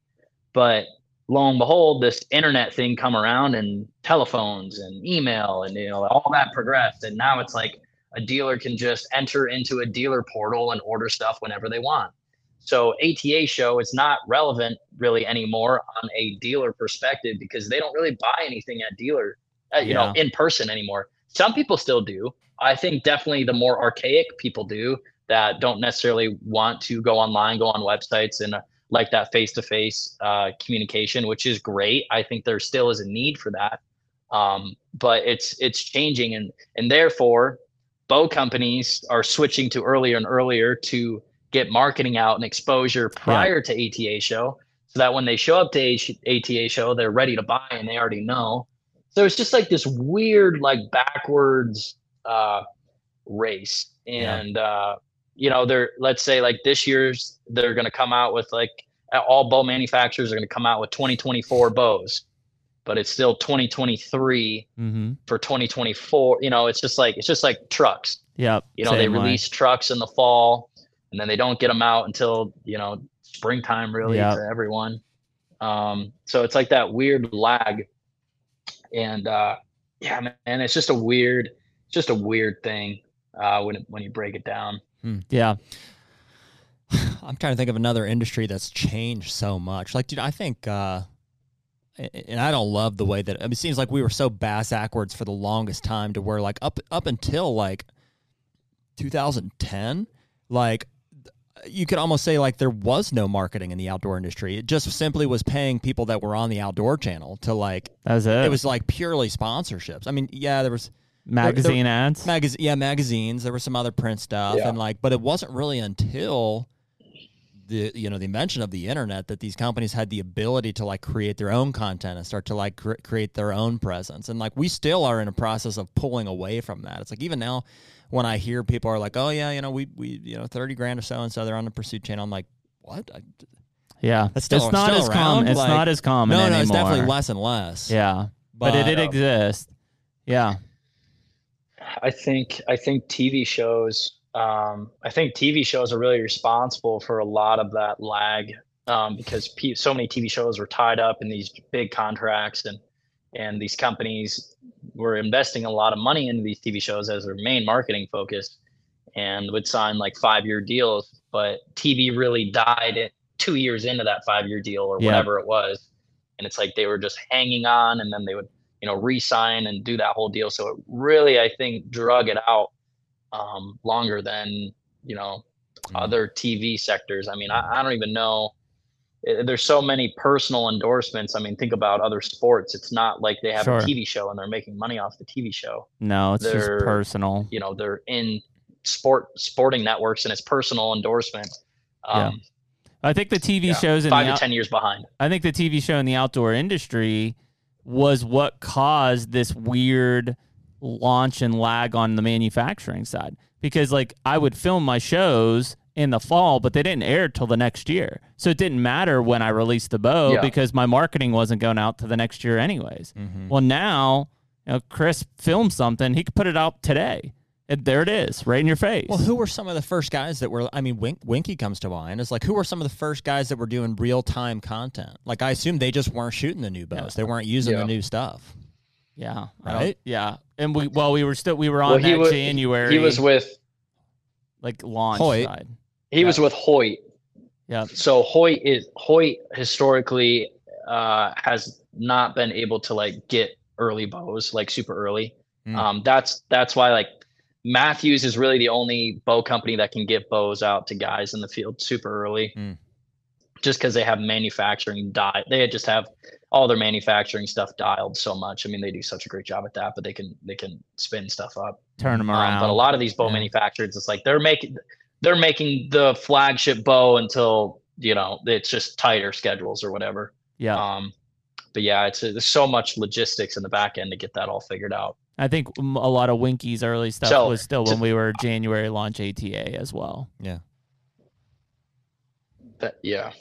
But lo and behold, this internet thing come around and telephones and email and you know all that progressed. And now it's like a dealer can just enter into a dealer portal and order stuff whenever they want. So ATA show is not relevant really anymore on a dealer perspective because they don't really buy anything at dealer, uh, you know, in person anymore. Some people still do. I think definitely the more archaic people do that don't necessarily want to go online, go on websites and uh, like that face-to-face uh, communication, which is great. I think there still is a need for that, um, but it's it's changing, and and therefore bow companies are switching to earlier and earlier to get marketing out and exposure prior to ATA show so that when they show up to ATA show, they're ready to buy and they already know. So it's just like this weird, like backwards uh, race. Yeah. And, uh, you know, they're, let's say like this year's, they're going to come out with like all bow manufacturers are going to come out with 2024 bows, but it's still 2023 mm-hmm. for 2024 you know it's just like it's just like trucks yep. you know they same way. release trucks in the fall and then they don't get them out until you know springtime really Yep. to everyone um so it's like that weird lag and uh yeah man it's just a weird it's just a weird thing uh when when you break it down Yeah, I'm trying to think of another industry that's changed so much. Like, dude, I think, uh, and I don't love the way that I mean, it seems like we were so bass backwards for the longest time to where, like, up up until like 2010, like, you could almost say like there was no marketing in the outdoor industry. It just simply was paying people that were on the outdoor channel to like. That was it. It was like purely sponsorships. I mean, yeah, there was magazine ads. magazine, yeah, magazines. There was some other print stuff, Yeah. and like, but it wasn't really until the you know the invention of the internet that these companies had the ability to like create their own content and start to like cre- create their own presence. And like we still are in a process of pulling away from that. It's like even now when I hear people are like, "Oh yeah, you know, we we you know, 30 grand or so and so they're on the pursuit channel." I'm like, "What?" I, yeah, That's still- it's not still as around, common. It's like- not as common no, no, anymore. it's definitely less and less. Yeah, but, it did uh, exist. Yeah, I think I think TV shows. Um, I think TV shows are really responsible for a lot of that lag um, because so many TV shows were tied up in these big contracts and and these companies were investing a lot of money into these TV shows as their main marketing focus and would sign like five year deals. But TV really died at two years into that five year deal or Yeah. whatever it was. And it's like they were just hanging on and then they would you know, re-sign and do that whole deal. So it really, I think, drug it out um, longer than you know Mm. other TV sectors. I mean, I, I don't even know. Eh, There's so many personal endorsements. I mean, think about other sports. It's not like they have Sure. a TV show and they're making money off the TV show. no, it's just They're- personal. You know, they're in sport sporting networks and it's personal endorsement. Yeah. Um, I think the TV yeah, shows in five the to out- ten years behind. I think the TV show in the outdoor industry was what caused this weird launch and lag on the manufacturing side. Because like I would film my shows in the fall, but they didn't air till the next year. So it didn't matter when I released the bow Yeah. because my marketing wasn't going out to the next year anyways. Mhm. Well, now, you know, Chris filmed something, he could put it out today. And there it is, right in your face. Well, who were some of the first guys that were? I mean, Wink, Winke comes to mind. It's like who were some of the first guys that were doing real time content? Like I assume they just weren't shooting the new bows; Yeah. they weren't using Yeah. the new stuff. yeah. I don't- Right? Yeah. And we well, we were still we were on Well, he that was January he was with like launch Hoyt. side. he was with Hoyt. Yeah. so Hoyt is Hoyt historically uh, has not been able to like get early bows like super early. Mm. Um, that's that's why like Mathews is really the only bow company that can get bows out to guys in the field super early, Mm. just because they have manufacturing di They just have all their manufacturing stuff dialed so much. I mean, they do such a great job at that, but they can they can spin stuff up. Turn them Um, around. but a lot of these bow Yeah. manufacturers, it's like they're making they're making the flagship bow until you know it's just tighter schedules or whatever. yeah. Um, but yeah, it's there's so much logistics in the back end to get that all figured out. I think a lot of Winke's early stuff So, was still to- when we were January launch ATA as well. Yeah. That yeah,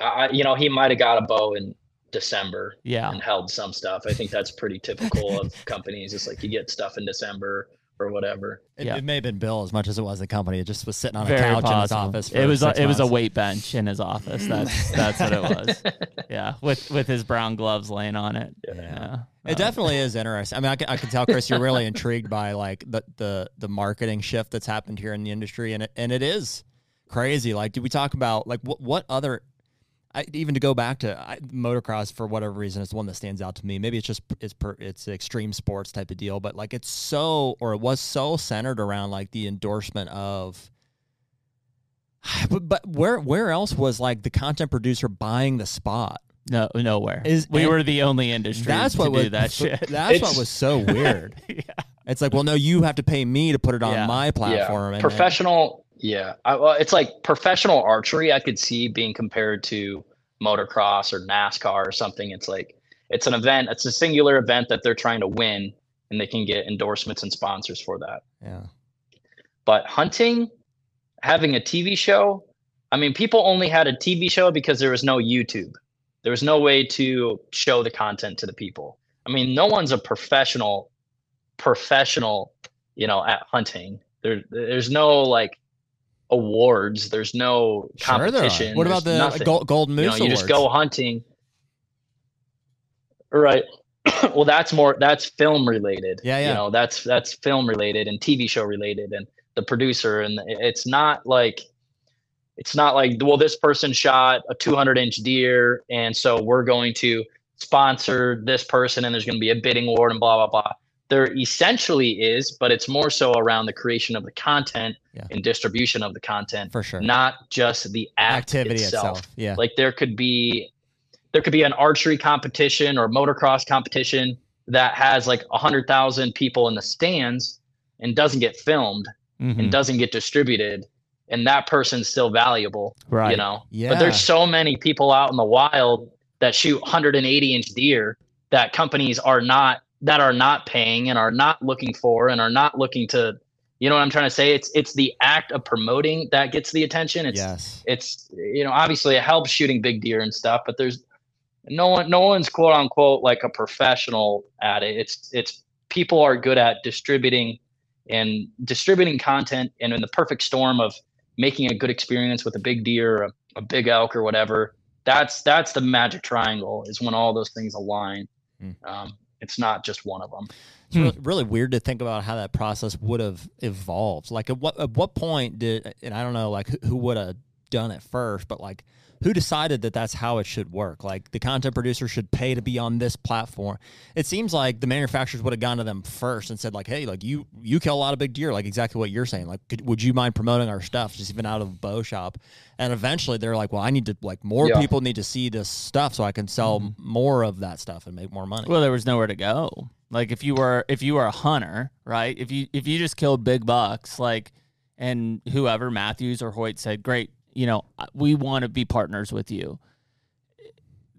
I, I- you know he might have got a bow in December Yeah. and held some stuff. I think that's pretty typical of companies. It's like you get stuff in December or whatever. It, Yeah. it may have been Bill as much as it was the company. It just was sitting on a Very couch in his office. For it was a, six it was a weight bench in his office. That's that's what it was. Yeah, with with his brown gloves laying on it. Yeah. Yeah. It Uh, definitely is interesting. I mean, I can, I can tell, Chris, you're really intrigued by like the, the the marketing shift that's happened here in the industry, and it, and it is crazy. Like, did we talk about like what what other? I, even to go back to I, motocross for whatever reason is the one that stands out to me. Maybe it's just it's per, it's extreme sports type of deal, but like it's so or it was so centered around like the endorsement of. But, but where where else was like the content producer buying the spot? No, nowhere. Is- we were the only industry That's to what do was that shit. That's what was so weird. yeah. It's like, well, no, you have to pay me to put it on Yeah. my platform. and- professional yeah I, well, it's like professional archery i could see being compared to motocross or nascar or something. It's like it's an event it's a singular event that they're trying to win and they can get endorsements and sponsors for that. Yeah, but hunting having a tv show i mean people only had a tv show because there was no youtube. There was no way to show the content to the people. I mean no one's a professional professional you know at hunting. There there's no like awards. There's no sure competition. What about the nothing. gold, Golden you Moose know you just go hunting. Right. Well that's more that's film related. Yeah, yeah. you know that's that's film related and tv show related and the producer and it's not like it's not like well this person shot a 200 inch deer and so we're going to sponsor this person and there's going to be a bidding award and blah blah blah there essentially is, but it's more so around the creation of the content Yeah. and distribution of the content, for sure. not just the act Activity itself. itself. Yeah. Like there could be there could be an archery competition or motocross competition that has like a hundred thousand people in the stands and doesn't get filmed Mhm. and doesn't get distributed, and that person's still valuable. right. You know, yeah. but there's so many people out in the wild that shoot 180 inch deer that companies are not that are not paying and are not looking for and are not looking to you know what i'm trying to say it's it's the act of promoting that gets the attention it's yes. it's you know obviously it helps shooting big deer and stuff but there's no one no one's quote unquote like a professional at it it's it's people are good at distributing and distributing content and in the perfect storm of making a good experience with a big deer a, a big elk or whatever that's that's the magic triangle is when all those things align Hmm. um, it's not just one of them It's really, hmm. really weird to think about how that process would have evolved. Like, at what at what point did and I don't know, like who, who would have done it first, but like who decided that that's how it should work? Like the content producer should pay to be on this platform. It seems like the manufacturers would have gone to them first and said, like, hey, like you you kill a lot of big deer, like exactly what you're saying. Like, could, would you mind promoting our stuff, just even out of a bow shop? And eventually, they're like, well, I need to like more Yeah. people need to see this stuff so I can sell mm-hmm. more of that stuff and make more money. Well, there was nowhere to go. Like if you were if you were a hunter, right? If you if you just killed big bucks, like and whoever Mathews or Hoyt said, "Great, you know, we want to be partners with you."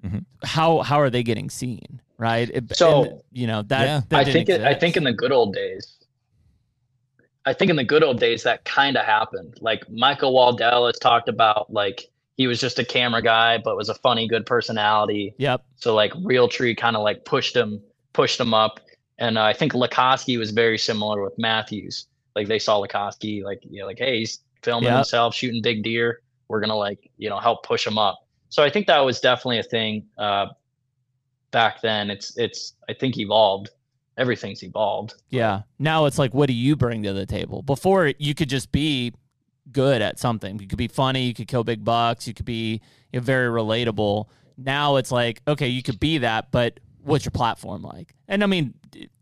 Mhm. How how are they getting seen, right? It- So- and, you know that, Yeah. that I think it, I think in the good old days, I think in the good old days that kind of happened. Like Michael Waddell has talked about, like he was just a camera guy, but was a funny, good personality. Yep. So like Realtree kind of like pushed him, pushed him up, and uh, I think Lakosky was very similar with Mathews. Like they saw Lakosky, like you know, like hey, he's filming Yep. himself shooting big deer. We're gonna like you know help push them up. So I think that was definitely a thing uh, back then. It's it's I think evolved. Everything's evolved. Yeah. Now it's like, what do you bring to the table? Before you could just be good at something. You could be funny. You could kill big bucks. You could be you know, very relatable. Now it's like, okay, you could be that, but what's your platform like? And I mean,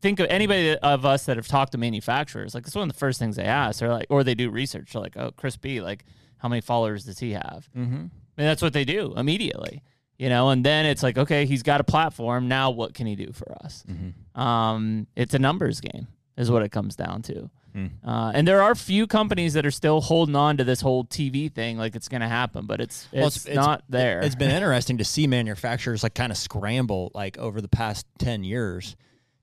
think of anybody of us that have talked to manufacturers. Like, it's one of the first things they ask. They're like, or they do research. They're like, oh, Chris Bee, like, how many followers does he have? mm-hmm. And that's what they do immediately, you know. And then it's like, okay, he's got a platform. Now, what can he do for us? Mm-hmm. Um, it's a numbers game, is what it comes down to. Hmm. Uh, and there are few companies that are still holding on to this whole TV thing, like it's going to happen, but it's it's, Well, it's- it's- not there. It's been interesting to see manufacturers like kind of scramble like over the past 10 years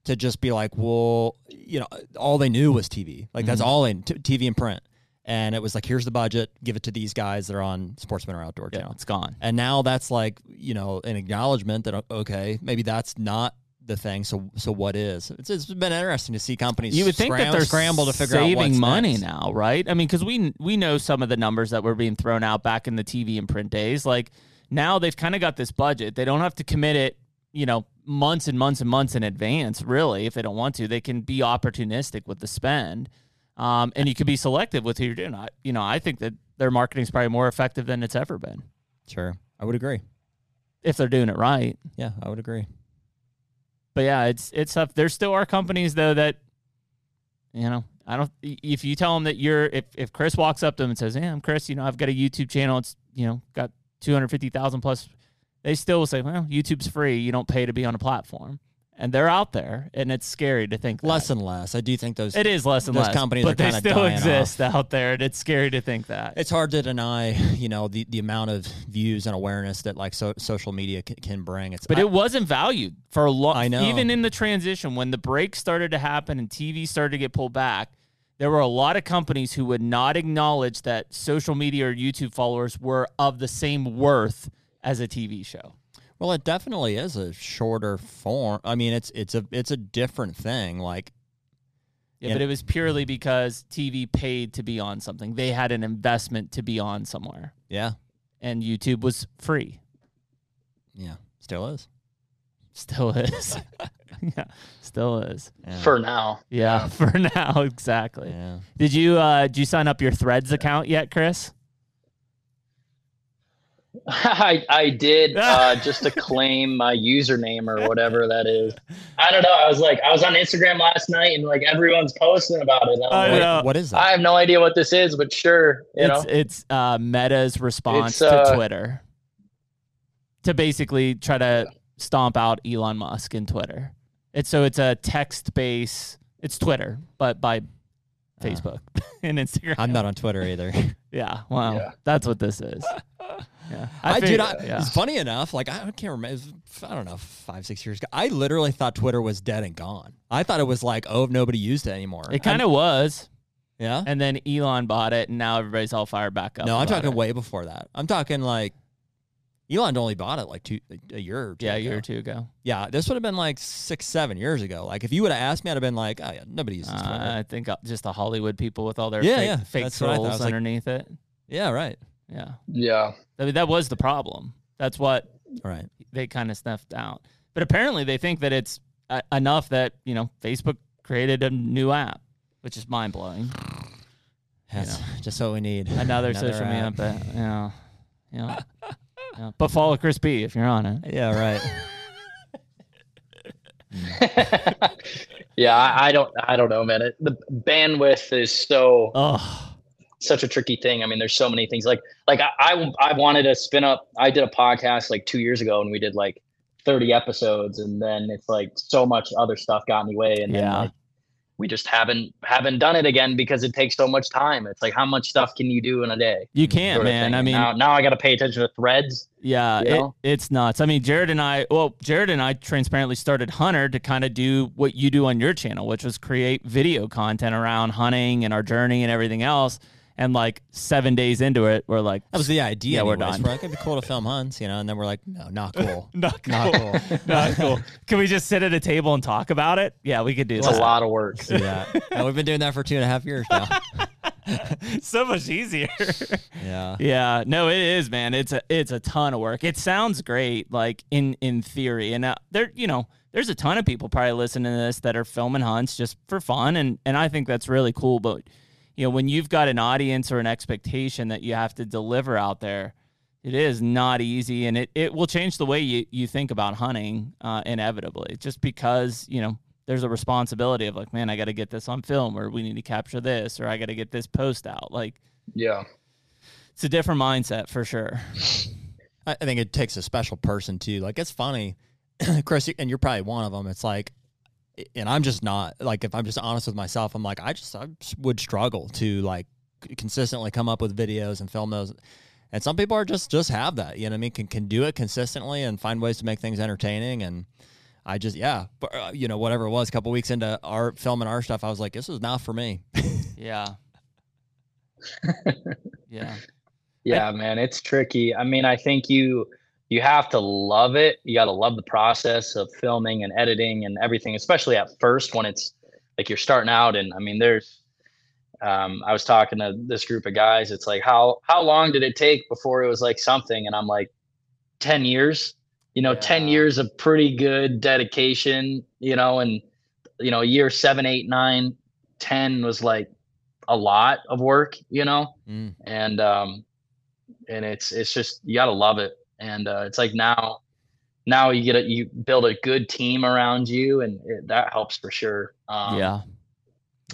to just be like, well, you know, all they knew was TV. Like that's Mhm. all in t- TV and print. And it was like, here's the budget, give it to these guys that are on Sportsman or Outdoor yeah, Channel. it's gone. And now that's like, you know, an acknowledgement that okay, maybe that's not the thing. So so what is? It's, it's been interesting to see companies You would think scram- that they're scramble to figure saving out what's money next. now, right? I mean, because we we know some of the numbers that were being thrown out back in the TV and print days. Like now they've kind of got this budget. They don't have to commit it, you know, months and months and months in advance. Really, if they don't want to, they can be opportunistic with the spend, um, and you can be selective with who you're doing. I, you know, I think that their marketing is probably more effective than it's ever been Sure. I would agree. if they're doing it right. Yeah, I would agree. But yeah, it's it's tough. There still are companies though that, you know, I don't. If you tell them that you're, if if Chris walks up to them and says, "Yeah, I'm Chris. You know, I've got a YouTube channel. It's you know got two hundred fifty thousand plus," they still will say, "Well, YouTube's free. You don't pay to be on a platform." And they're out there, and it's scary to think that. Less and less. I do think those It is less and those less, companies but are they still exist out there, and it's scary to think that. It's hard to deny, you know, the, the amount of views and awareness that like so, social media can, can bring. It's But I- it wasn't valued for a long. I know. Even in the transition, when the break started to happen and TV started to get pulled back, there were a lot of companies who would not acknowledge that social media or YouTube followers were of the same worth as a TV show. Well, it definitely is a shorter form. I mean, it's it's a it's a different thing. Like, Yeah, Yeah. but it was purely because TV paid to be on something. They had an investment to be on somewhere, yeah, and YouTube was free. yeah, still is. Still is. yeah, still is. Yeah. For now, Yeah, for now, exactly. yeah. Did you uh did you sign up your Threads account yet, Chris? I I did uh, just to claim my username or whatever that is. I don't know. I was like, I was on Instagram last night and like everyone's posting about it. I like, know. what is that? I have no idea what this is, but sure, you it's know. it's uh, Meta's response It's, to uh, Twitter to basically try to stomp out Elon Musk in Twitter. It's so it's a text base. It's Twitter, but by Facebook and Instagram. I'm not on Twitter either. Yeah, well, Yeah. that's what this is. Yeah, I, fig- dude, I, yeah. it's funny enough. Like I can't remember. was, I don't know, five, six years ago. I literally thought Twitter was dead and gone. I thought it was like, oh, nobody used it anymore. It kind of was, yeah. and then Elon bought it, and now everybody's all fired back up. No, I'm talking it. way before that. I'm talking like Elon only bought it like two a year or two. Yeah, a ago. year or two ago. Yeah, this would have been like six, seven years ago. Like if you would have asked me, I'd have been like, oh yeah, nobody uses Uh, Twitter. I think uh, just the Hollywood people with all their Yeah, fake, yeah, fake that's what I thought. I trolls was like- underneath it. yeah, right, Yeah, Yeah. I mean that was the problem. That's what right. they kind of snuffed out. But apparently, they think that it's uh, enough that you know Facebook created a new app, which is mind blowing. That's just what we need. Another, social media app. that- Yeah, yeah. yeah. But follow Chris Bee if you're on it. Yeah, right. yeah, I, I don't I don't know, man. It, the bandwidth is so Oh, such a tricky thing. I mean, there's so many things. Like like I I, I wanted to spin up. I did a podcast like two years ago, and we did like 30 episodes, and then it's like so much other stuff got in the way, and then Yeah. like, we just haven't haven't done it again because it takes so much time. It's like how much stuff can you do in a day? you can't, sort of man. thing. I mean, now, now I got to pay attention to threads. Yeah, you it, it's nuts. I mean, Jared and I, well, Jared and I transparently started HUNTR to kind of do what you do on your channel, which was create video content around hunting and our journey and everything else. And like seven days into it, we're like, That was the idea. Yeah, we're anyways. done. We're like, it'd be cool to film hunts, you know, and then we're like, no, not cool. not cool. Not cool. not cool. Can we just sit at a table and talk about it? Yeah, we could do It's that. a lot of work. yeah. And we've been doing that for two and a half years now. so much easier. Yeah. Yeah, no, it is, man. It's a it's a ton of work. It sounds great, like in in theory, and uh, there, you know, there's a ton of people probably listening to this that are filming hunts just for fun, and and I think that's really cool. But you know, when you've got an audience or an expectation that you have to deliver out there, it is not easy, and it it will change the way you you think about hunting uh, inevitably, just because you know. There's a responsibility of like, man, I got to get this on film, or we need to capture this, or I got to get this post out. Like, Yeah. it's a different mindset for sure. I I think it takes a special person too. Like it's funny, Chris, and you're probably one of them. It's like, and I'm just not like if I'm just honest with myself, I'm like I just I would struggle to like consistently come up with videos and film those. And some people are just just have that, you know what I mean? Can can do it consistently and find ways to make things entertaining. And I just yeah, but, uh, you know whatever it was, a couple weeks into our filming our stuff, I was like, this is not for me. Yeah. yeah. Yeah, man, it's tricky. I mean, I think you you have to love it. You got to love the process of filming and editing and everything, especially at first when it's like you're starting out. And I mean, there's um, I was talking to this group of guys. It's like how how long did it take before it was like something? And I'm like, ten years. You know, ten years of pretty good dedication. You know, and you know, year seven, eight, nine, ten was like a lot of work. You know Mm. and um and it's it's just you gotta love it and uh it's like now now you get a you build a good team around you and it, that helps for sure um yeah.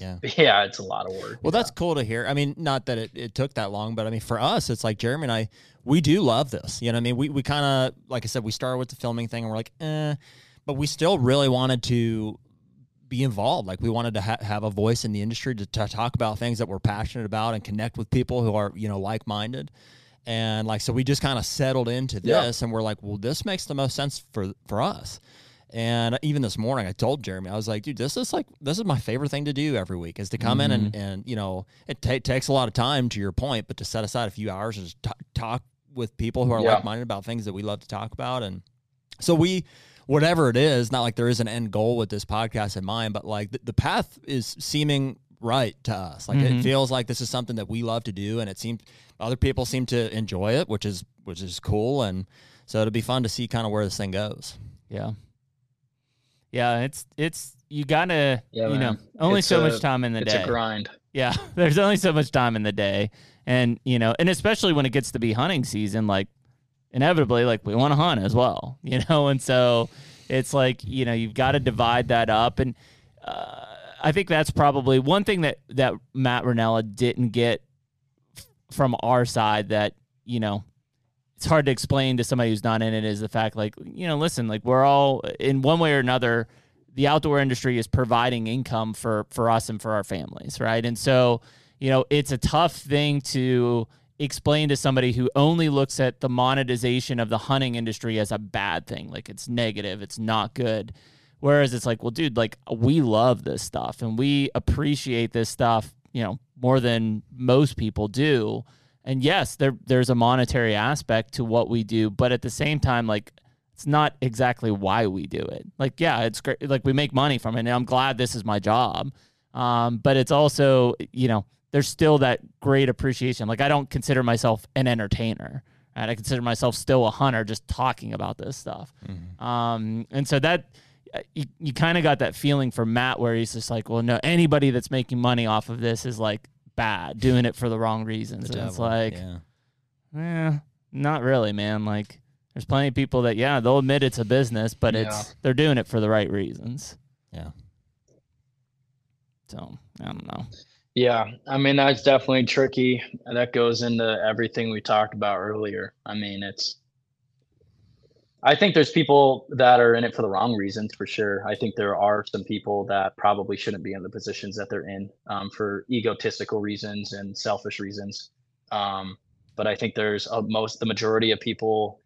Yeah. yeah it's a lot of work Well, that's cool to hear. I mean, not that it, it took that long, but I mean, for us, it's like Jeremy and I, we do love this. You know what I mean? We, we kind of, like I said, we started with the filming thing and we're like, eh, but we still really wanted to be involved. Like we wanted to ha- have a voice in the industry to, to talk about things that we're passionate about and connect with people who are, you know, like-minded. And like, so we just kind of settled into Yeah. this and we're like, well, this makes the most sense for, for us. And uh, even this morning, I told Jeremy, I was like, dude, this is like, this is my favorite thing to do every week is to come in and, mm-hmm. and, you know, it ta- takes a lot of time to your point, but to set aside a few hours and just t- talk with people who are Yeah. like minded about things that we love to talk about. And so we, whatever it is, not like there is an end goal with this podcast in mind, but like the, the path is seeming right to us. Like Mhm. it feels like this is something that we love to do. And it seems other people seem to enjoy it, which is, which is cool. And so it'll be fun to see kind of where this thing goes. Yeah. Yeah. It's, it's, you gotta, Yeah, you know, man. only It's so a- much time in the it's day. a grind Yeah. There's only so much time in the day. And, you know, and especially when it gets to be hunting season, like inevitably like we want to hunt as well, you know, and so it's like you know you've got to divide that up, and uh, I think that's probably one thing that that Matt Rinella didn't get from our side that you know it's hard to explain to somebody who's not in it is the fact like you know listen like we're all in one way or another the outdoor industry is providing income for for us and for our families right? And so you know it's a tough thing to explain to somebody who only looks at the monetization of the hunting industry as a bad thing. Like it's negative it's not good whereas it's like well dude like we love this stuff and we appreciate this stuff you know more than most people do and yes there there's a monetary aspect to what we do but at the same time like it's not exactly why we do it like yeah it's great like we make money from it and i'm glad this is my job um, but it's also you know there's still that great appreciation. Like I don't consider myself an entertainer. Right? I consider myself still a hunter, just talking about this stuff. Mm-hmm. Um, and so that you, you kind of got that feeling for Matt where he's just like, well, no, anybody that's making money off of this is like bad, doing it for the wrong reasons. The and it's like, yeah. eh, not really, man. Like there's plenty of people that, yeah, they'll admit it's a business, but yeah. it's they're doing it for the right reasons. Yeah. So I don't know. Yeah, I mean that's definitely tricky. That goes into everything we talked about earlier. I mean, it's I think there's people that are in it for the wrong reasons for sure. I think there are some people that probably shouldn't be in the positions that they're in um, for egotistical reasons and selfish reasons. Um, but I think there's a, most the majority of people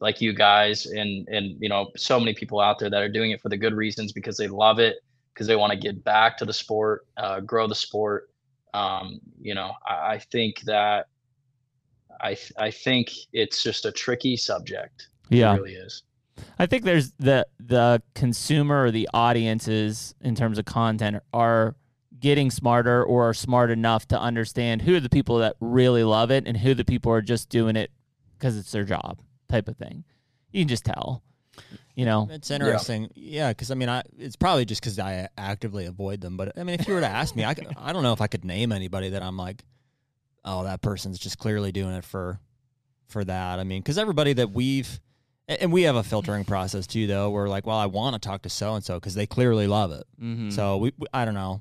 like you guys and and you know so many people out there that are doing it for the good reasons because they love it because they want to get back to the sport, uh, grow the sport. Um, you know, I, I, think that I I think it's just a tricky subject. Yeah, it really is. I think there's the the consumer or the audiences in terms of content are getting smarter or are smart enough to understand who are the people that really love it and who the people are just doing it because it's their job type of thing. You can just tell you know? It's interesting. Yeah because yeah, i mean i it's probably just because i actively avoid them but i mean if you were to ask me i could, i don't know if i could name anybody that i'm like oh that person's just clearly doing it for for that. I mean because everybody that we've and we have a filtering process too though we're like well i want to talk to so and so because they clearly love it mm-hmm. so we, we, i don't know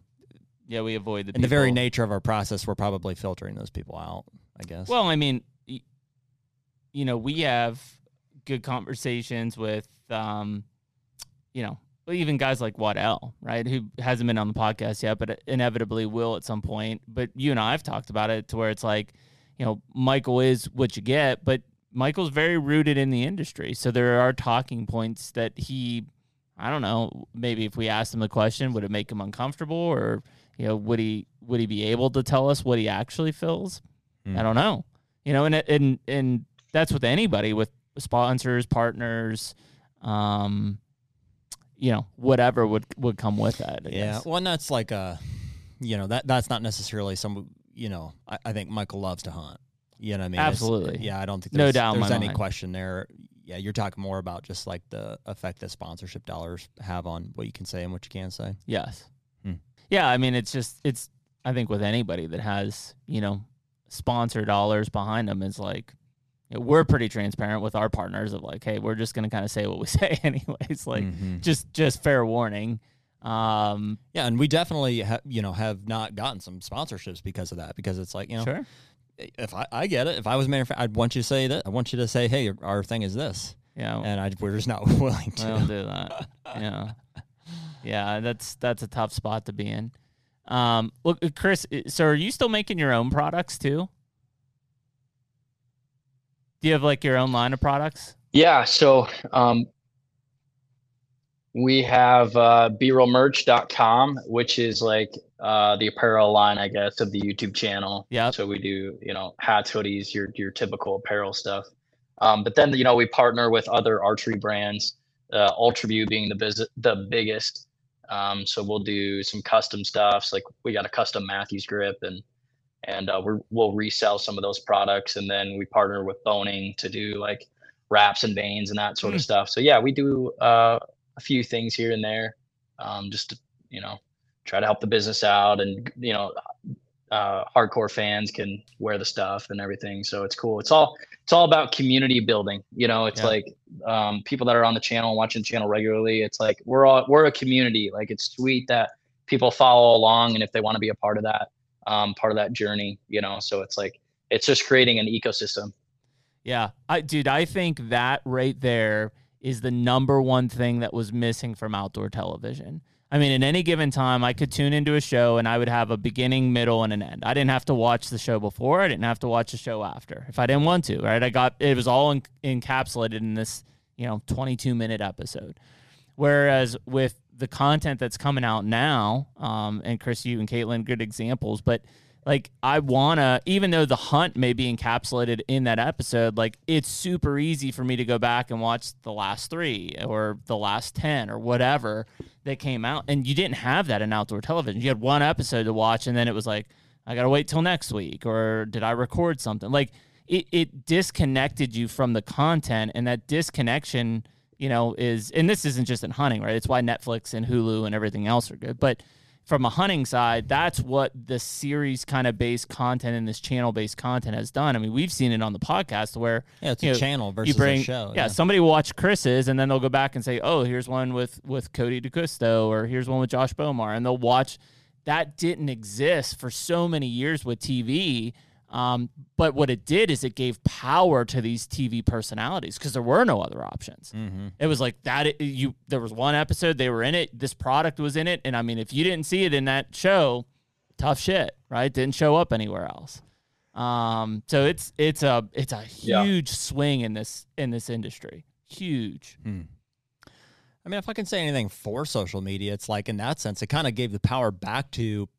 yeah we avoid the in people. the very nature of our process we're probably filtering those people out i guess well i mean you know we have good conversations with, um, you know, even guys like Waddell, right, who hasn't been on the podcast yet, but inevitably will at some point. But you and I have talked about it to where it's like, you know, Michael is what you get, but Michael's very rooted in the industry. So there are talking points that he, I don't know, maybe if we asked him the question, would it make him uncomfortable or, you know, would he would he be able to tell us what he actually feels? Mm. I don't know. You know, and and and that's with anybody with sponsors, partners, um, you know, whatever would would come with that. I yeah, guess. well, and that's like a, you know, that that's not necessarily some. You know, I, I think Michael loves to hunt. You know what I mean? Absolutely. It's, yeah, I don't think there's, no doubt there's any mind. question there. Yeah, you're talking more about just like the effect that sponsorship dollars have on what you can say and what you can't say. Yes. Hmm. Yeah, I mean, it's just it's. I think with anybody that has you know sponsor dollars behind them is like we're pretty transparent with our partners of like, hey, we're just gonna kind of say what we say anyways. Like, mm-hmm. just just fair warning. Um, yeah, and we definitely have you know have not gotten some sponsorships because of that because it's like you know. Sure. If I, I get it, if I was mayor, I'd want you to say that. I want you to say, "Hey, our thing is this." Yeah, and I, we're just not willing to. I don't do that. yeah, yeah, that's that's a tough spot to be in. Um, look, Chris. So, are you still making your own products too? Do you have like your own line of products? Yeah. So um, we have uh, beerealmerch.com, which is like uh, the apparel line, I guess, of the YouTube channel. Yeah. So we do, you know, hats, hoodies, your your typical apparel stuff. Um, but then, you know, we partner with other archery brands, uh, UltraView being the biz- the biggest. Um, so we'll do some custom stuffs. Like we got a custom Mathews grip and and uh, we will resell some of those products and then we partner with Bohning to do like wraps and vanes and that sort mm. of hmm. stuff so yeah we do uh, a few things here and there um, just to you know try to help the business out and you know uh, hardcore fans can wear the stuff and everything so it's cool it's all it's all about community building. You know, it's Yeah. like um, people that are on the channel, watching the channel regularly. It's like we're all we're a community. Like it's sweet that people follow along, and if they want to be a part of that, um, part of that journey, you know. So it's like it's just creating an ecosystem. Yeah. I dude, I think that right there is the number one thing that was missing from outdoor television. I mean, at any given time, I could tune into a show and I would have a beginning, middle, and an end. I didn't have to watch the show before. I didn't have to watch the show after if I didn't want to, right? I got it was all en- encapsulated in this, you know, 22 minute episode. Whereas with the content that's coming out now, um, and Chris, you and Caitlin, good examples, but like I wanna, even though the hunt may be encapsulated in that episode, like it's super easy for me to go back and watch the last three or the last 10 or whatever that came out. And you didn't have that in outdoor television. You had one episode to watch and then it was like, I gotta wait till next week, or did I record something? Like it, it disconnected you from the content, and that disconnection, you know, is and this isn't just in hunting, right? It's why Netflix and Hulu and everything else are good. But from a hunting side, that's what the series kind of based content and this channel based content has done. I mean, we've seen it on the podcast where Yeah, it's you a know, channel versus bring, a show. Yeah, somebody will watch Chris's and then they'll go back and say, "Oh, here's one with with Cody DeCusto or here's one with Josh Bomar," and they'll watch. That didn't exist for so many years with TV. Um, but what it did is it gave power to these TV personalities because there were no other options. Mm-hmm. It was like that. You there was one episode they were in it. This product was in it, and I mean, if you didn't see it in that show, tough shit, right? Didn't show up anywhere else. Um, so it's it's a it's a Yeah. huge swing in this in this industry. Huge. I mean, if I can say anything for social media, it's like in that sense, it kind of gave the power back to,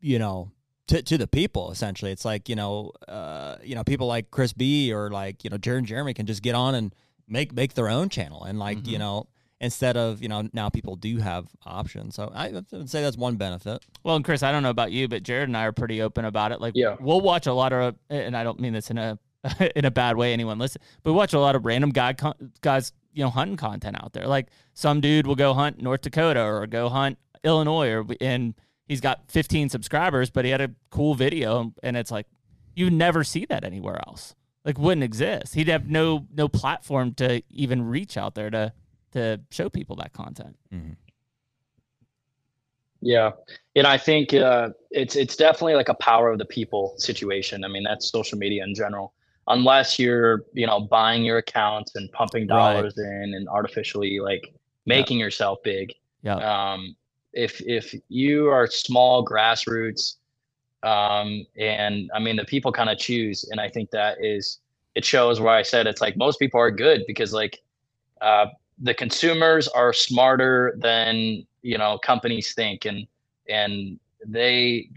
you know, to, to the people essentially. It's like you know, uh, you know, people like Chris Bee or like you know Jared and Jeremy can just get on and make make their own channel and like you Mhm. know instead of you know now people do have options. So I would say that's one benefit. Well, and Chris, I don't know about you, but Jared and I are pretty open about it. Like, Yeah. we'll watch a lot of, and I don't mean this in a in a bad way. Anyone listen, but we watch a lot of random guy con- guys, you know, hunting content out there. Like some dude will go hunt North Dakota or go hunt Illinois, or and he's got 15 subscribers, but he had a cool video, and it's like you never see that anywhere else. Like, wouldn't exist. He'd have no no platform to even reach out there to to show people that content. Yeah, and I think uh, it's it's definitely like a power of the people situation. I mean, that's social media in general. Unless you're, you know, buying your accounts and pumping Right. dollars in and artificially like making yourself big. Yeah. Um, if if you are small grassroots, um, and I mean the people kind of choose, and I think that is it shows where I said it's like most people are good because like uh, the consumers are smarter than you know companies think and and they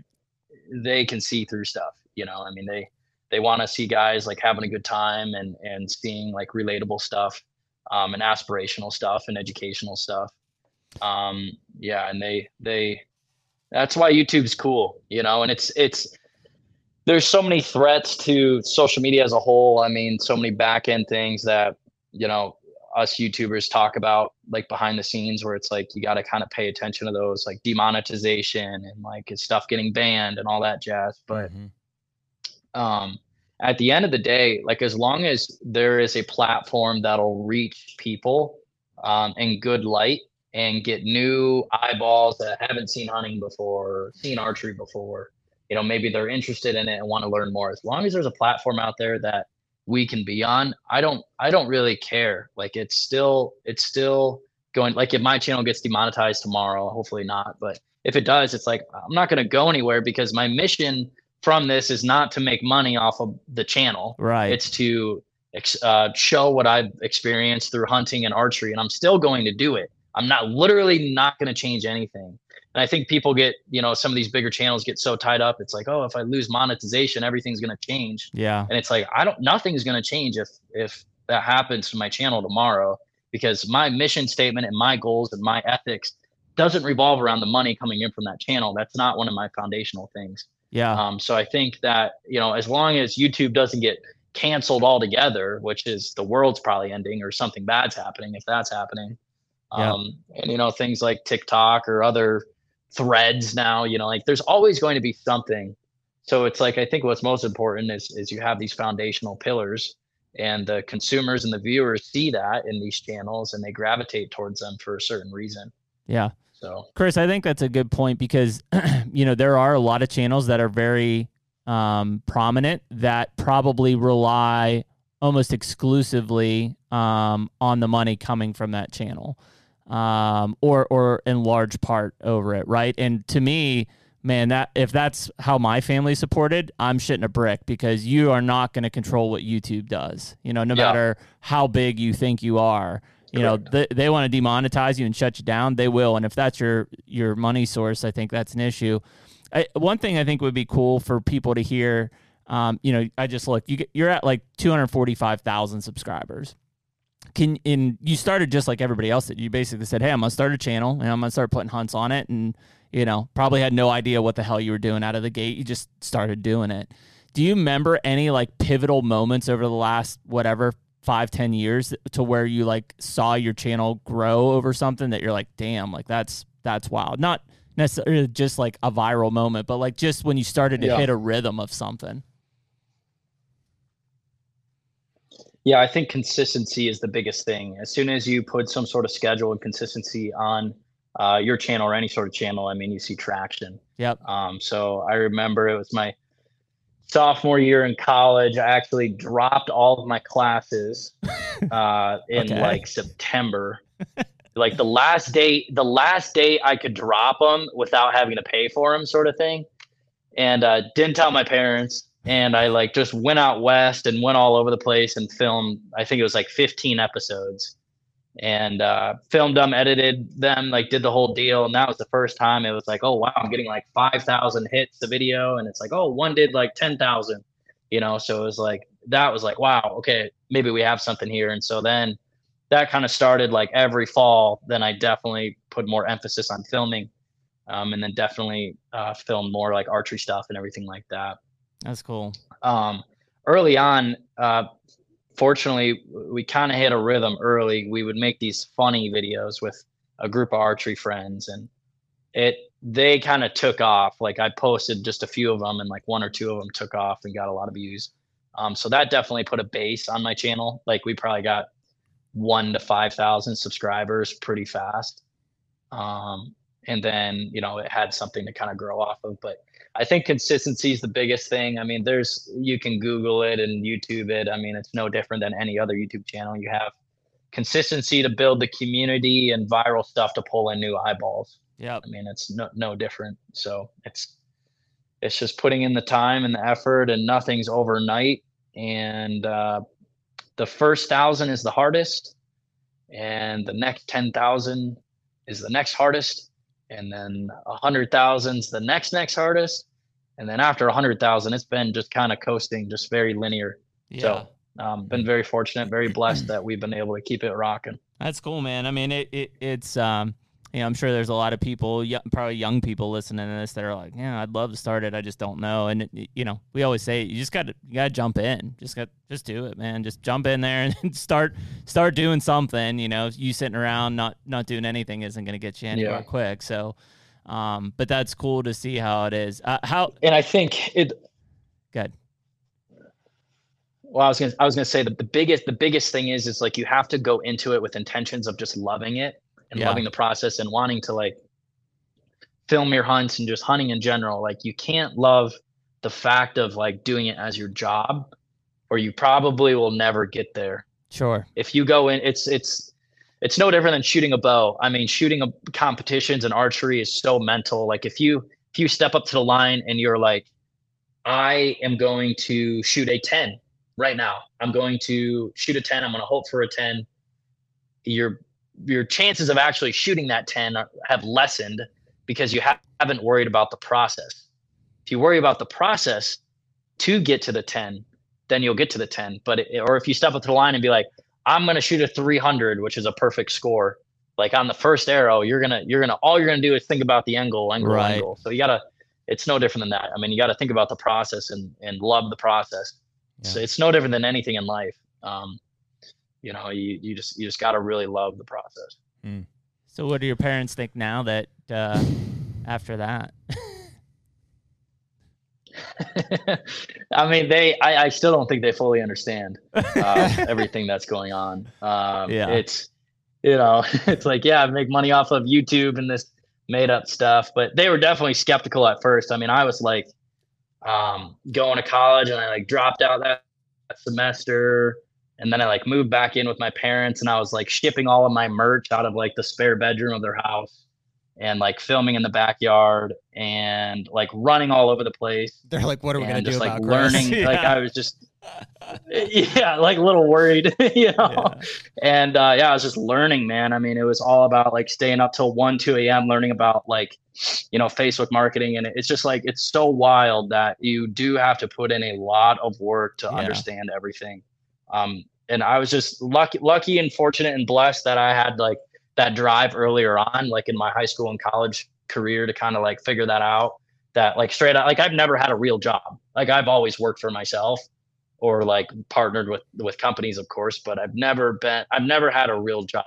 they can see through stuff you know i mean they they want to see guys like having a good time and and seeing like relatable stuff um and aspirational stuff and educational stuff um yeah and they they that's why youtube's cool you know and it's it's there's so many threats to social media as a whole i mean so many back end things that you know us YouTubers talk about like behind the scenes where it's like you got to kind of pay attention to those like demonetization and like is stuff getting banned and all that jazz. But Mhm. um, at the end of the day, like as long as there is a platform that'll reach people um, in good light and get new eyeballs that haven't seen hunting before, or seen archery before, you know, maybe they're interested in it and want to learn more. As long as there's a platform out there that we can be on, I don't, I don't really care. Like it's still, it's still going. Like if my channel gets demonetized tomorrow, hopefully not, but if it does, it's like I'm not going to go anywhere because my mission from this is not to make money off of the channel. Right. It's to ex- uh, show what I've experienced through hunting and archery, and I'm still going to do it. I'm not literally not going to change anything. And I think people get, you know, some of these bigger channels get so tied up. It's like, oh, if I lose monetization, everything's going to change. yeah. And it's like, I don't, nothing's going to change if if that happens to my channel tomorrow, because my mission statement and my goals and my ethics doesn't revolve around the money coming in from that channel. That's not one of my foundational things. Yeah. Um, so I think that you know, as long as YouTube doesn't get canceled altogether, which is the world's probably ending or something bad's happening, if that's happening, Yeah. um, and you know, things like TikTok or other threads now, you know, like there's always going to be something so it's like I think what's most important is is you have these foundational pillars and the consumers and the viewers see that in these channels and they gravitate towards them for a certain reason. Yeah. So Chris, I think that's a good point because you know there are a lot of channels that are very um, prominent that probably rely almost exclusively um, on the money coming from that channel, um, or or in large part over it, right? And to me, man, that if that's how my family supported, I'm shitting a brick because you are not going to control what YouTube does. You know, no Yeah. matter how big you think you are. You know, they, they want to demonetize you and shut you down. They will, and if that's your your money source, I think that's an issue. I, one thing I think would be cool for people to hear. Um, you know, I just looked. You you're at like 245,000 subscribers. Can and you started just like everybody else did. You basically said, "Hey, I'm gonna start a channel and I'm gonna start putting hunts on it." And you know, probably had no idea what the hell you were doing out of the gate. You just started doing it. Do you remember any like pivotal moments over the last whatever five ten years to where you like saw your channel grow over something that you're like, damn, like that's that's wild. Not necessarily just like a viral moment, but like just when you started to Yeah. hit a rhythm of something. Yeah, I think consistency is the biggest thing. As soon as you put some sort of schedule and consistency on uh, your channel or any sort of channel, I mean, you see traction. Yep. Um, so I remember it was my sophomore year in college. I actually dropped all of my classes uh, in Okay. like September. like the last day, the last day I could drop them without having to pay for them, sort of thing. And uh, didn't tell my parents. And I like just went out west and went all over the place and filmed. I think it was like 15 episodes and uh, filmed them, edited them, like did the whole deal. And that was the first time it was like, oh wow, I'm getting like five thousand hits the video, and it's like, oh, one did like ten thousand, you know. So it was like that was like, wow, okay, maybe we have something here. And so then that kind of started like every fall. Then I definitely put more emphasis on filming, um, and then definitely uh, filmed more like archery stuff and everything like that That's cool. um, early on, uh, fortunately, we kind of hit a rhythm early. We would make these funny videos with a group of archery friends, and it they kind of took off. Like I posted just a few of them, and like one or two of them took off and got a lot of views. Um, so that definitely put a base on my channel. Like we probably got one to five thousand subscribers pretty fast. Um, and then you know it had something to kind of grow off of, but I think consistency is the biggest thing. I mean, there's you can Google it and YouTube it. I mean, it's no different than any other YouTube channel. You have consistency to build the community and viral stuff to pull in new eyeballs. Yeah. I mean, it's no no different. So it's it's just putting in the time and the effort, and nothing's overnight. And uh, the first thousand is the hardest, and the next ten thousand is the next hardest, and then a hundred thousand's the next next hardest, and then after a hundred thousand, it's been just kind of coasting, just very linear. Yeah. So um, been very fortunate, very blessed that we've been able to keep it rocking. That's cool, man. I mean, it, it it's um, you know, I'm sure there's a lot of people, probably young people listening to this that are like, yeah, I'd love to start it, I just don't know. And it, you know, we always say you just got to you got to jump in, just got just do it, man. Just jump in there and start start doing something. You know, you sitting around not not doing anything isn't going to get you anywhere Yeah. quick. So, um, but that's cool to see how it is. Uh, how And I think it good? well i was gonna i was gonna say that the biggest the biggest thing is is like you have to go into it with intentions of just loving it and Yeah. loving the process and wanting to like film your hunts and just hunting in general like you can't love the fact of like doing it as your job or you probably will never get there. Sure. if you go in it's it's it's no different than shooting a bow. I mean shooting a competitions and archery is so mental. Like if you if you step up to the line and you're like i am going to shoot a 10 right now. I'm going to shoot a 10 i'm going to hope for a 10 your your chances of actually shooting that 10 are, have lessened because you ha- haven't worried about the process. If you worry about the process to get to the 10 then you'll get to the 10 but it, or if you step up to the line and be like i'm going to shoot a 300 which is a perfect score like on the first arrow you're going to you're going to all you're going to do is think about the angle angle Right. angle. So you got to it's no different than that. I mean you got to think about the process and and love the process. So it's no different than anything in life. Um you know you you just you just got to really love the process So, what do your parents think now that uh, after that? I mean, they. I, I, still don't think they fully understand uh, everything that's going on. Um, yeah, it's you know, it's like yeah, I make money off of YouTube and this made up stuff, but they were definitely skeptical at first. I mean, I was like um, going to college and I like dropped out that semester and then I like moved back in with my parents and I was like shipping all of my merch out of like the spare bedroom of their house and like filming in the backyard and like running all over the place. They're like, what are we gonna do? just, like learning? yeah. Like I was just yeah, like a little worried, you know. Yeah. And uh, yeah, I was just learning, man. I mean, it was all about like staying up till one, two a.m. learning about like you know Facebook marketing, and it's just like it's so wild that you do have to put in a lot of work to yeah. understand everything. Um, and I was just lucky, lucky and fortunate and blessed that I had like that drive earlier on, like in my high school and college career to kind of like figure that out. That like straight out, like I've never had a real job. Like I've always worked for myself or like partnered with with companies, of course, but I've never been, I've never had a real job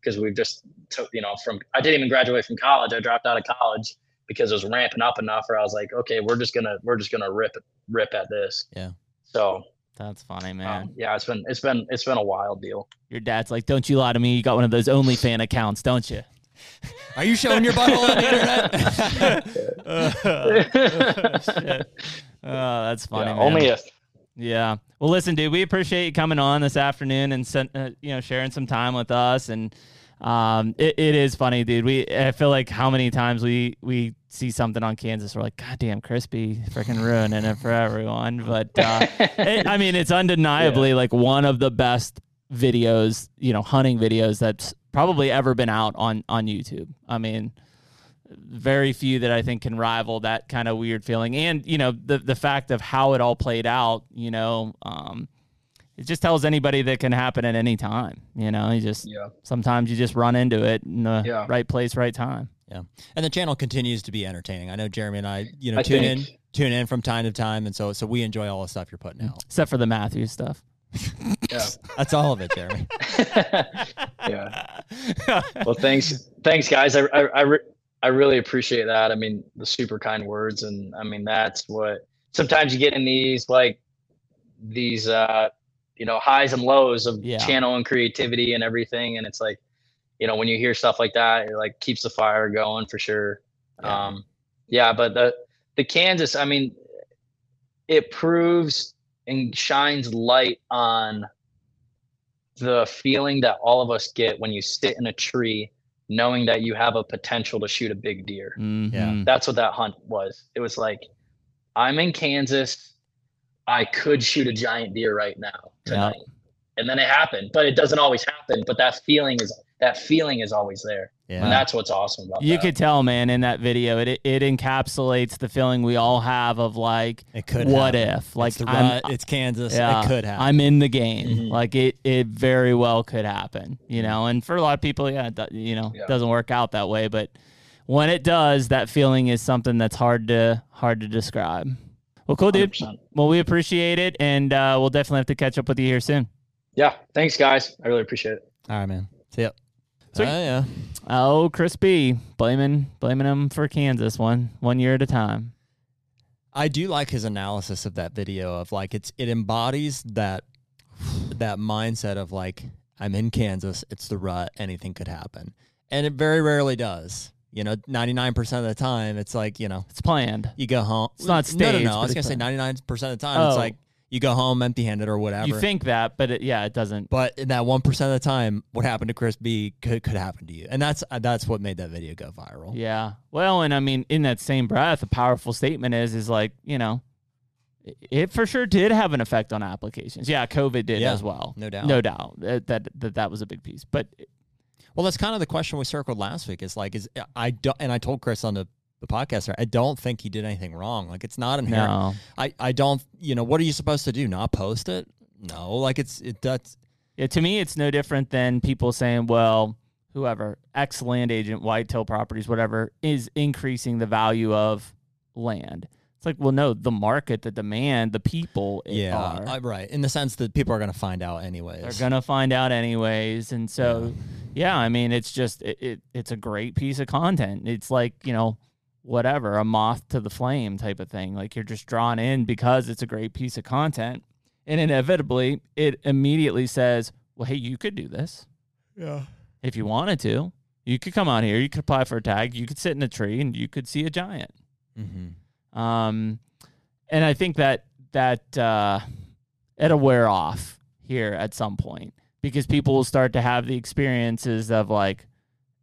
because we've just took, you know, from I didn't even graduate from college. I dropped out of college because it was ramping up enough where I was like, okay, we're just gonna we're just gonna rip rip at this. Yeah. So that's funny, um, man. Um, yeah, it's been it's been it's been a wild deal. Your dad's like, "Don't you lie to me. You got one of those OnlyFan accounts, don't you?" Are you showing your butthole on the internet? oh, that's funny. Yeah, only if. Yeah. Well, listen, dude, we appreciate you coming on this afternoon and uh, you know sharing some time with us and um, it, it is funny, dude. We I feel like how many times we we see something on Kansas, we're like, God damn, crispy, freaking ruining it for everyone. But uh, it, I mean, it's undeniably yeah. like one of the best videos, you know, hunting videos that's probably ever been out on on YouTube. I mean, very few that I think can rival that kind of weird feeling, and you know, the the fact of how it all played out. You know, um, it just tells anybody that can happen at any time. You know, you just yeah. sometimes you just run into it in the yeah. right place, right time. Yeah, and the channel continues to be entertaining. I know Jeremy and I, you know, I tune think. in, tune in from time to time, and so so we enjoy all the stuff you're putting out, except for the Mathews stuff. yeah, that's all of it, Jeremy. yeah. Well, thanks, thanks, guys. I I I, re- I really appreciate that. I mean, the super kind words, and I mean that's what sometimes you get in these like these uh you know highs and lows of yeah. channel and creativity and everything and it's like you know when you hear stuff like that it like keeps the fire going for sure yeah. um yeah but the the kansas i mean it proves and shines light on the feeling that all of us get when you sit in a tree knowing that you have a potential to shoot a big deer mm-hmm. yeah that's what that hunt was it was like i'm in kansas I could shoot a giant deer right now tonight. Yeah. And then it happened, but it doesn't always happen. But that feeling is that feeling is always there. Yeah. And that's what's awesome about you that. could tell, man, in that video, it it encapsulates the feeling we all have of like, it could what happen. if? Like, it's, rut, it's Kansas. Yeah, it could happen. I'm in the game. Mm-hmm. Like, it it very well could happen, you know. And for a lot of people, yeah, you know, yeah. doesn't work out that way. But when it does, that feeling is something that's hard to hard to describe. Well, cool, dude. 100%. Well, we appreciate it, and uh, we'll definitely have to catch up with you here soon. Yeah, thanks, guys. I really appreciate it. All right, man. See ya. Sweet. Uh, yeah. Oh, Chris Bee. Blaming blaming him for Kansas one one year at a time. I do like his analysis of that video of like it's it embodies that that mindset of like I'm in Kansas, it's the rut, anything could happen. And it very rarely does. You know, 99% of the time, it's like, you know, it's planned. You go home. It's not staged. No, no, no. I was going to say 99% of the time, oh. it's like you go home empty handed or whatever. You think that, but it, yeah, it doesn't. But in that 1% of the time, what happened to Chris Bee could, could happen to you. And that's that's what made that video go viral. Yeah. Well, and I mean, in that same breath, a powerful statement is, is like, you know, it for sure did have an effect on applications. Yeah, COVID did yeah, as well. No doubt. No doubt that, that that that was a big piece. But well, that's kind of the question we circled last week. Is like, is I don't, and I told Chris on the the podcast, I don't think he did anything wrong. Like, it's not inherent. No. I I don't, you know, what are you supposed to do? Not post it? No, like it's it that's. Yeah, to me, it's no different than people saying, well, whoever X land agent, Whitetail Properties, whatever, is increasing the value of land. It's like, well, no, the market, the demand, the people. Yeah, are. right. In the sense that people are going to find out anyways. They're going to find out anyways, and so, yeah. yeah, I mean, it's just it, it, it's a great piece of content. It's like you know, whatever, a moth to the flame type of thing. Like you're just drawn in because it's a great piece of content. And inevitably, it immediately says, well, hey, you could do this. Yeah. If you wanted to, you could come out here, you could apply for a tag, you could sit in a tree and you could see a giant. Mm-hmm. Um, and I think that that uh, it'll wear off here at some point because people will start to have the experiences of like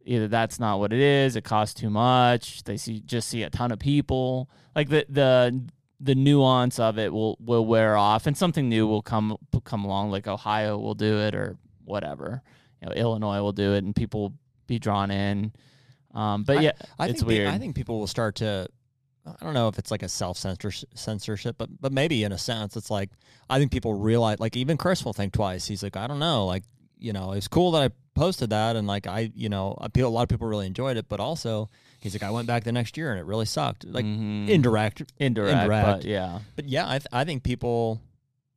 either that's not what it is, it costs too much, they see just see a ton of people. Like the the the nuance of it will will wear off and something new will come come along like Ohio will do it or whatever. You know, Illinois will do it and people will be drawn in. Um, but yeah, I it's think pe- weird. I think people will start to. I don't know if it's like a self censorship, but but maybe in a sense, it's like I think people realize. Like even Chris will think twice. He's like, I don't know, like you know, it's cool that I posted that, and like I, you know, I feel a lot of people really enjoyed it, but also he's like, I went back the next year and it really sucked. Like Mhm. indirect, indirect, indirect. but yeah. but yeah, I th- I think people,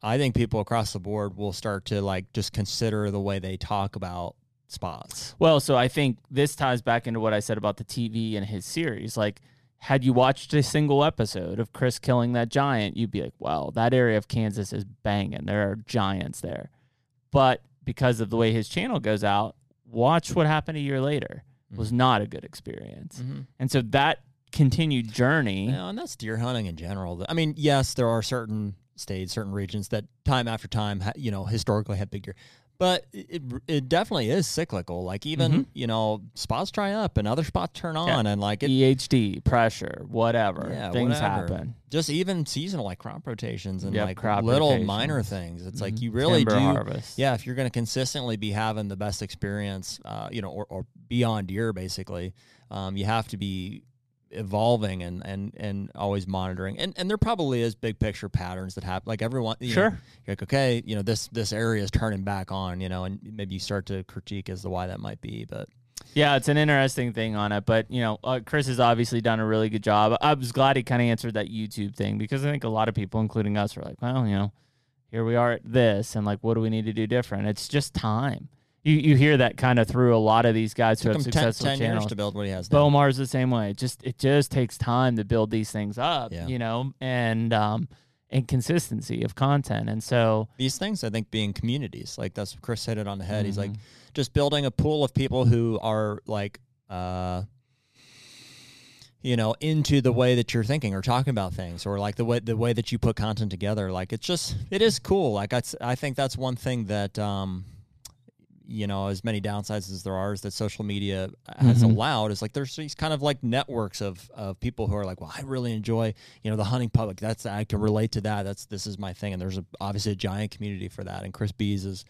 I think people across the board will start to like just consider the way they talk about spots. Well, so I think this ties back into what I said about the TV and his series. Like, had you watched a single episode of Chris killing that giant, you'd be like, wow, that area of Kansas is banging. There are giants there. But because of the way his channel goes out, watch what happened a year later. It was not a good experience. Mm-hmm. And so that continued journey. Yeah, and that's deer hunting in general. I mean, yes, there are certain states, certain regions that time after time, you know, historically have big deer, but it it definitely is cyclical. Like even Mhm. you know, spots dry up and other spots turn on, and like it EHD, pressure, whatever. Yeah, Things whatever. happen. just even seasonal like crop rotations and Yep, like crop little rotations. minor things. It's like Mhm. you really Timber do. harvest. Yeah, if you're going to consistently be having the best experience, uh, you know, or, or beyond year basically, um, you have to be evolving and and and always monitoring. And and there probably is big picture patterns that happen. Like everyone, you know, Sure. you're like okay, you know, this this area is turning back on, you know, and maybe you start to critique as to why that might be. But Yeah, it's an interesting thing on it, but you know, uh, Chris has obviously done a really good job. I was glad he kind of answered that YouTube thing because I think a lot of people, including us, are like, well, you know, here we are at this, and like, what do we need to do different? It's just time. You you hear that kind of through a lot of these guys who have 10, successful 10 years channels. to build what he has now. Bomar's the same way. It just it just takes time to build these things up, Yeah. you know, and um and consistency of content. And so These things, I think, being communities, like that's what Chris hit it on the head. He's like Mhm. just building a pool of people who are like, uh, you know, into the way that you're thinking or talking about things, or like the way the way that you put content together. Like it's just it is cool. Like I, I think that's one thing that um, you know, as many downsides as there are, is that social media has Mhm. allowed. Is like there's these kind of like networks of of people who are like, well, I really enjoy you know the hunting public. That's I can relate to that. That's this is my thing, and there's a, obviously a giant community for that. And Chris Bee's is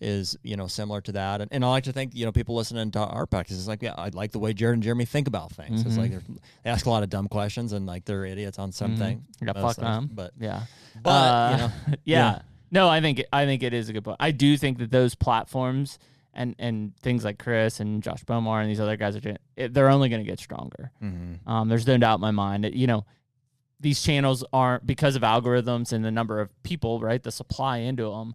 is you know similar to that and, and i like to think you know people listening to our practice is like yeah i like the way jared and jeremy think about things it's Mhm. like they're- they ask a lot of dumb questions and like they're idiots on something Mhm. yeah, fuck them. but yeah. but Uh, you know yeah. Yeah. No, I think I think it is a good point. I do think that those platforms and and things like Chris and Josh Bomar and these other guys are doing, it, they're only going to get stronger. mhm. Um, there's no doubt in my mind that you know these channels aren't because of algorithms and the number of people, right? The supply into them,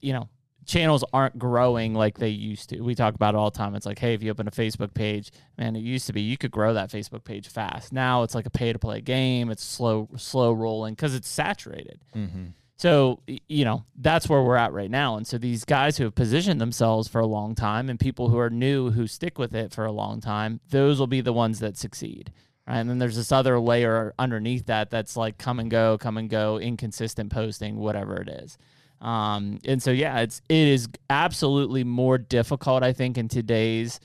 you know. Channels aren't growing like they used to. We talk about it all the time. It's like, hey, if you open a Facebook page, man, it used to be you could grow that Facebook page fast. Now it's like a pay to play game. It's slow, slow rolling because it's saturated. Mhm. So, you know, that's where we're at right now. And so these guys who have positioned themselves for a long time and people who are new who stick with it for a long time, those will be the ones that succeed. Right. And then there's this other layer underneath that that's like come and go, come and go, inconsistent posting, whatever it is. Um, and so yeah, it's it is absolutely more difficult, I think, in today's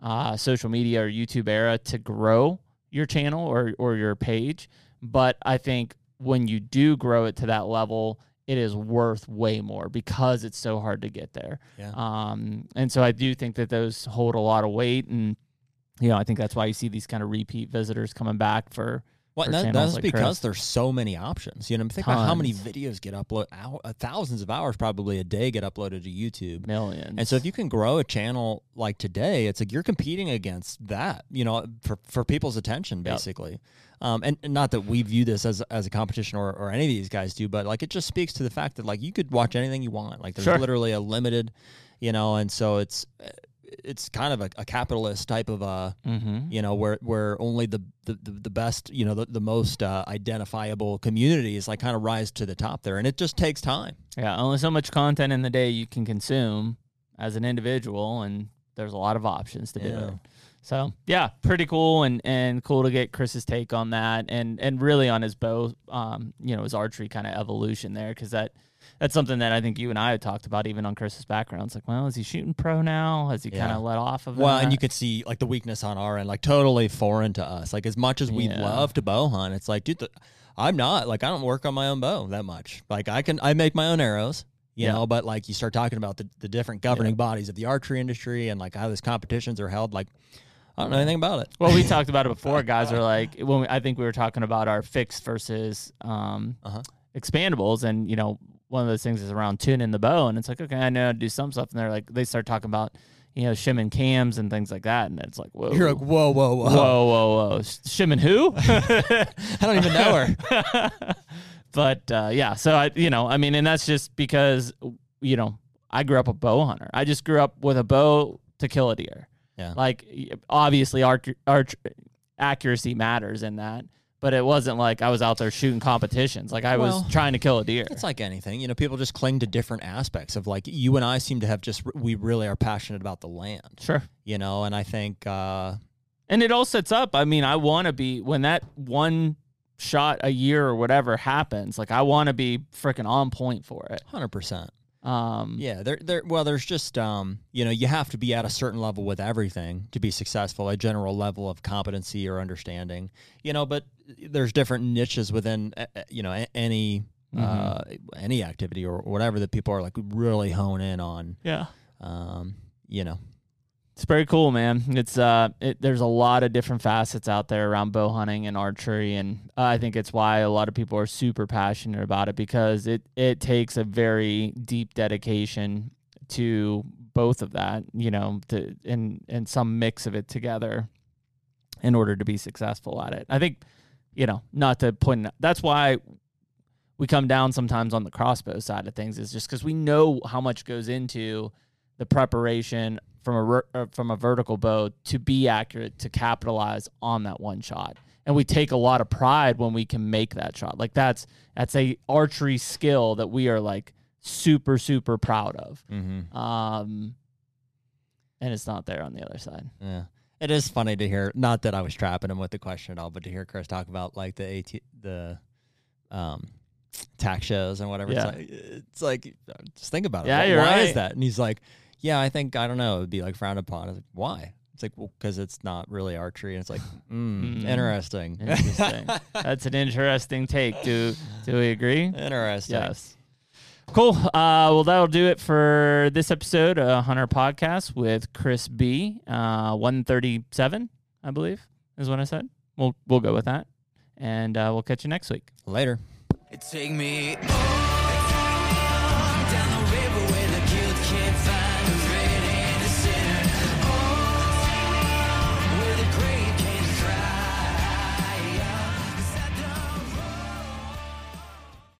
uh, social media or YouTube era to grow your channel or or your page. But I think when you do grow it to that level, it is worth way more because it's so hard to get there. Yeah. Um, and so I do think that those hold a lot of weight, and you know, I think that's why you see these kind of repeat visitors coming back for. Well, for that, that's like because Chris. there's so many options. You know, think about how many videos get uploaded. Uh, thousands of hours probably a day get uploaded to YouTube. Millions. And so if you can grow a channel like today, it's like you're competing against that, you know, for, for people's attention Yep. Um, and, and not that we view this as, as a competition or, or any of these guys do, but like it just speaks to the fact that like you could watch anything you want. Like there's Sure. literally a limited, you know, and so it's it's kind of a, a capitalist type of a Mm-hmm. you know where where only the the, the, best you know the, the most uh, identifiable communities like kind of rise to the top there and it just takes time Yeah, only so much content in the day you can consume as an individual, and there's a lot of options to do Yeah. it. So yeah, pretty cool and and cool to get Chris's take on that, and and really on his bow, um, you know, his archery kind of evolution there, because that that's something that I think you and I had talked about even on Chris's background. It's like, well, is he shooting pro now? Has he kind of let off of it? well that? and you could see like the weakness on our end like totally foreign to us like as much as we Yeah. love to bow hunt it's like dude the, i'm not like i don't work on my own bow that much like i can i make my own arrows you Yeah. know but like you start talking about the, the different governing bodies of the archery industry and like how these competitions are held like i don't know anything about it Well, we talked about it before. Guys are like, when we, I think we were talking about our fixed versus um, Uh-huh. expandables, and you know, one of those things is around tuning the bow, and it's like, okay, I know how to do some stuff, and they're like, they start talking about, you know, shimming cams and things like that, and it's like, whoa, you're like whoa whoa whoa, whoa, whoa, whoa, shimming who? i don't even know her but uh, yeah, so I, you know, I mean, and that's just because you know, I grew up a bow hunter. I just grew up with a bow to kill a deer. Yeah. Like obviously, arch, arch accuracy matters in that, but it wasn't like I was out there shooting competitions. Like I Well, was trying to kill a deer. It's like anything, you know. People just cling to different aspects of like you and I seem to have just we really are passionate about the land, Sure. you know. And I think uh, And it all sets up. I mean, I want to be when that one shot a year or whatever happens. Like I want to be freaking on point for it. hundred percent, Um, yeah. There, there. Well, there's just um, you know, you have to be at a certain level with everything to be successful. A general level of competency or understanding, you know. But there's different niches within, uh, uh, you know, any. Uh, any activity or whatever that people are like really hone in on, yeah. um, you know, It's very cool, man. It's uh, it, there's a lot of different facets out there around bow hunting and archery, and uh, I think it's why a lot of people are super passionate about it because it it takes a very deep dedication to both of that, you know, to and and some mix of it together in order to be successful at it. I think, you know, not to point. That's why we come down sometimes on the crossbow side of things is just because we know how much goes into the preparation from a uh, from a vertical bow to be accurate to capitalize on that one shot and we take a lot of pride when we can make that shot like that's that's a archery skill that we are like super super proud of mm-hmm. um and it's not there on the other side Yeah. It is funny to hear, not that I was trapping him with the question at all, but to hear Chris talk about like the AT, the um, TAC shows and whatever. Yeah. It's, like, it's like, just think about it. Yeah, Why- you're Why is that? And he's like, yeah, I think, I don't know, it would be like frowned upon. I was like, why? It's like, well, because it's not really archery. And it's like, mm, Mm. interesting. interesting that's an interesting take do do we agree interesting. Yes. Cool. Uh, well, that'll do it for this episode of HUNTR Podcast with Chris Bee. Uh, 137, I believe, is what I said. We'll, we'll go with that. And uh, we'll catch you next week. Later. Take me